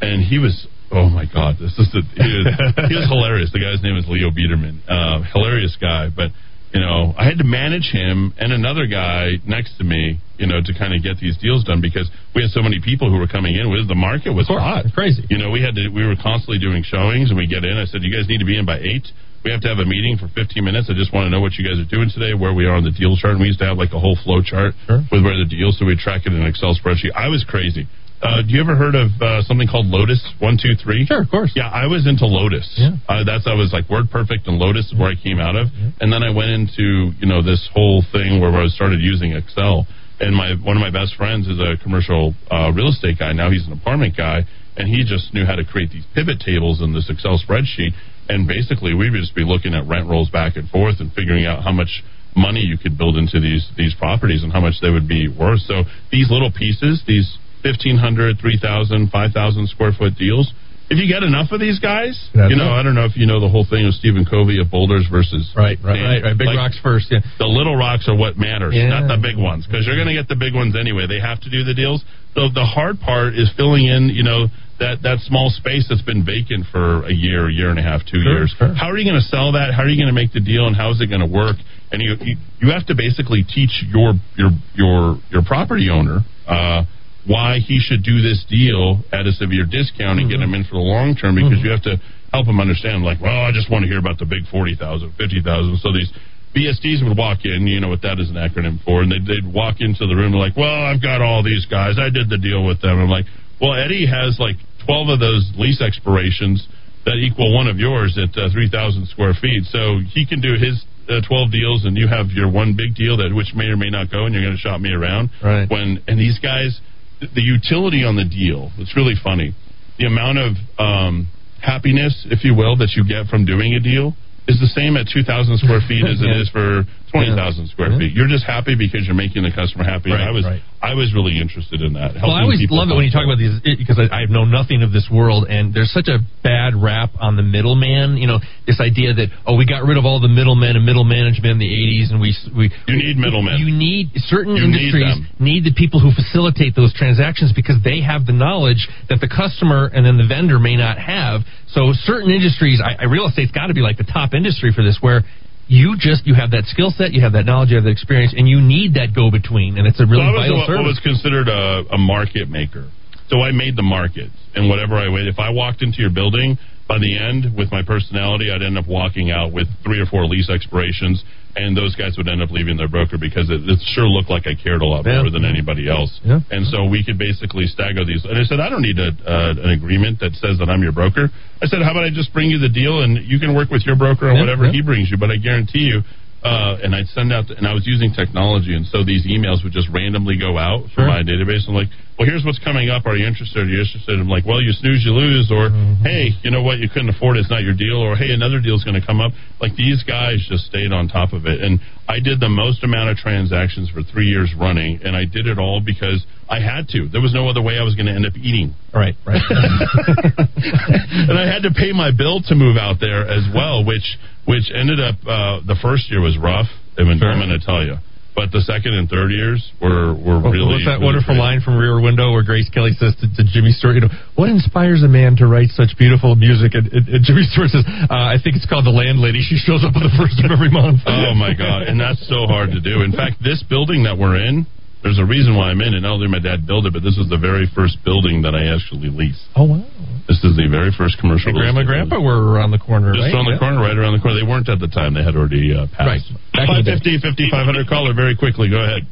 and he was. Oh my God! This is the he was, he was [LAUGHS] hilarious. The guy's name is Leo Biederman. Uh, hilarious guy, but you know I had to manage him and another guy next to me, you know, to kind of get these deals done because we had so many people who were coming in. With the market was hot, crazy. you know, we had to. We were constantly doing showings, and we get in. I said, "You guys need to be in by eight. We have to have a meeting for 15 minutes. I just want to know what you guys are doing today, where we are on the deal chart. And we used to have like a whole flow chart with where the deals, so we track it in an Excel spreadsheet. I was crazy. Uh, do you ever heard of uh, something called Lotus One Two Three? Sure, of course. Yeah, I was into Lotus. Yeah. Uh, that's I was like Word Perfect and Lotus is where I came out of, and then I went into you know this whole thing where I started using Excel. And my one of my best friends is a commercial uh, real estate guy. Now he's an apartment guy, and he just knew how to create these pivot tables in this Excel spreadsheet. And basically, we would just be looking at rent rolls back and forth and figuring out how much money you could build into these these properties and how much they would be worth. So these little pieces, these 1,500, 3,000, 5,000 square foot deals. If you get enough of these guys, That's you know, it. I don't know if you know the whole thing of Stephen Covey of boulders versus Right, right, right, right. Big Like, rocks first. Yeah. The little rocks are what matters, Yeah. not the big ones, because you're going to get the big ones anyway. They have to do the deals. So the hard part is filling in, you know, that that small space that's been vacant for a year, a year and a half, two Sure, years. sure. How are you going to sell that? How are you going to make the deal? And how is it going to work? And you, you you have to basically teach your your your your property owner. Uh, why he should do this deal at a severe discount and get him in for the long term because you have to help him understand like well I just want to hear about the big 40,000 50,000 so these BSDs would walk in you know what that is an acronym for and they'd, they'd walk into the room and like well I've got all these guys. I did the deal with them. I'm like well Eddie has like 12 of those lease expirations that equal one of yours at uh, 3,000 square feet. So he can do his uh, 12 deals and you have your one big deal that which may or may not go and you're going to shop me around. Right. when and these guys the utility on the deal it's really funny the amount of um, happiness if you will that you get from doing a deal is the same at 2,000 square feet as it [LAUGHS] Yeah. is for 20,000 square Yeah. feet. You're just happy because you're making the customer happy. Right, I was right. I was really interested in that. Well, I always love it when you talk about these because I, I know nothing of this world, and there's such a bad rap on the middleman. You know, this idea that oh, we got rid of all the middlemen and middle management in the '80s, and we we You need middlemen. You need certain You industries them. need the people who facilitate those transactions because they have the knowledge that the customer and then the vendor may not have. So certain industries, I, I real estate's got to be like the top industry for this, where you just you have that skill set, you have that knowledge, you have that experience, and you need that go between, and it's a really I was vital service. was considered a, a market maker. So I made the markets, and whatever I wait, if I walked into your building, by the end, with my personality, I'd end up walking out with three or four lease expirations, and those guys would end up leaving their broker because it, it sure looked like I cared a lot Yeah. more than anybody else. Yeah. And so we could basically stagger these. And I said, I don't need a, uh, an agreement that says that I'm your broker. I said, how about I just bring you the deal and you can work with your broker on Yeah, whatever he brings you, but I guarantee you. Uh, and I'd send out, and I was using technology, and so these emails would just randomly go out Sure. from my database. I'm like, well, here's what's coming up. Are you interested? Are you interested? I'm like, well, you snooze, you lose, or Mm-hmm. hey, you know what? You couldn't afford it. It's not your deal, or hey, another deal's going to come up. Like these guys just stayed on top of it, and I did the most amount of transactions for three years running, and I did it all because I had to. There was no other way I was going to end up eating. Right, right. [LAUGHS] and I had to pay my bill to move out there as well, which which ended up uh, the first year was rough. I mean, I'm going to tell you, but the second and third years were were What- really. What's that really wonderful line from Rear Window where Grace Kelly says to, to Jimmy Stewart, you know, what inspires a man to write such beautiful music? And, and, and Jimmy Stewart says, uh, I think it's called The Landlady. She shows up on the first of every month. Oh my god! And that's so hard to do. In fact, this building that we're in, there's a reason why I'm in it. Not only did my dad build it, but this is the very first building that I actually leased. Oh, wow. This is the very first commercial. Hey, Grandma, real estate Grandpa were around the corner, Just right? around the Yeah. corner, right around the corner. They weren't at the time. They had already uh, passed. Back in the day. 550, 5500 caller, very quickly. Go ahead.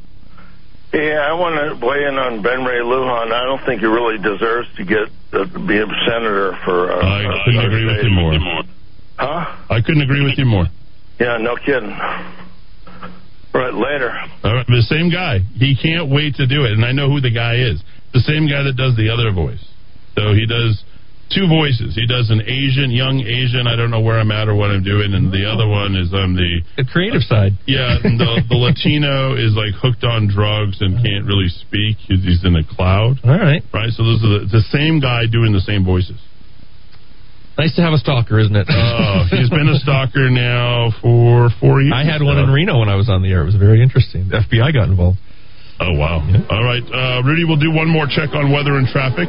Yeah, I want to weigh in on Ben Ray Lujan. I don't think he really deserves to get uh, be a senator for. Uh, I couldn't our agree with you more. Huh? I couldn't agree with you more. Yeah, no kidding. Right later. All right, the same guy. He can't wait to do it, and I know who the guy is. The same guy that does the other voice. So he does two voices. He does an Asian, young Asian. I don't know where I'm at or what I'm doing, and the other one is I'm the The creative side. yeah. And the, the Latino is like hooked on drugs and can't really speak. He's, he's in a cloud. All right. Right. So those are the, the same guy doing the same voices. Nice to have a stalker, isn't it? Oh, he's been a stalker now for four years. I had one in. Reno when I was on the air. It was very interesting. The FBI got involved. Oh wow! All right, uh, Rudy, we'll do one more check on weather and traffic.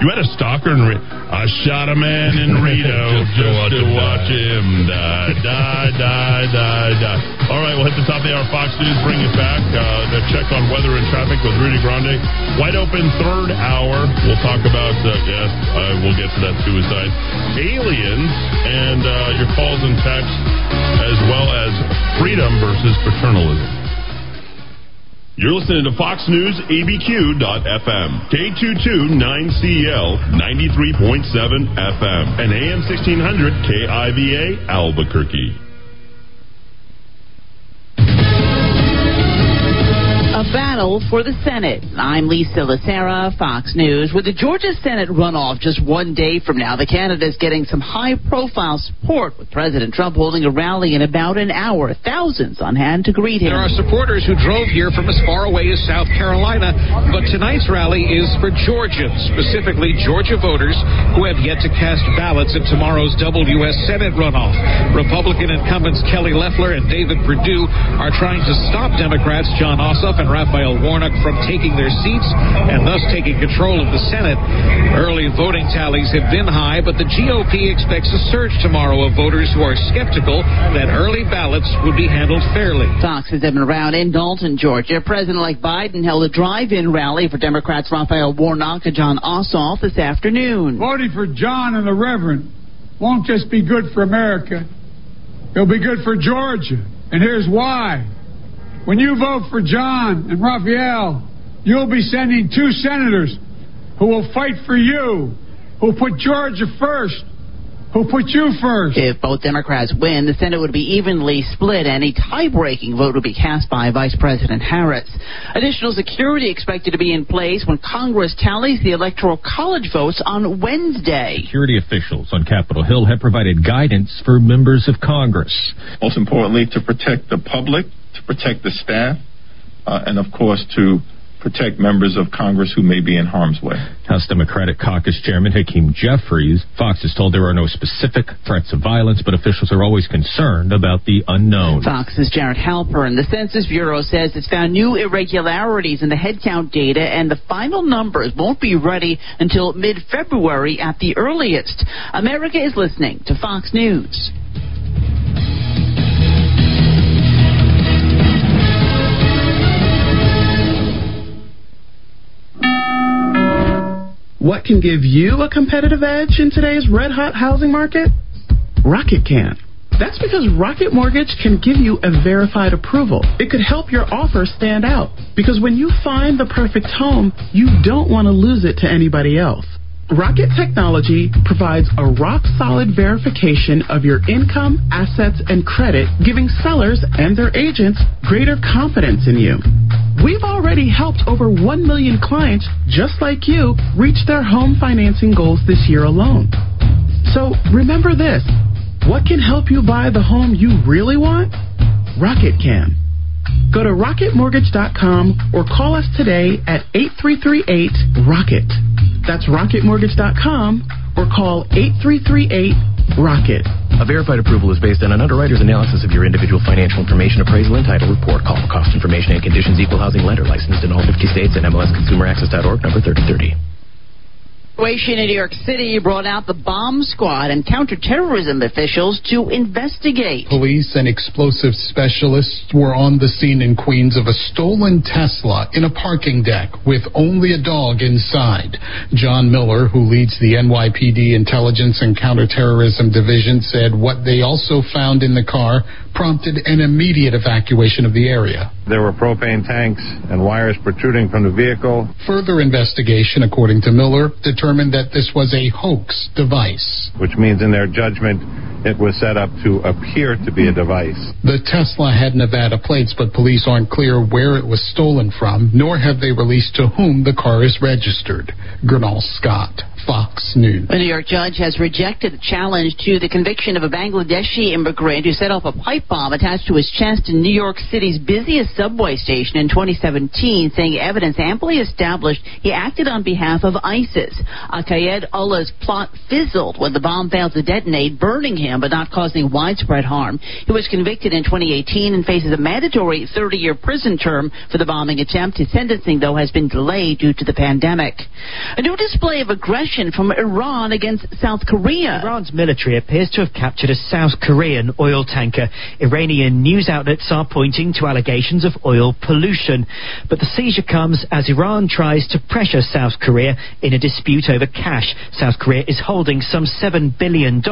You had a stalker in Re- I shot a man in [LAUGHS] Reno Just to just watch to him watch him die, [LAUGHS] die, die, die, die. All right, we'll hit the top of the hour. Fox News, bring it back. Uh, the check on weather and traffic with Rudy Grande. Wide open third hour. We'll talk about uh, yes, uh, we'll get to that suicide, aliens, and uh, your calls and texts, as well as freedom versus paternalism. You're listening to Fox News ABQ.FM, K229CL 93.7 FM, and AM 1600 KIVA Albuquerque. Battle for the Senate. I'm Lisa Lacera, Fox News. With the Georgia Senate runoff just one day from now, the candidate is getting some high profile support, with President Trump holding a rally in about an hour. Thousands on hand to greet him. There are supporters who drove here from as far away as South Carolina, but tonight's rally is for Georgians, specifically Georgia voters who have yet to cast ballots in tomorrow's U.S. Senate runoff. Republican incumbents Kelly Loeffler and David Perdue are trying to stop Democrats Jon Ossoff and Raphael Warnock from taking their seats and thus taking control of the Senate. Early voting tallies have been high, but the GOP expects a surge tomorrow of voters who are skeptical that early ballots would be handled fairly. Foxes have been around in Dalton, Georgia. President-elect Biden held a drive-in rally for Democrats Raphael Warnock and Jon Ossoff this afternoon. Voting for Jon and the Reverend won't just be good for America. It'll be good for Georgia. And here's why. When you vote for Jon and Raphael, you'll be sending two senators who will fight for you, who put Georgia first, who put you first. If both Democrats win, the Senate would be evenly split. Any tie-breaking vote would be cast by Vice President Harris. Additional security expected to be in place when Congress tallies the Electoral College votes on Wednesday. Security officials on Capitol Hill have provided guidance for members of Congress. Most importantly, to protect the public, to protect the staff, uh, and of course to protect members of Congress who may be in harm's way. House Democratic Caucus Chairman Hakeem Jeffries, Fox is told there are no specific threats of violence, but officials are always concerned about the unknown. Fox's Jared Halpern. The Census Bureau says it's found new irregularities in the headcount data, and the final numbers won't be ready until mid-February at the earliest. America is listening to Fox News. What can give you a competitive edge in today's red hot housing market? Rocket can. That's because Rocket Mortgage can give you a verified approval. It could help your offer stand out. Because when you find the perfect home, you don't want to lose it to anybody else. Rocket Technology provides a rock solid verification of your income, assets, and credit, giving sellers and their agents greater confidence in you. We've already helped over 1 million clients just like you reach their home financing goals this year alone. So remember this what can help you buy the home you really want? Rocket can. Go to rocketmortgage.com or call us today at 8338 Rocket. That's rocketmortgage.com or call 8338 Rocket. A verified approval is based on an underwriter's analysis of your individual financial information appraisal and title report. Call cost information and conditions. Equal housing lender licensed in all 50 states and NMLSConsumerAccess.org number 3030 situation in New York City brought out the bomb squad and counterterrorism officials to investigate. Police and explosive specialists were on the scene in Queens of a stolen Tesla in a parking deck with only a dog inside. John Miller, who leads the NYPD Intelligence and Counterterrorism Division, said what they also found in the car prompted an immediate evacuation of the area. There were propane tanks and wires protruding from the vehicle. Further investigation, according to Miller, determined that this was a hoax device. Which means, in their judgment, it was set up to appear to be a device. The Tesla had Nevada plates, but police aren't clear where it was stolen from, nor have they released to whom the car is registered. Gurnal Scott, Fox News. A New York judge has rejected the challenge to the conviction of a Bangladeshi immigrant who set off a pipe bomb attached to his chest in New York City's busiest subway station in 2017, saying evidence amply established he acted on behalf of ISIS. Akayed Ullah's plot fizzled when the bomb failed to detonate, burning him but not causing widespread harm. He was convicted in 2018 and faces a mandatory 30 year prison term for the bombing attempt. His sentencing, though, has been delayed due to the pandemic. A new display of aggression from Iran against South Korea. Iran's military appears to have captured a South Korean oil tanker. Iranian news outlets are pointing to allegations of oil pollution. But the seizure comes as Iran tries to pressure South Korea in a dispute over cash. South Korea is holding some $7 billion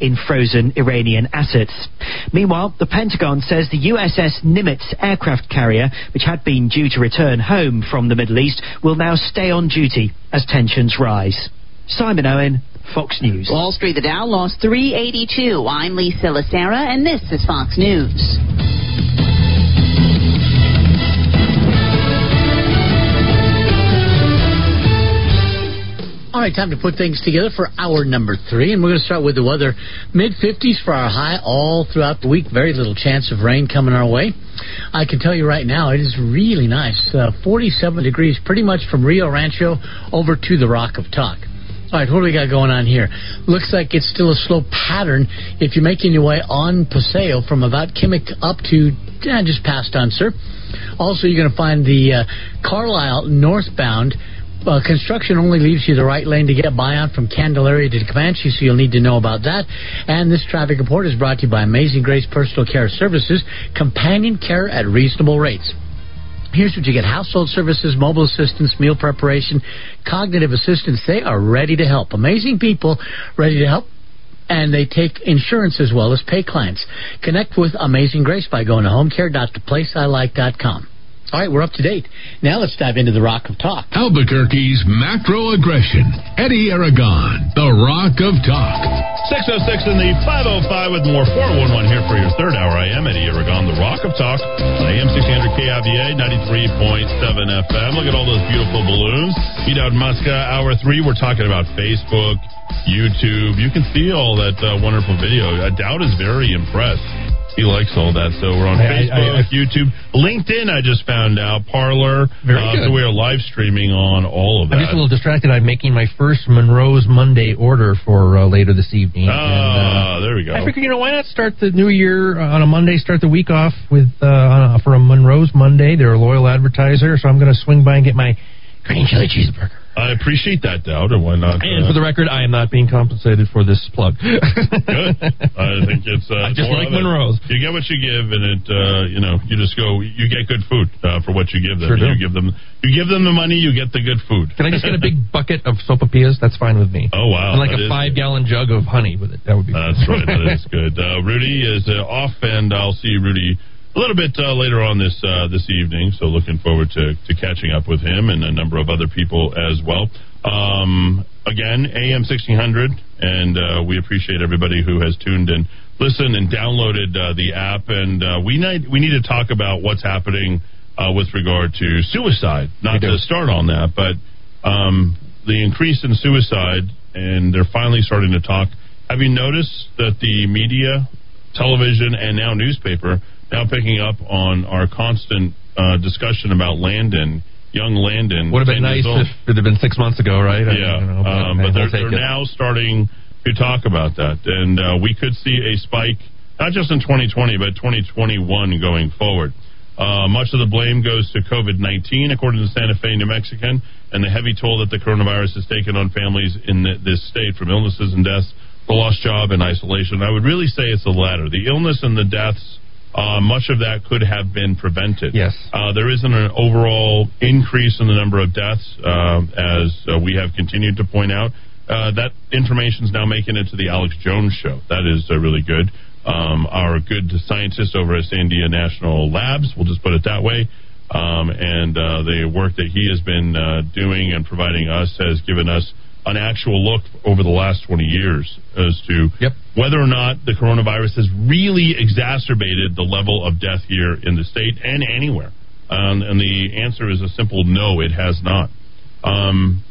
in frozen Iranian assets. Meanwhile, the Pentagon says the USS Nimitz aircraft carrier, which had been due to return home from the Middle East, will now stay on duty as tensions rise. Simon Owen, Fox News. Wall Street, the Dow lost 382. I'm Lisa Lacera, and this is Fox News. All right, time to put things together for hour number three, and we're going to start with the weather. Mid 50s for our high all throughout the week. Very little chance of rain coming our way. I can tell you right now, it is really nice. Uh, 47 degrees, pretty much from Rio Rancho over to the Rock of Talk. All right, what do we got going on here? Looks like it's still a slow pattern if you're making your way on Paseo from about Kimmick up to eh, just past Unser. Also, you're going to find the uh, Carlisle northbound uh, construction only leaves you the right lane to get by on from Candelaria to Comanche, so you'll need to know about that. And this traffic report is brought to you by Amazing Grace Personal Care Services, companion care at reasonable rates. Here's what you get household services, mobile assistance, meal preparation, cognitive assistance. They are ready to help. Amazing people ready to help and they take insurance as well as pay clients. Connect with Amazing Grace by going to homecare.theplaceilike.com. All right, we're up to date. Now let's dive into the Rock of Talk. Albuquerque's macro aggression. Eddie Aragon, the Rock of Talk. 606 in the 505 with more 411 here for your third hour. I am Eddie Aragon, the Rock of Talk on AM 600 KIVA 93.7 FM. Look at all those beautiful balloons. Eat out Muska, hour three. We're talking about Facebook, YouTube. You can see all that uh, wonderful video. I doubt is very impressed. He likes all that. So we're on I- I- Facebook, I- YouTube, LinkedIn. I just found out Parler. Very uh, good. So we are live streaming on all of that. I'm just a little distracted. I'm making my first Monroe's Monday order for uh, later this evening. Ah, there we go. I figured, you know, why not start the new year uh, on a Monday, start the week off with uh, on a, for a Monroe's Monday. They're a loyal advertiser, so I'm going to swing by and get my green chili cheeseburger. I appreciate that, doubt, and why not? And uh, for the record, I am not being compensated for this plug. Good. I think it's uh, I [LAUGHS] just like of it. Monroe's. You get what you give, and it uh, you know you just go. You get good food uh, for what you give them. Sure you give them you give them the money, you get the good food. Can I just get a big [LAUGHS] bucket of sopapillas? That's fine with me. Oh wow! And like a is five gallon jug of honey with it. That would be. That's right. That is [LAUGHS] good. Uh, Rudy is uh, off, and I'll see Rudy a little bit uh, later on this uh, this evening. So looking forward to, to catching up with him and a number of other people as well. Um, again, AM sixteen hundred, and uh, we appreciate everybody who has tuned in, listened, and downloaded uh, the app. And uh, we need we need to talk about what's happening uh, with regard to suicide. Not to start on that, but um, the increase in suicide, and they're finally starting to talk. Have you noticed that the media, television, and now newspaper now picking up on our constant uh, discussion about Landon, young Landon? Would have been nice if it had been six months ago, right? I Yeah, mean, you know, but, um, but they're, they're now starting to talk about that, and uh, we could see a spike not just in 2020 but 2021 going forward. Uh, much of the blame goes to COVID 19, according to Santa Fe, New Mexican, and the heavy toll that the coronavirus has taken on families in th- this state from illnesses and deaths, the lost job, and isolation. I would really say it's the latter. The illness and the deaths, uh, much of that could have been prevented. Yes. Uh, there isn't an overall increase in the number of deaths, uh, as uh, we have continued to point out. Uh, that information is now making it to the Alex Jones show. That is uh, really good. Um, our good scientist over at Sandia National Labs, we'll just put it that way, um, and uh, the work that he has been uh, doing and providing us has given us an actual look over the last 20 years as to whether or not the coronavirus has really exacerbated the level of death here in the state and anywhere. Um, and the answer is a simple no, it has not. Um,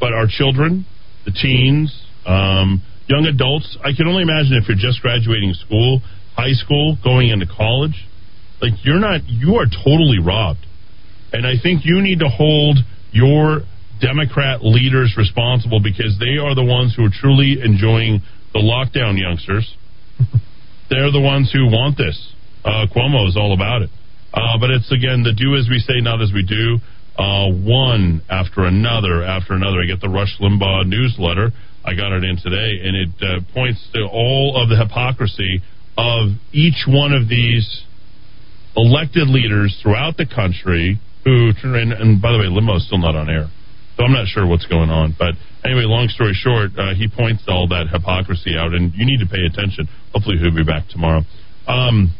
but our children, the teens, um, young adults, I can only imagine if you're just graduating school, high school, going into college, like you're not, you are totally robbed. And I think you need to hold your Democrat leaders responsible because they are the ones who are truly enjoying the lockdown, youngsters. [LAUGHS] They're the ones who want this. Uh, Cuomo is all about it. Uh, but it's again the do as we say, not as we do. Uh, one after another after another. I get the Rush Limbaugh newsletter. I got it in today, and it uh, points to all of the hypocrisy of each one of these elected leaders throughout the country who, and, and by the way, Limbaugh's still not on air. So I'm not sure what's going on. But anyway, long story short, uh, he points all that hypocrisy out, and you need to pay attention. Hopefully, he'll be back tomorrow. Um,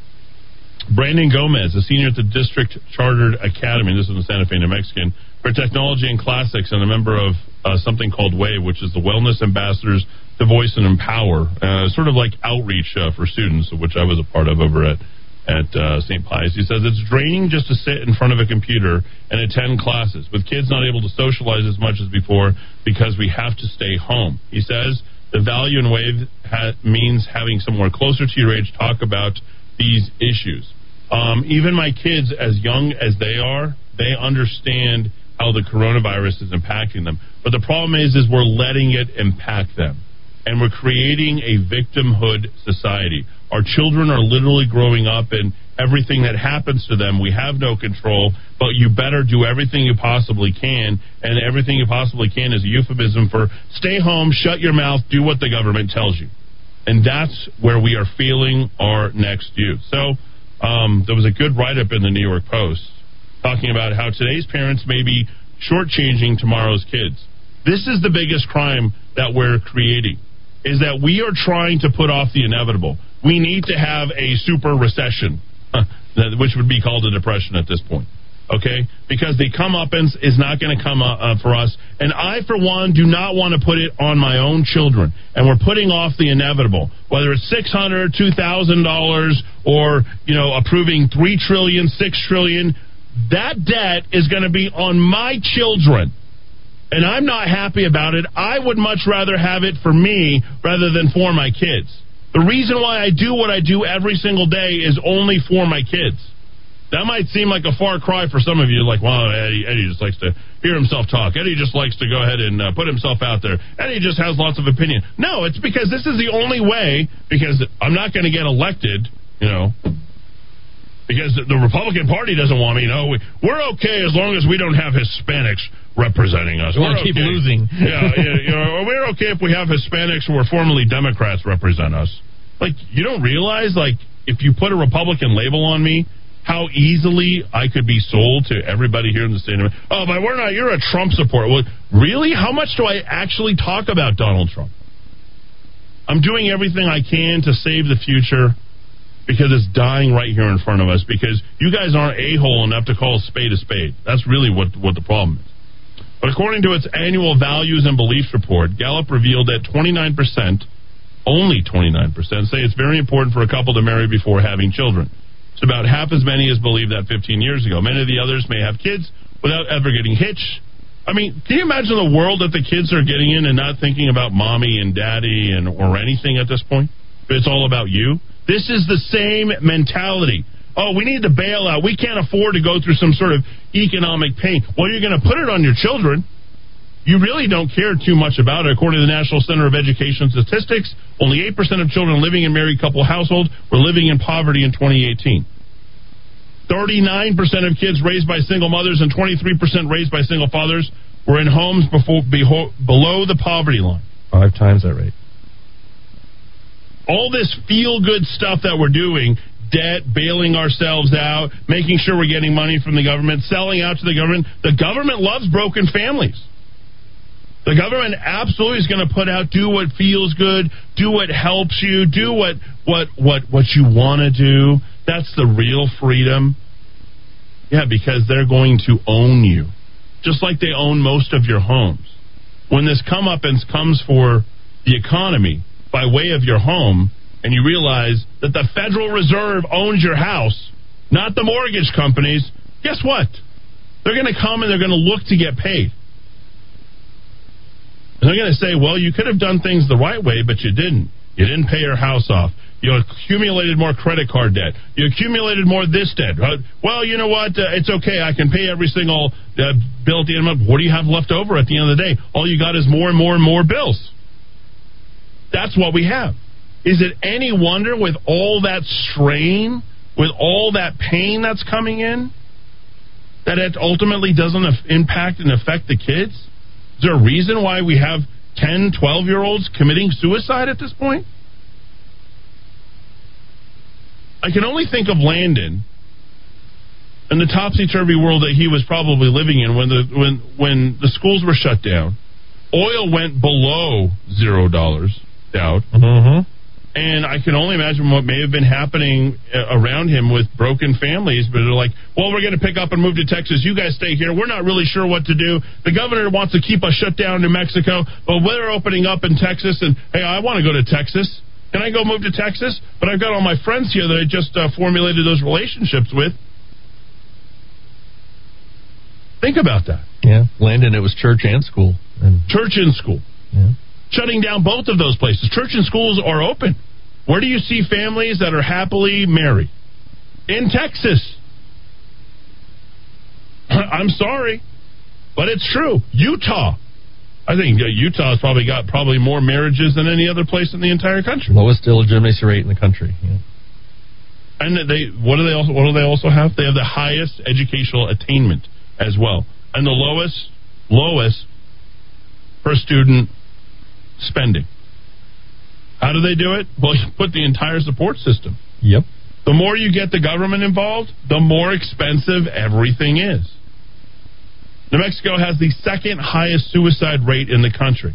Brandon Gomez, a senior at the District Chartered Academy, this is in Santa Fe, New Mexican, for Technology and Classics, and a member of uh, something called WAVE, which is the Wellness Ambassadors to Voice and Empower, uh, sort of like outreach uh, for students, which I was a part of over at at uh, St. Pius. He says it's draining just to sit in front of a computer and attend classes, with kids not able to socialize as much as before because we have to stay home. He says the value in WAVE ha- means having someone closer to your age talk about these issues. Um, even my kids, as young as they are, they understand how the coronavirus is impacting them. But the problem is, is we're letting it impact them, and we're creating a victimhood society. Our children are literally growing up, and everything that happens to them, we have no control. But you better do everything you possibly can, and everything you possibly can is a euphemism for stay home, shut your mouth, do what the government tells you, and that's where we are feeling our next youth. So. Um, there was a good write up in the New York Post talking about how today's parents may be shortchanging tomorrow's kids. This is the biggest crime that we're creating, is that we are trying to put off the inevitable. We need to have a super recession, which would be called a depression at this point okay? Because the comeuppance is not going to come uh, for us. And I, for one, do not want to put it on my own children. And we're putting off the inevitable, whether it's six hundred, two thousand dollars, or you know, approving three trillion, six trillion. That debt is going to be on my children. And I'm not happy about it. I would much rather have it for me rather than for my kids. The reason why I do what I do every single day is only for my kids. That might seem like a far cry for some of you, like, well, Eddie, Eddie just likes to hear himself talk. Eddie just likes to go ahead and uh, put himself out there. Eddie just has lots of opinion. No, it's because this is the only way, because I'm not going to get elected, you know, because the Republican Party doesn't want me. Know, we, we're okay as long as we don't have Hispanics representing us. We we're want to keep okay. losing. [LAUGHS] yeah, yeah, you know, we're okay if we have Hispanics who are formerly Democrats represent us. Like, you don't realize, like, if you put a Republican label on me, how easily I could be sold to everybody here in the state of Oh, but we're not. You're a Trump supporter. Well, really? How much do I actually talk about Donald Trump? I'm doing everything I can to save the future because it's dying right here in front of us. Because you guys aren't a hole enough to call a spade a spade. That's really what what the problem is. But according to its annual values and beliefs report, Gallup revealed that 29 percent, only 29 percent, say it's very important for a couple to marry before having children. It's about half as many as believed that 15 years ago. Many of the others may have kids without ever getting hitched. I mean, can you imagine the world that the kids are getting in and not thinking about mommy and daddy and or anything at this point? It's all about you. This is the same mentality. Oh, we need the bailout. We can't afford to go through some sort of economic pain. Well, you're going to put it on your children you really don't care too much about it. According to the National Center of Education Statistics, only 8% of children living in married couple households were living in poverty in 2018. 39% of kids raised by single mothers and 23% raised by single fathers were in homes before, beho- below the poverty line. Five times that rate. All this feel good stuff that we're doing debt, bailing ourselves out, making sure we're getting money from the government, selling out to the government. The government loves broken families. The government absolutely is going to put out do what feels good, do what helps you, do what what what what you want to do. That's the real freedom. Yeah, because they're going to own you, just like they own most of your homes. When this comeuppance comes for the economy by way of your home, and you realize that the Federal Reserve owns your house, not the mortgage companies, guess what? They're going to come and they're going to look to get paid. And they're going to say, well, you could have done things the right way, but you didn't. You didn't pay your house off. You accumulated more credit card debt. You accumulated more this debt. Uh, well, you know what? Uh, it's okay. I can pay every single uh, bill at the end of the month. What do you have left over at the end of the day? All you got is more and more and more bills. That's what we have. Is it any wonder with all that strain, with all that pain that's coming in, that it ultimately doesn't impact and affect the kids? Is there a reason why we have 10, 12 year olds committing suicide at this point? I can only think of Landon and the topsy turvy world that he was probably living in when the when when the schools were shut down. Oil went below zero dollars out. Mm-hmm. And I can only imagine what may have been happening uh, around him with broken families. But they're like, well, we're going to pick up and move to Texas. You guys stay here. We're not really sure what to do. The governor wants to keep us shut down in New Mexico, but we're opening up in Texas. And hey, I want to go to Texas. Can I go move to Texas? But I've got all my friends here that I just uh, formulated those relationships with. Think about that. Yeah, Landon, it was church and school. And Church and school. Yeah. Shutting down both of those places. Church and schools are open. Where do you see families that are happily married? In Texas. [LAUGHS] I'm sorry, but it's true. Utah. I think Utah's probably got probably more marriages than any other place in the entire country. lowest illegitimacy rate in the country. Yeah. And they what do they also what do they also have? They have the highest educational attainment as well, and the lowest lowest per student spending. How do they do it? Well, you put the entire support system. Yep. The more you get the government involved, the more expensive everything is. New Mexico has the second highest suicide rate in the country.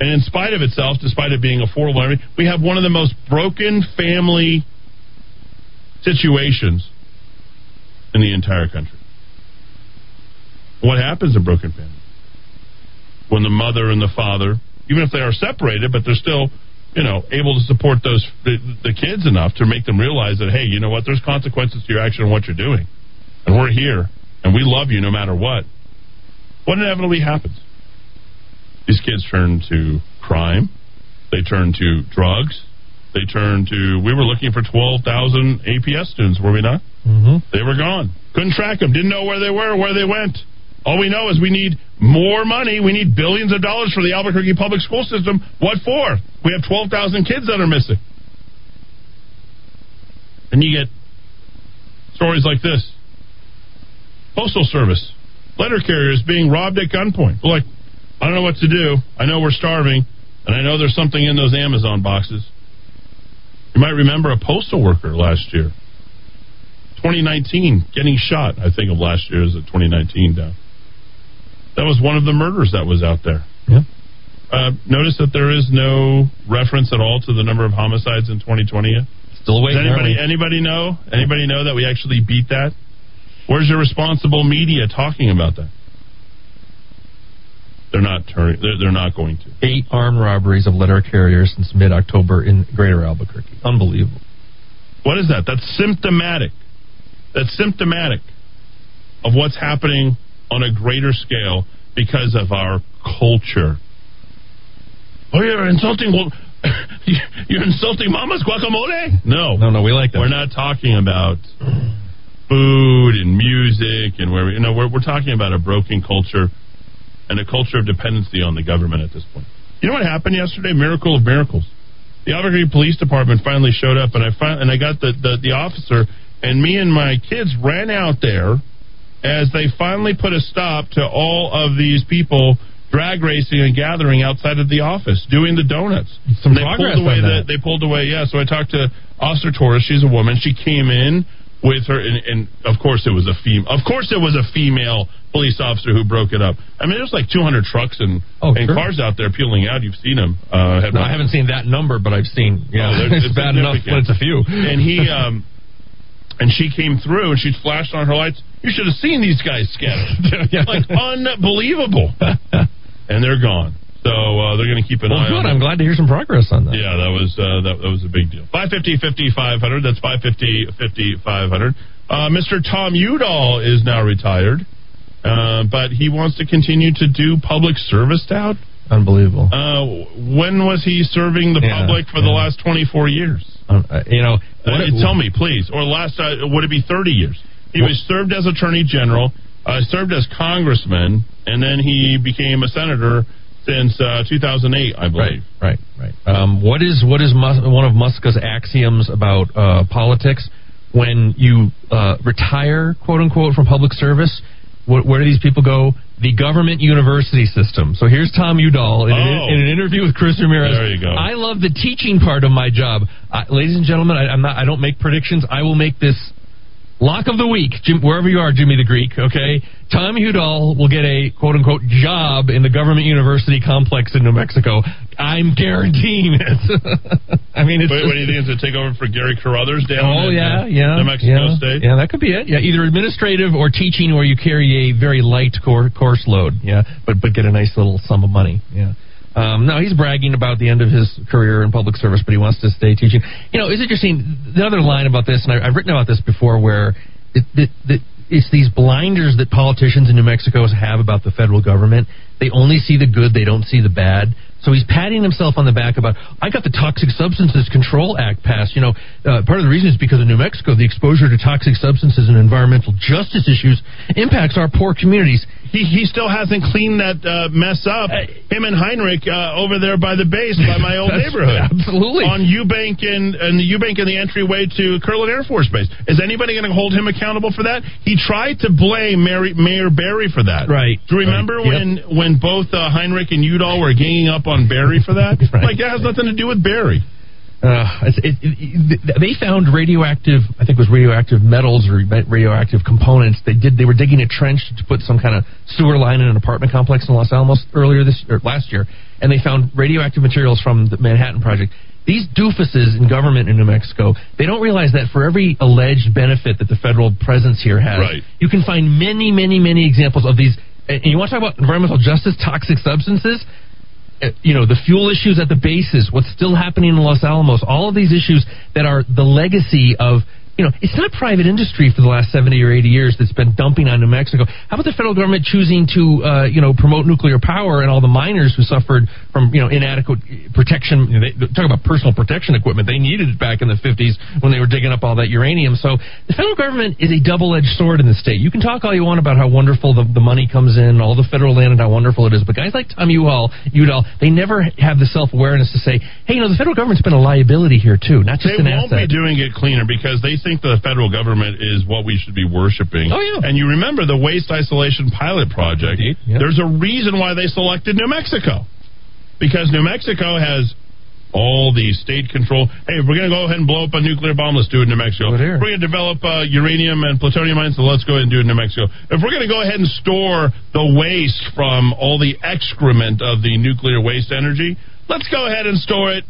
And in spite of itself, despite it being affordable, we have one of the most broken family situations in the entire country. What happens in broken families? When the mother and the father, even if they are separated, but they're still, you know, able to support those the, the kids enough to make them realize that, hey, you know what? There's consequences to your action and what you're doing, and we're here, and we love you no matter what. What inevitably happens? These kids turn to crime. They turn to drugs. They turn to. We were looking for 12,000 APS students, were we not? Mm-hmm. They were gone. Couldn't track them. Didn't know where they were, where they went. All we know is we need more money. We need billions of dollars for the Albuquerque public school system. What for? We have 12,000 kids that are missing. And you get stories like this Postal Service, letter carriers being robbed at gunpoint. We're like, I don't know what to do. I know we're starving, and I know there's something in those Amazon boxes. You might remember a postal worker last year. 2019, getting shot, I think of last year as a 2019 down. That was one of the murders that was out there. Yeah. Uh, notice that there is no reference at all to the number of homicides in 2020 yet. Still Does waiting. anybody anybody know? Anybody know that we actually beat that? Where's your responsible media talking about that? They're not turning. They're, they're not going to. Eight armed robberies of letter carriers since mid October in greater Albuquerque. Unbelievable. What is that? That's symptomatic. That's symptomatic of what's happening on a greater scale because of our culture. Oh, you're insulting. Well, [LAUGHS] you're insulting Mama's guacamole. No, No, no, we like that. we're not talking about food and music and where we, you know we're, we're talking about a broken culture and a culture of dependency on the government at this point. You know what happened yesterday? Miracle of miracles. The Albuquerque Police Department finally showed up, and I fin- and I got the, the the officer, and me and my kids ran out there as they finally put a stop to all of these people drag racing and gathering outside of the office doing the donuts. Some they progress pulled away the, they pulled away. Yeah, so I talked to Officer Torres. She's a woman. She came in with her, and, and of course it was a female. Of course it was a female police officer who broke it up. I mean, there's like 200 trucks and, Oh, and sure. cars out there peeling out. You've seen them. Uh, No, I haven't seen that number, but I've seen. Yeah, Oh, [LAUGHS] it's, bad enough when it's a few. and he [LAUGHS] um and she came through and she flashed on her lights. You should have seen these guys scatter. [LAUGHS] Yeah. like unbelievable. [LAUGHS] and they're gone. So uh, they're going to keep an well, eye good. on I'm glad to hear some progress on that. Yeah, that was uh, that, that was a big deal. 550 500. That's 550 500. Uh, Mr. Tom Udall is now retired, uh, but he wants to continue to do public service tout. Unbelievable. Uh, when was he serving the Yeah, public for the last 24 years? Uh, you know, Uh, tell me, please. Or last, uh, would it be 30 years? He was served as Attorney General, uh, served as Congressman, and then he became a senator since uh, 2008, I believe. Right, right. Um, what is what is Mus- one of Muska's axioms about uh, politics? When you uh, retire, quote unquote, from public service, wh- where do these people go? the government university system. So here's Tom Udall in, Oh. an, in oh. an interview with Chris Ramirez. There you go. I love the teaching part of my job, I, ladies and gentlemen. I, I'm not. I don't make predictions. I will make this lock of the week, Jim, wherever you are, Jimmy the Greek. Okay, Tom Udall will get a quote unquote job in the government university complex in New Mexico. I'm guaranteeing it. [LAUGHS] I mean, it's Wait, what do you think? Is it take over for Garrey Carruthers down Oh in yeah, uh, yeah, New Mexico yeah, State? Yeah, that could be it. Yeah, either administrative or teaching, where you carry a very light cor- course load. Yeah, but but get a nice little sum of money. Yeah. Um, no, he's bragging about the end of his career in public service, but he wants to stay teaching. You know, it's interesting. The other line about this, and I, I've written about this before, where it, it, it, it's these blinders that politicians in New Mexico have about the federal government. They only see the good; they don't see the bad. So he's patting himself on the back about, I got the Toxic Substances Control Act passed. You know, uh, part of the reason is because in New Mexico, the exposure to toxic substances and environmental justice issues impacts our poor communities. He he still hasn't cleaned that uh, mess up. Him and Heinrich uh, over there by the base, by my old [LAUGHS] neighborhood, absolutely. on Eubank and and the Eubank and the entryway to Kirtland Air Force Base. Is anybody going to hold him accountable for that? He tried to blame Mary, Mayor Berry for that. Right. Do you remember Right. when when both uh, Heinrich and Udall were ganging up on Berry for that? [LAUGHS] Like that has nothing to do with Berry. Uh, it, it, it, they found radioactive, I think it was radioactive metals or radioactive components. They did. They were digging a trench to put some kind of sewer line in an apartment complex in Los Alamos earlier this or last year, and they found radioactive materials from the Manhattan Project. These doofuses in government in New Mexico, they don't realize that for every alleged benefit that the federal presence here has, Right. you can find many, many, many examples of these. And you want to talk about environmental justice, toxic substances? Uh, you know the fuel issues at the bases, what's still happening in Los Alamos, all of these issues that are the legacy of you know it's not private industry for the last seventy or eighty years that's been dumping on New Mexico. How about the federal government choosing to uh, you know promote nuclear power and all the miners who suffered from you know inadequate protection? You know, they, talk about personal protection equipment. They needed it back in the fifties when they were digging up all that uranium. So the federal government is a double-edged sword in the state. You can talk all you want about how wonderful the, the money comes in, all the federal land, and how wonderful it is. But guys like Tom Udall, Udall, they never have the self-awareness to say, "Hey, you know, the federal government's been a liability here too, not just They an won't be doing it cleaner because they think the federal government is what we should be worshiping. Oh, yeah. And you remember the waste isolation pilot project? There's a reason why they selected New Mexico because New Mexico has all the state control. Hey, if we're going to go ahead and blow up a nuclear bomb, let's do it in New Mexico. We're going to develop uh, uranium and plutonium mines, so let's go ahead and do it in New Mexico. If we're going to go ahead and store the waste from all the excrement of the nuclear waste energy, let's go ahead and store it.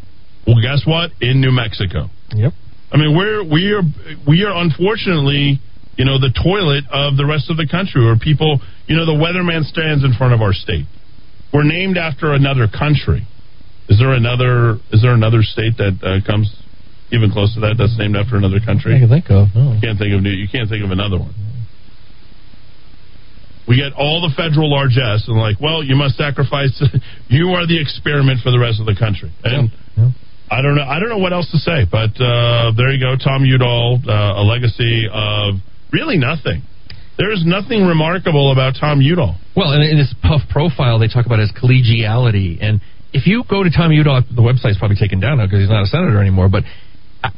Well, guess what? In New Mexico. Yep. I mean, we're we are we are unfortunately, you know, the toilet of the rest of the country, where people, you know, the weatherman stands in front of our state. We're named after another country. Is there another? Is there another state that uh, comes even close to that? That's named after another country. I can think of. No. You can't think of new- you can't think of another one. We get all the federal largesse and like, well, you must sacrifice. [LAUGHS] you are the experiment for the rest of the country. And I don't know. I don't know what else to say. But uh, there you go, Tom Udall, uh, a legacy of really nothing. There's nothing remarkable about Tom Udall. Well, and in his puff profile, they talk about his collegiality. And if you go to Tom Udall, the website's probably taken down now because he's not a senator anymore. But I,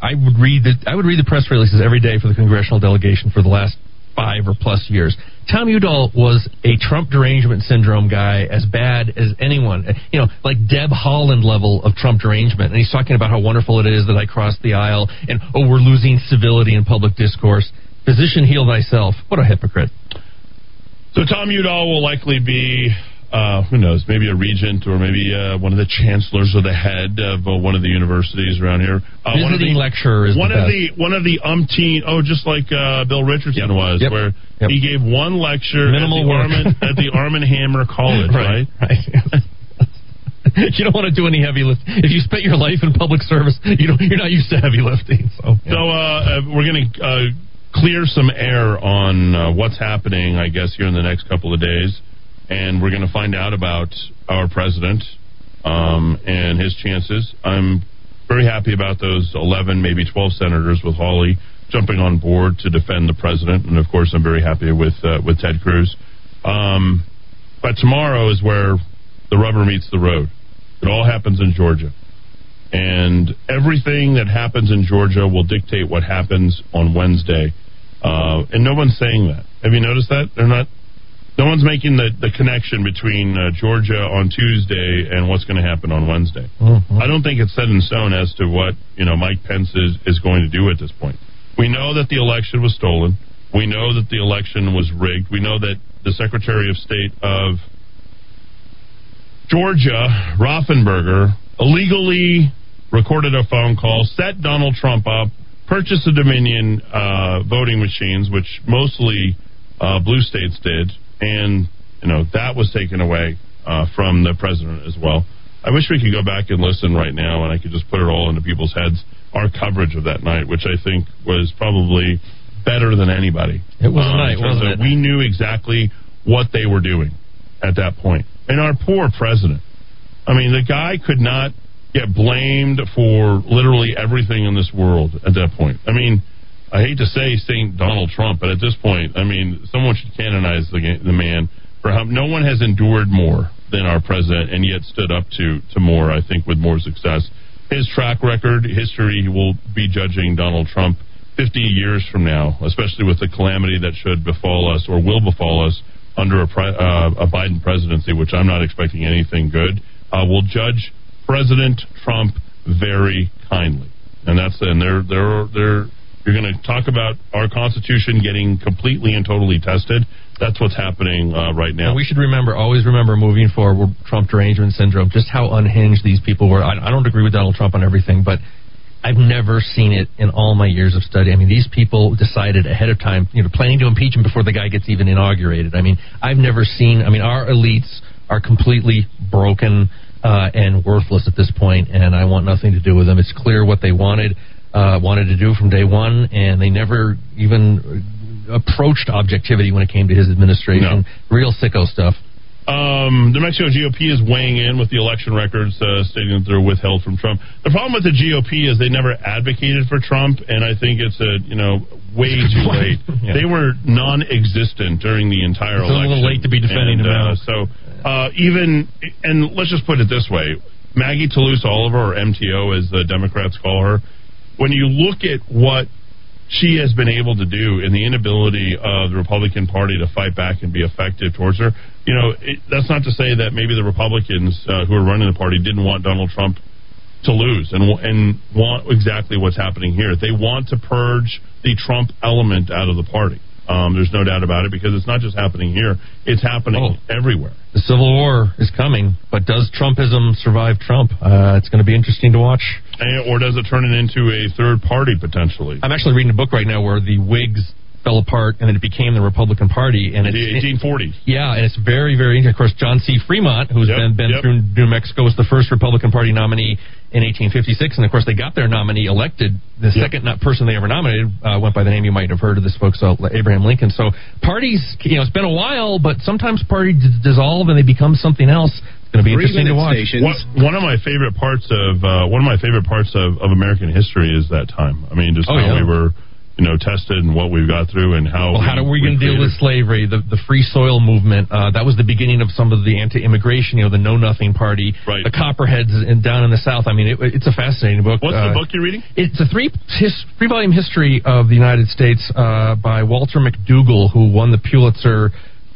I would read the I would read the press releases every day for the congressional delegation for the last five or plus years. Tom Udall was a Trump derangement syndrome guy, as bad as anyone. You know, like Deb Haaland level of Trump derangement. And he's talking about how wonderful it is that I crossed the aisle, and oh, we're losing civility in public discourse. Physician, heal thyself. What a hypocrite. So Tom Udall will likely be, uh, who knows, maybe a regent or maybe uh, one of the chancellors or the head of uh, one of the universities around here. Uh, one of the, lecturer is one the of the one of the umpteen. Oh, just like uh, Bill Richardson was, Yep. where Yep. he gave one lecture Minimal at the. Arm at the Armand Hammer College, [LAUGHS] right? Right. [LAUGHS] you don't want to do any heavy lift. If you spent your life in public service, you don't. You're not used to heavy lifting. So, So uh, uh, we're going to uh, clear some air on uh, what's happening, I guess, here in the next couple of days, and we're going to find out about our president um, and his chances. I'm very happy about those 11, maybe 12 senators with Hawley jumping on board to defend the president, and of course, I'm very happy with uh, with Ted Cruz. Um, but tomorrow is where the rubber meets the road. It all happens in Georgia. And everything that happens in Georgia will dictate what happens on Wednesday. Uh, and no one's saying that. Have you noticed that? They're not. No one's making the, the connection between uh, Georgia on Tuesday and what's going to happen on Wednesday. Mm-hmm. I don't think it's set in stone as to what you know Mike Pence is, is going to do at this point. We know that the election was stolen. We know that the election was rigged. We know that the Secretary of State of Georgia, Rothenberger, illegally recorded a phone call, set Donald Trump up, purchased the Dominion uh, voting machines, which mostly uh, blue states did, and you know that was taken away uh, from the president as well. I wish we could go back and listen right now, and I could just put it all into people's heads. Our coverage of that night, which I think was probably better than anybody. It was a Uh, night, wasn't it? We knew exactly what they were doing at that point. And our poor president. I mean, the guy could not get blamed for literally everything in this world at that point. I mean, I hate to say Saint Donald Trump, but at this point, I mean, someone should canonize the, the man for how no one has endured more than our president, and yet stood up to to more. I think with more success. His track record, history will be judging Donald Trump 50 years from now, especially with the calamity that should befall us or will befall us under a, pre- uh, a Biden presidency, which I'm not expecting anything good. Uh, will judge President Trump very kindly, and that's and they're they're they're you're going to talk about our Constitution getting completely and totally tested. That's what's happening uh, right now. And we should remember, always remember, moving forward, Trump derangement syndrome, just how unhinged these people were. I, I don't agree with Donald Trump on everything, but I've never seen it in all my years of study. I mean, these people decided ahead of time, you know, planning to impeach him before the guy gets even inaugurated. I mean, I've never seen. I mean, our elites are completely broken uh, and worthless at this point, and I want nothing to do with them. It's clear what they wanted uh, wanted to do from day one, and they never even approached objectivity when it came to his administration. Real sicko stuff. Um, the Mexico GOP is weighing in with the election records, uh, stating that they're withheld from Trump. The problem with the GOP is they never advocated for Trump, and I think it's a you know way too late. [LAUGHS] Yeah. They were non-existent during the entire It's a election. little late to be defending and, them uh. So uh, even and let's just put it this way: Maggie Toulouse Oliver, or MTO, as the Democrats call her, when you look at what she has been able to do and the inability of the Republican Party to fight back and be effective towards her. You know, it, that's not to say that maybe the Republicans uh, who are running the party didn't want Donald Trump to lose and and want exactly what's happening here. They want to purge the Trump element out of the party. Um, there's no doubt about it because it's not just happening here; it's happening everywhere. The Civil War is coming, but does Trumpism survive Trump? Uh, it's going to be interesting to watch. And, or does it turn it into a third party potentially? I'm actually reading a book right now where the Whigs fell apart and then it became the Republican Party. And it's The 1840s. Yeah, and it's very, very interesting. Of course, John C. Fremont, who's Yep, been, been yep. through New Mexico, was the first Republican Party nominee in 1856. And of course, they got their nominee elected. The second not person they ever nominated uh, went by the name you might have heard of this, folks, uh, Abraham Lincoln. So parties, you know, it's been a while, but sometimes parties d- dissolve and they become something else. It's going to be interesting to watch. One, one of my favorite parts of uh, one of my favorite parts of, of American history is that time. I mean, just Oh, how yeah. we were, you know, tested and what we've got through and how. Well, how are we going to deal with slavery? The the free soil movement. Uh, that was the beginning of some of the anti-immigration. You know, the Know Nothing Party, Right. the Copperheads in, down in the South. I mean, it, it's a fascinating book. What's Uh, the book you're reading? It's a three his, three volume history of the United States uh, by Walter McDougall, who won the Pulitzer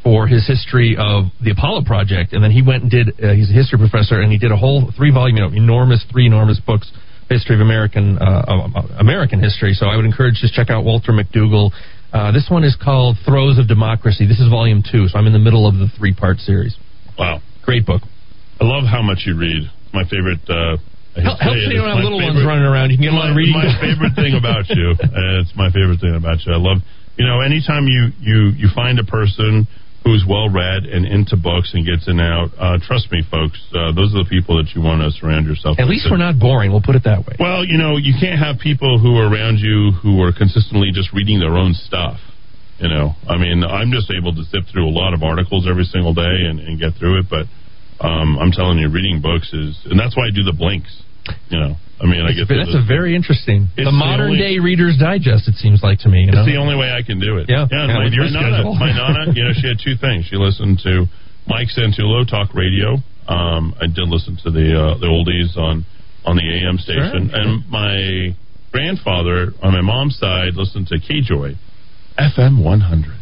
for his history of the Apollo project, and then he went and did. Uh, he's a history professor, and he did a whole three volume, you know, enormous three enormous books. History of American uh, American history. So I would encourage just check out Walter McDougall. Uh, this one is called Throes of Democracy. This is volume two, so I'm in the middle of the three part series. Wow, great book. I love how much you read. My favorite. Uh, I hate Help- to helps say it, when you don't have my little ones running around. You can get a lot of reading My favorite thing [LAUGHS] about you. Uh, it's my favorite thing about you. I love. You know, anytime you you you find a person who's well read and into books and gets in and out, uh, trust me, folks, uh, those are the people that you want to surround yourself. At with. least we're not boring. We'll put it that way. Well, you know, you can't have people who are around you who are consistently just reading their own stuff. You know, I mean, I'm just able to zip through a lot of articles every single day and, and get through it. But um, I'm telling you, reading books is, and that's why I do the blinks. You know, I mean, I That's, get that's the- a very interesting. It's The the modern only- day Reader's Digest. It seems like to me. You It's know? the only way I can do it. Yeah, yeah. yeah, my, with your my nana, schedule. my nana, you know, she had two things. She listened to Mike Santullo talk radio. Um, I did listen to the uh, the oldies on on the AM station, Sure. and my grandfather on my mom's side listened to KJoy, FM 100.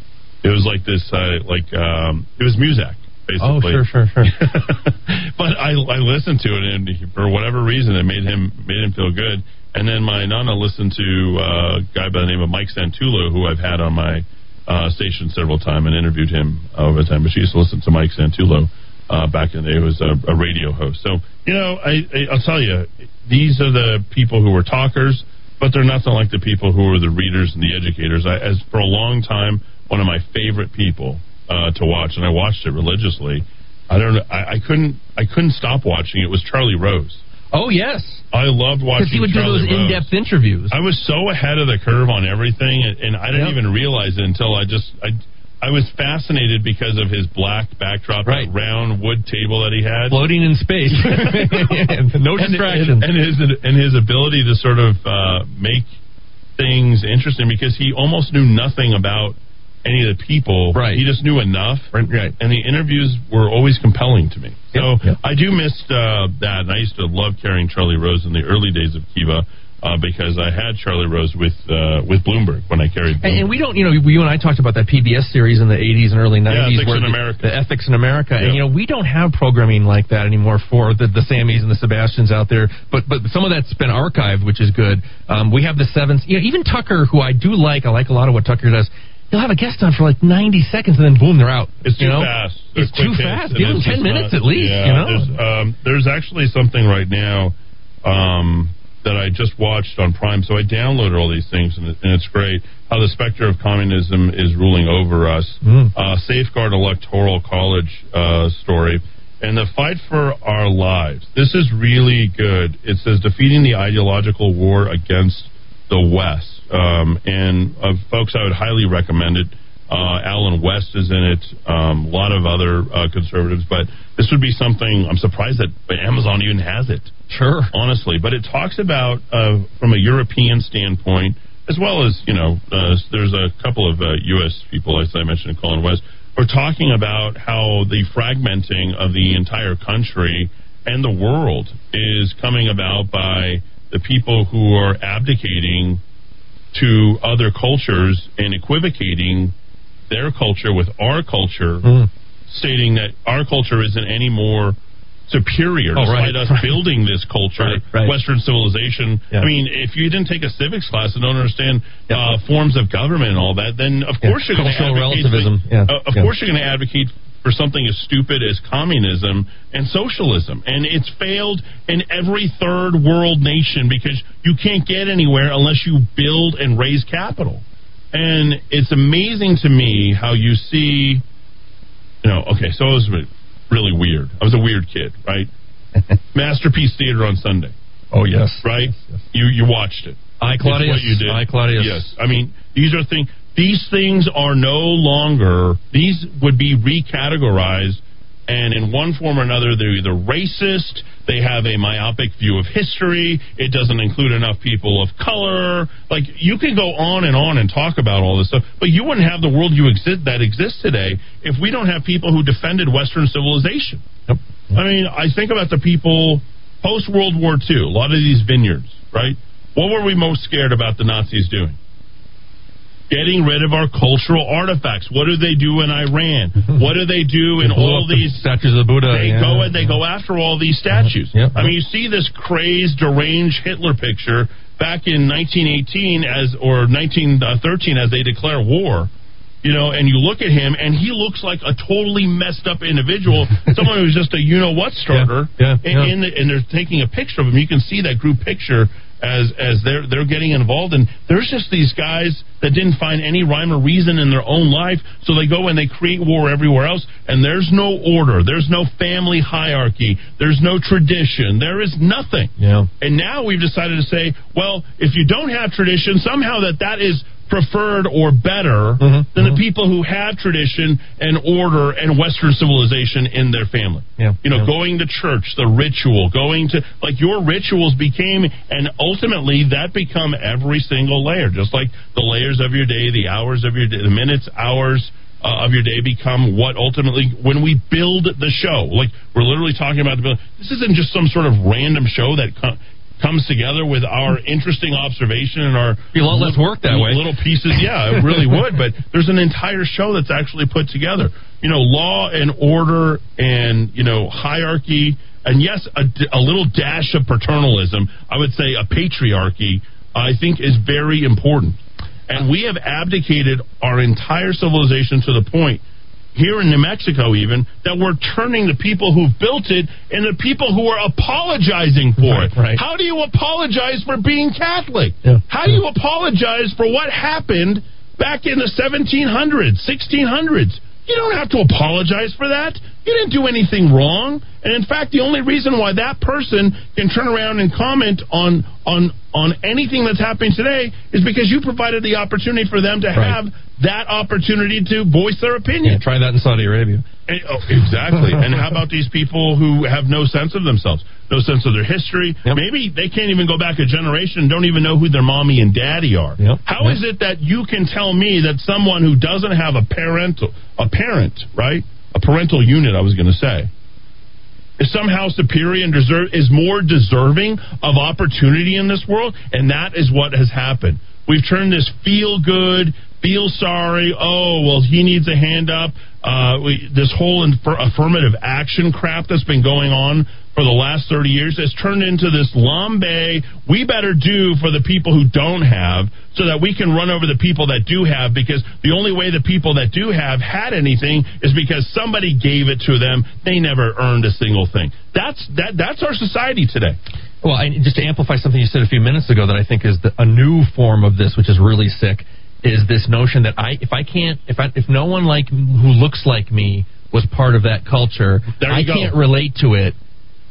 It was like this, uh, like um, it was Muzak. Oh, sure, sure, sure. [LAUGHS] but I, I listened to it, and for whatever reason, it made him made him feel good. And then my nana listened to uh, a guy by the name of Mike Santullo, who I've had on my uh, station several times and interviewed him over time. But she used to listen to Mike Santullo uh, back in the day. He was a, a radio host. So you know, I, I, I'll tell you, these are the people who were talkers, but they're nothing like the people who are the readers and the educators. I, as for a long time, one of my favorite people uh, to watch, and I watched it religiously. I don't. know. I, I couldn't. I couldn't stop watching. It was Charlie Rose. Oh yes, I loved watching. because he would Charlie do those Rose. in-depth interviews. I was so ahead of the curve on everything, and, and I didn't Yep. even realize it until I just I. I was fascinated because of his black backdrop, that round wood table that he had, Floating in space, [LAUGHS] [LAUGHS] no distractions. and, and his and his ability to sort of uh, make things interesting because he almost knew nothing about any of the people. Right. He just knew enough. Right. And the interviews were always compelling to me. So I do miss uh, that. And I used to love carrying Charlie Rose in the early days of Kiva. Uh, because I had Charlie Rose with uh, with Bloomberg when I carried Bloomberg. And, and we don't, you know, you and I talked about that PBS series in the 80s and early 90s. Ethics where in the, America. The Ethics in America. And, you know, we don't have programming like that anymore for the, the Sammys and the Sebastians out there. But but some of that's been archived, which is good. Um, we have the Sevens. You know, even Tucker, who I do like, I like a lot of what Tucker does. He'll have a guest on for like 90 seconds and then boom, they're out. It's too you know? fast. It's They're too fast. Give them 10 minutes not- at least, yeah, you know? There's, um, there's actually something right now um, that I just watched on Prime. So I downloaded all these things, and, and it's great how the specter of communism is ruling over us. Hmm. Uh, Safeguard Electoral College uh, story. And the fight for our lives. This is really good. It says defeating the ideological war against the West. Um, and uh, folks, I would highly recommend it. Uh, Allen West is in it. Um, a lot of other uh, conservatives, but this would be something. I'm surprised that Amazon even has it. Sure, honestly, but it talks about uh, from a European standpoint, as well as you know, uh, there's a couple of uh, U.S. people, as I mentioned, Colin West, are talking about how the fragmenting of the entire country and the world is coming about by the people who are abdicating to other cultures and equivocating their culture with our culture, stating that our culture isn't any more superior Oh, right, despite us [LAUGHS] right. building this culture, Right. Western civilization. Yeah. I mean, if you didn't take a civics class and don't understand uh, forms of government and all that, then of Yeah. course you're going to Cultural advocate. relativism. Yeah. uh, of Yeah. course you're going to advocate for something as stupid as communism and socialism. And it's failed in every third world nation because you can't get anywhere unless you build and raise capital. And it's amazing to me how you see, you know, okay, so it was really weird. I was a weird kid, right? [LAUGHS] Masterpiece Theater on Sunday. Oh, yes. Right? You you watched it. I, It's Claudius. what you did. I, Claudius. Yes. I mean, these are things. These things are no longer. These would be recategorized, and in one form or another, they're either racist. They have a myopic view of history. It doesn't include enough people of color. Like you can go on and on and talk about all this stuff, but you wouldn't have the world you exist that exists today if we don't have people who defended Western civilization. I mean, I think about the people post World War II. A lot of these vineyards, right? What were we most scared about the Nazis doing? Getting rid of our cultural artifacts. What do they do in Iran? [LAUGHS] what do they do in They all up the these statues of Buddha, They yeah. go and they go after all these uh-huh. statues. Yep. I mean, you see this crazed, deranged Hitler picture back in 1918 as or 1913 as they declare war. You know, and you look at him, and he looks like a totally messed up individual, [LAUGHS] someone who's just a you know what starter. Yeah, and, yeah. and the- and they're taking a picture of him. You can see that group picture as as they're they're getting involved. And there's just these guys that didn't find any rhyme or reason in their own life. So they go and they create war everywhere else. And there's no order. There's no family hierarchy. There's no tradition. There is nothing. Yeah. and now we've decided to say well if you don't have tradition somehow that that is preferred or better than the people who have tradition and order and Western civilization in their family. Yeah. You know, Yeah. going to church, the ritual, going to like your rituals became, and ultimately that become every single layer, just like the layers of your day, the hours of your day, the minutes, hours. Uh, of your day become what ultimately when we build the show like we're literally talking about the this isn't just some sort of random show that comes together with our [LAUGHS] interesting observation and our Be a lot less work that way. little pieces. Yeah, it really would. But there's an entire show that's actually put together. You know, law and order and you know hierarchy, and yes, a little dash of paternalism. I would say a patriarchy. I think is very important, and we have abdicated our entire civilization to the point here in New Mexico, even that we're turning the people who've built it and the people who are apologizing for it. right. How do you apologize for being Catholic? Yeah. How do you apologize for what happened back in the 1700s, 1600s? You don't have to apologize for that. You didn't do anything wrong. And in fact, the only reason why that person can turn around and comment on on on anything that's happening today is because you provided the opportunity for them to Right. have that opportunity to voice their opinion. Yeah, try that in Saudi Arabia. Eh, oh, exactly. [LAUGHS] and how about these people who have no sense of themselves, no sense of their history? Maybe they can't even go back a generation and don't even know who their mommy and daddy are. How is it that you can tell me that someone who doesn't have a parental, a parent, right, a parental unit, I was going to say, is somehow superior and deserve is more deserving of opportunity in this world, and that is what has happened. We've turned this feel good, feel sorry. Oh well, he needs a hand up. Uh, we, this whole infer- affirmative action crap that's been going on for the last 30 years has turned into this lambe we better do for the people who don't have so that we can run over the people that do have because the only way the people that do have had anything is because somebody gave it to them they never earned a single thing that's that that's our society today Well, I, just to amplify something you said a few minutes ago that I think is the, a new form of this, which is really sick, is this notion that I, if I can't, if I, if no one like who looks like me was part of that culture, I go. can't relate to it.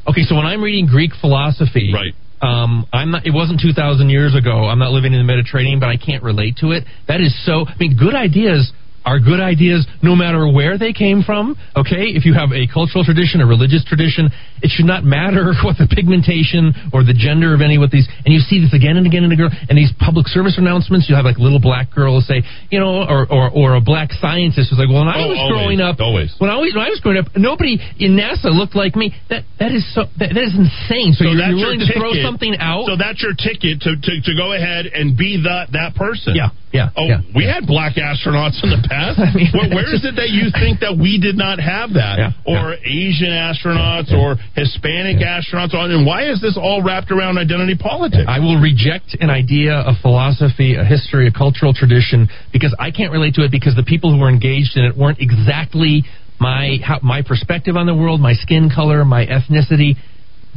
Okay, so when I'm reading Greek philosophy, right? Um, I'm not. It wasn't 2,000 years ago. I'm not living in the Mediterranean, but I can't relate to it. That is so. I mean, good ideas are good ideas no matter where they came from. Okay, if you have a cultural tradition, a religious tradition, it should not matter [LAUGHS] what the pigmentation or the gender of any of these. And you see this again and again and again. And these public service announcements, you have like little black girls say, you know, or or, or a black scientist who's like, well, when I Oh, was always, growing up, always. when I was when I was growing up, nobody in NASA looked like me. That that is so that, that is insane. So, you're, you're your willing to throw something out? So that's your ticket to, to, to go ahead and be that that person. Yeah, yeah, Oh, yeah, we had black astronauts in the past. [LAUGHS] mean, where, where is it that you think that we did not have that? Yeah, or Asian astronauts or Hispanic astronauts on? And why is this all wrapped around identity politics? I will reject an idea, a philosophy, a history, a cultural tradition because I can't relate to it because the people who were engaged in it weren't exactly my how, my perspective on the world, my skin color, my ethnicity.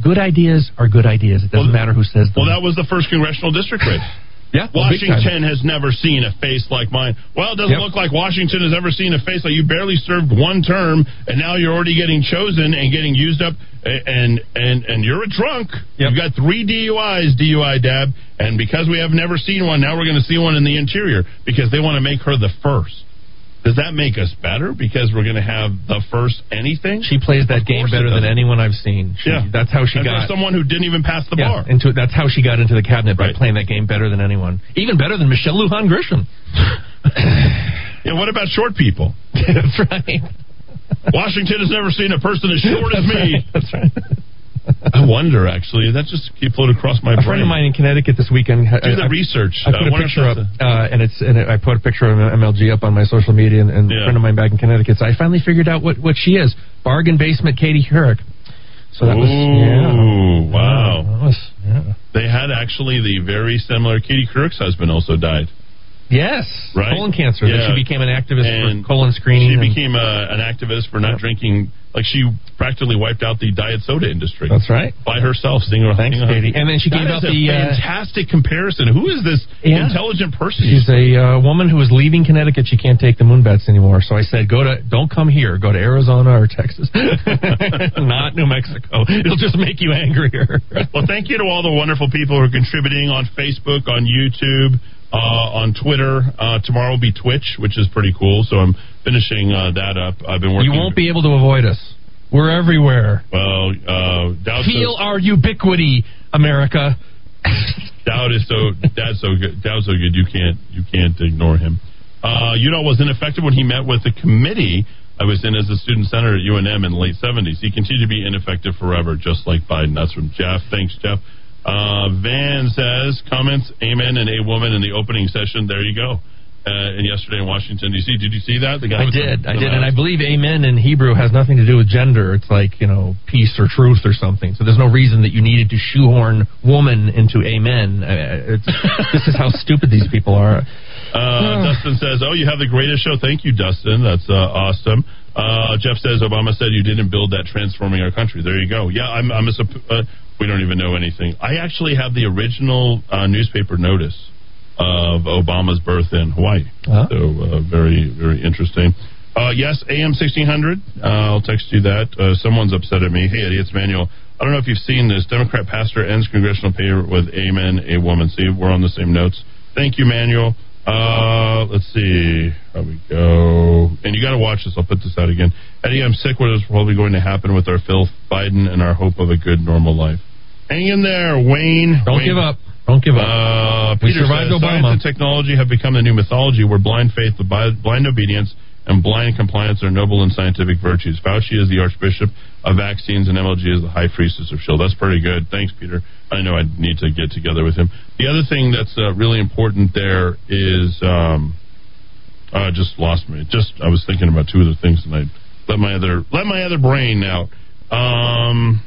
Good ideas are good ideas. It doesn't matter who says them. Well, that was the first congressional district race. Yeah, well. Washington has never seen a face like mine. Well, it doesn't Yep. look like Washington has ever seen a face like you barely served one term, and now you're already getting chosen and getting used up, and and and you're a drunk. You've got three DUIs, DUI dab, and because we have never seen one, now we're going to see one in the interior because they want to make her the first. Does that make us better because we're going to have the first anything? She plays that game better than anyone I've seen. She, Yeah. that's how she And got someone who didn't even pass the yeah, bar. into that's how she got into the cabinet by playing that game better than anyone, even better than Michelle Lujan Grisham. [LAUGHS] Yeah, what about short people? [LAUGHS] that's right. Washington has never seen a person as short as [LAUGHS] me. right, That's right. I wonder, actually. That just floating across my a brain. friend of mine in Connecticut this weekend. Do the research. I put I a picture up, that's uh, and it's and I put a picture of MLG up on my social media, and, and a friend of mine back in Connecticut. So I finally figured out what what she is: bargain basement Katie Couric. So that was yeah. Ooh, wow. That was, yeah. They had actually the very similar. Katie Couric's husband also died. Yes, Right? colon cancer. Then she became an activist And for colon screening. She and- became a, an activist for not drinking. Like she practically wiped out the diet soda industry. That's right. By herself. Thanks, Katie. And then she That gave out the, uh, fantastic comparison. Who is this Yeah. intelligent person? She's a uh, woman who is leaving Connecticut. She can't take the moon bets anymore. So I said, go to, don't come here. Go to Arizona or Texas, [LAUGHS] not New Mexico. It'll just make you angrier. well, thank you to all the wonderful people who are contributing on Facebook, on YouTube, uh, on Twitter. Uh, tomorrow will be Twitch, which is pretty cool. So I'm finishing uh, that up. I've been working. You won't be able to avoid us. We're everywhere. Well, uh, Feel our ubiquity, America. [LAUGHS] Dowd is so Dad's so good. Dowd's so good. You can't you can't ignore him. Uh, you know, was ineffective when he met with the committee. I was in as a student senator at UNM in the late 70s. He continued to be ineffective forever, just like Biden. That's from Jeff. Thanks, Jeff. Uh, Van says, comments, amen, and a woman in the opening session. There you go. Uh, and yesterday in Washington, D.C. Did you see that? The guy I did, the- I the did, and I believe "amen" in Hebrew has nothing to do with gender. It's like you know, peace or truth or something. So there's no reason that you needed to shoehorn "woman" into "amen." Uh, it's, [LAUGHS] this is how stupid these people are. Uh, [SIGHS] Dustin says, "Oh, you have the greatest show. Thank you, Dustin. That's uh, awesome." Uh, Jeff says, "Obama said you didn't build that transforming our country." There you go. Yeah, I'm. I'm a. Uh, we don't even know anything. I actually have the original uh, newspaper notice of Obama's birth in Hawaii. So uh, very, very interesting. Uh, yes, AM sixteen hundred. Uh, I'll text you that. Uh, someone's upset at me. Hey, Eddie, it's Manuel. I don't know if you've seen this. Democrat pastor ends congressional paper with "Amen, a woman." See, we're on the same notes. Thank you, Manuel. Uh, let's see. How we go. And you got to watch this. I'll put this out again. Eddie, I'm sick. With What is probably going to happen with our Phil Biden, and our hope of a good, normal life? Hang in there, Wayne. Don't Wayne. give up. Don't give up. Uh, We Peter survived says, Obama. Science and technology have become the new mythology where blind faith, blind obedience, and blind compliance are noble and scientific virtues. Fauci is the archbishop of vaccines, and MLG is the high priestess of shield. That's pretty good. Thanks, Peter. I know I need to get together with him. The other thing that's uh, really important there is um, I just lost me. Just I was thinking about two other things, and I let my other let my other brain out. Um,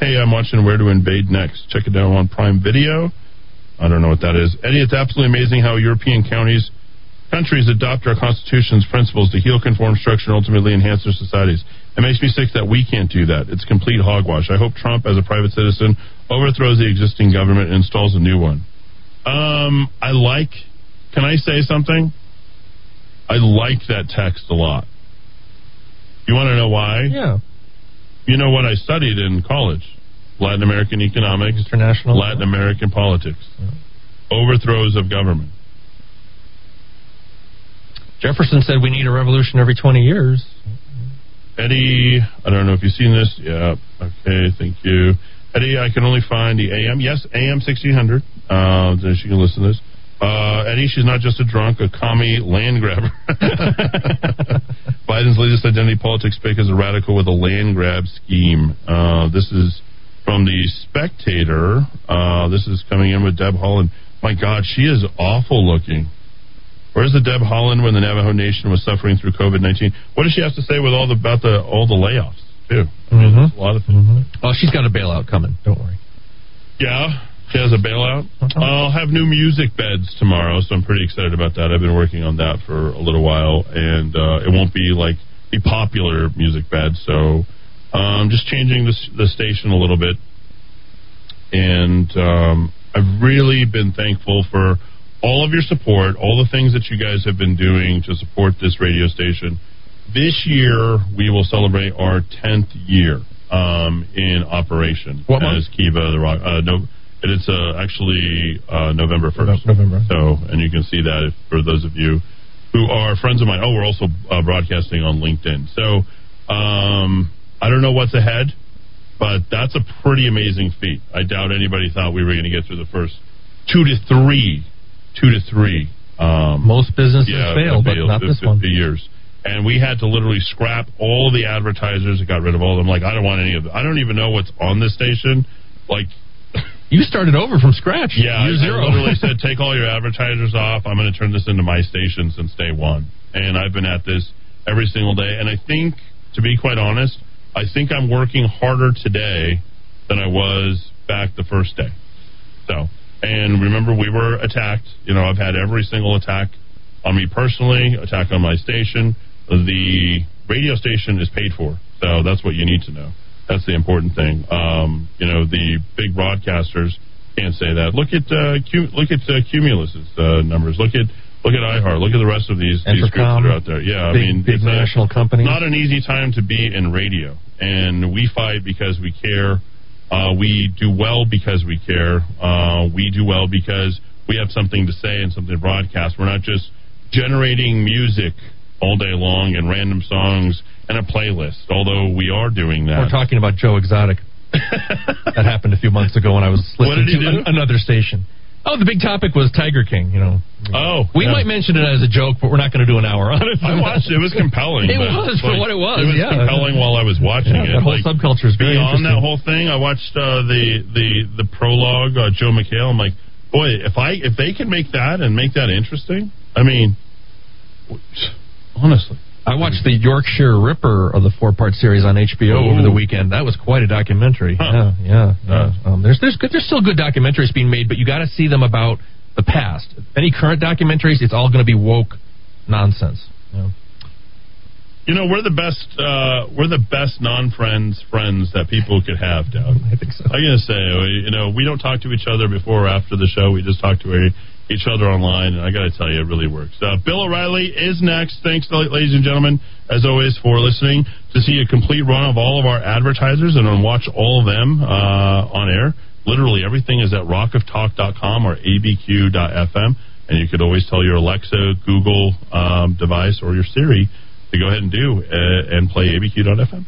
hey, I'm watching Where to Invade Next. Check it out on Prime Video. I don't know what that is. Eddie, it's absolutely amazing how European counties, countries adopt our Constitution's principles to heal, conform, structure, and ultimately enhance their societies. It makes me sick that we can't do that. It's complete hogwash. I hope Trump, as a private citizen, overthrows the existing government and installs a new one. Um, I like. Can I say something? I like that text a lot. You want to know why? Yeah. You know what I studied in college? Latin American economics, international, Latin American politics, overthrows of government. Jefferson said we need a revolution every 20 years. Eddie, I don't know if you've seen this. Yeah, okay, thank you. Eddie, I can only find the AM. Yes, AM 1600. Uh, she can listen to this. Uh, Eddie, she's not just a drunk, a commie land grabber. [LAUGHS] Biden's latest identity politics pick is a radical with a land grab scheme. Uh, this is from the Spectator. Uh, this is coming in with Deb Haaland. My God, she is awful looking. Where's the Deb Haaland when the Navajo Nation was suffering through COVID nineteen? What does she have to say with all the about the all the layoffs too? I mean, there's a lot of things. Oh, she's got a bailout coming. Don't worry. Yeah, she has a bailout. I'll have new music beds tomorrow, so I'm pretty excited about that. I've been working on that for a little while, and uh, it won't be like the popular music bed. So um, just changing the, the station a little bit, and um, I've really been thankful for all of your support, all the things that you guys have been doing to support this radio station. This year, we will celebrate our 10th year um, in operation What month? Kiva the Rock. Uh, no, and it's uh, actually uh, November 1st. November. So, and you can see that if, for those of you who are friends of mine. Oh, we're also uh, broadcasting on LinkedIn. So, um, I don't know what's ahead, but that's a pretty amazing feat. I doubt anybody thought we were going to get through the first two to three, two to three. Um, Most businesses yeah, fail, but not this 50 one. years. And we had to literally scrap all the advertisers. Got rid of all of them. Like I don't want any of them. I don't even know what's on this station. Like [LAUGHS] You started over from scratch. yeah, I, Year I zero. literally said, [LAUGHS] take all your advertisers off. I'm going to turn this into my station since day one. And I've been at this every single day. And I think, to be quite honest, I think I'm working harder today than I was back the first day. So, and remember, we were attacked. You know, I've had every single attack on me personally, attack on my station. The radio station is paid for. So that's what you need to know. That's the important thing. Um, you know, the big broadcasters can't say that. Look at uh, Cum- look at uh, Cumulus's uh, numbers. Look at look at iHeart. Look at the rest of these, these groups that are out there. Yeah, I mean, big it's a- national companies. Not an easy time to be in radio, and we fight because we care. Uh, we do well because we care. Uh, we do well because we have something to say and something to broadcast. We're not just generating music all day long and random songs and a playlist. Although we are doing that. We're talking about Joe Exotic. [LAUGHS] that happened a few months ago when I was listening to an- another station. Oh, the big topic was Tiger King. You know. Oh, we yeah. might mention it as a joke, but we're not going to do an hour on it. I watched it. It was compelling. [LAUGHS] It was for like, what it was. It was yeah. compelling while I was watching Yeah, it. that whole Like, subculture is beyond that whole thing, I watched uh, the the the prologue. Uh, Joel McHale. I'm like, boy, if I if they can make that and make that interesting, I mean, honestly. I watched the Yorkshire Ripper of the four part series on HBO Ooh. over the weekend. That was quite a documentary. Huh. Yeah, yeah. Um, there's there's good, there's still good documentaries being made, but you got to see them about the past. Any current documentaries, it's all going to be woke nonsense. Yeah. You know, we're the best. Uh, we're the best non-friends friends that people could have, Doug. I think so. I'm gonna say, you know, we don't talk to each other before or after the show. We just talk to e- each other online, and I got to tell you, it really works. Uh, Bill O'Reilly is next. Thanks, ladies and gentlemen, as always, for listening. To see a complete run of all of our advertisers and watch all of them uh, on air. Literally everything is at rockoftalk.com or abq.fm, and you could always tell your Alexa, Google um, device, or your Siri to go ahead and do uh, and play abq.fm.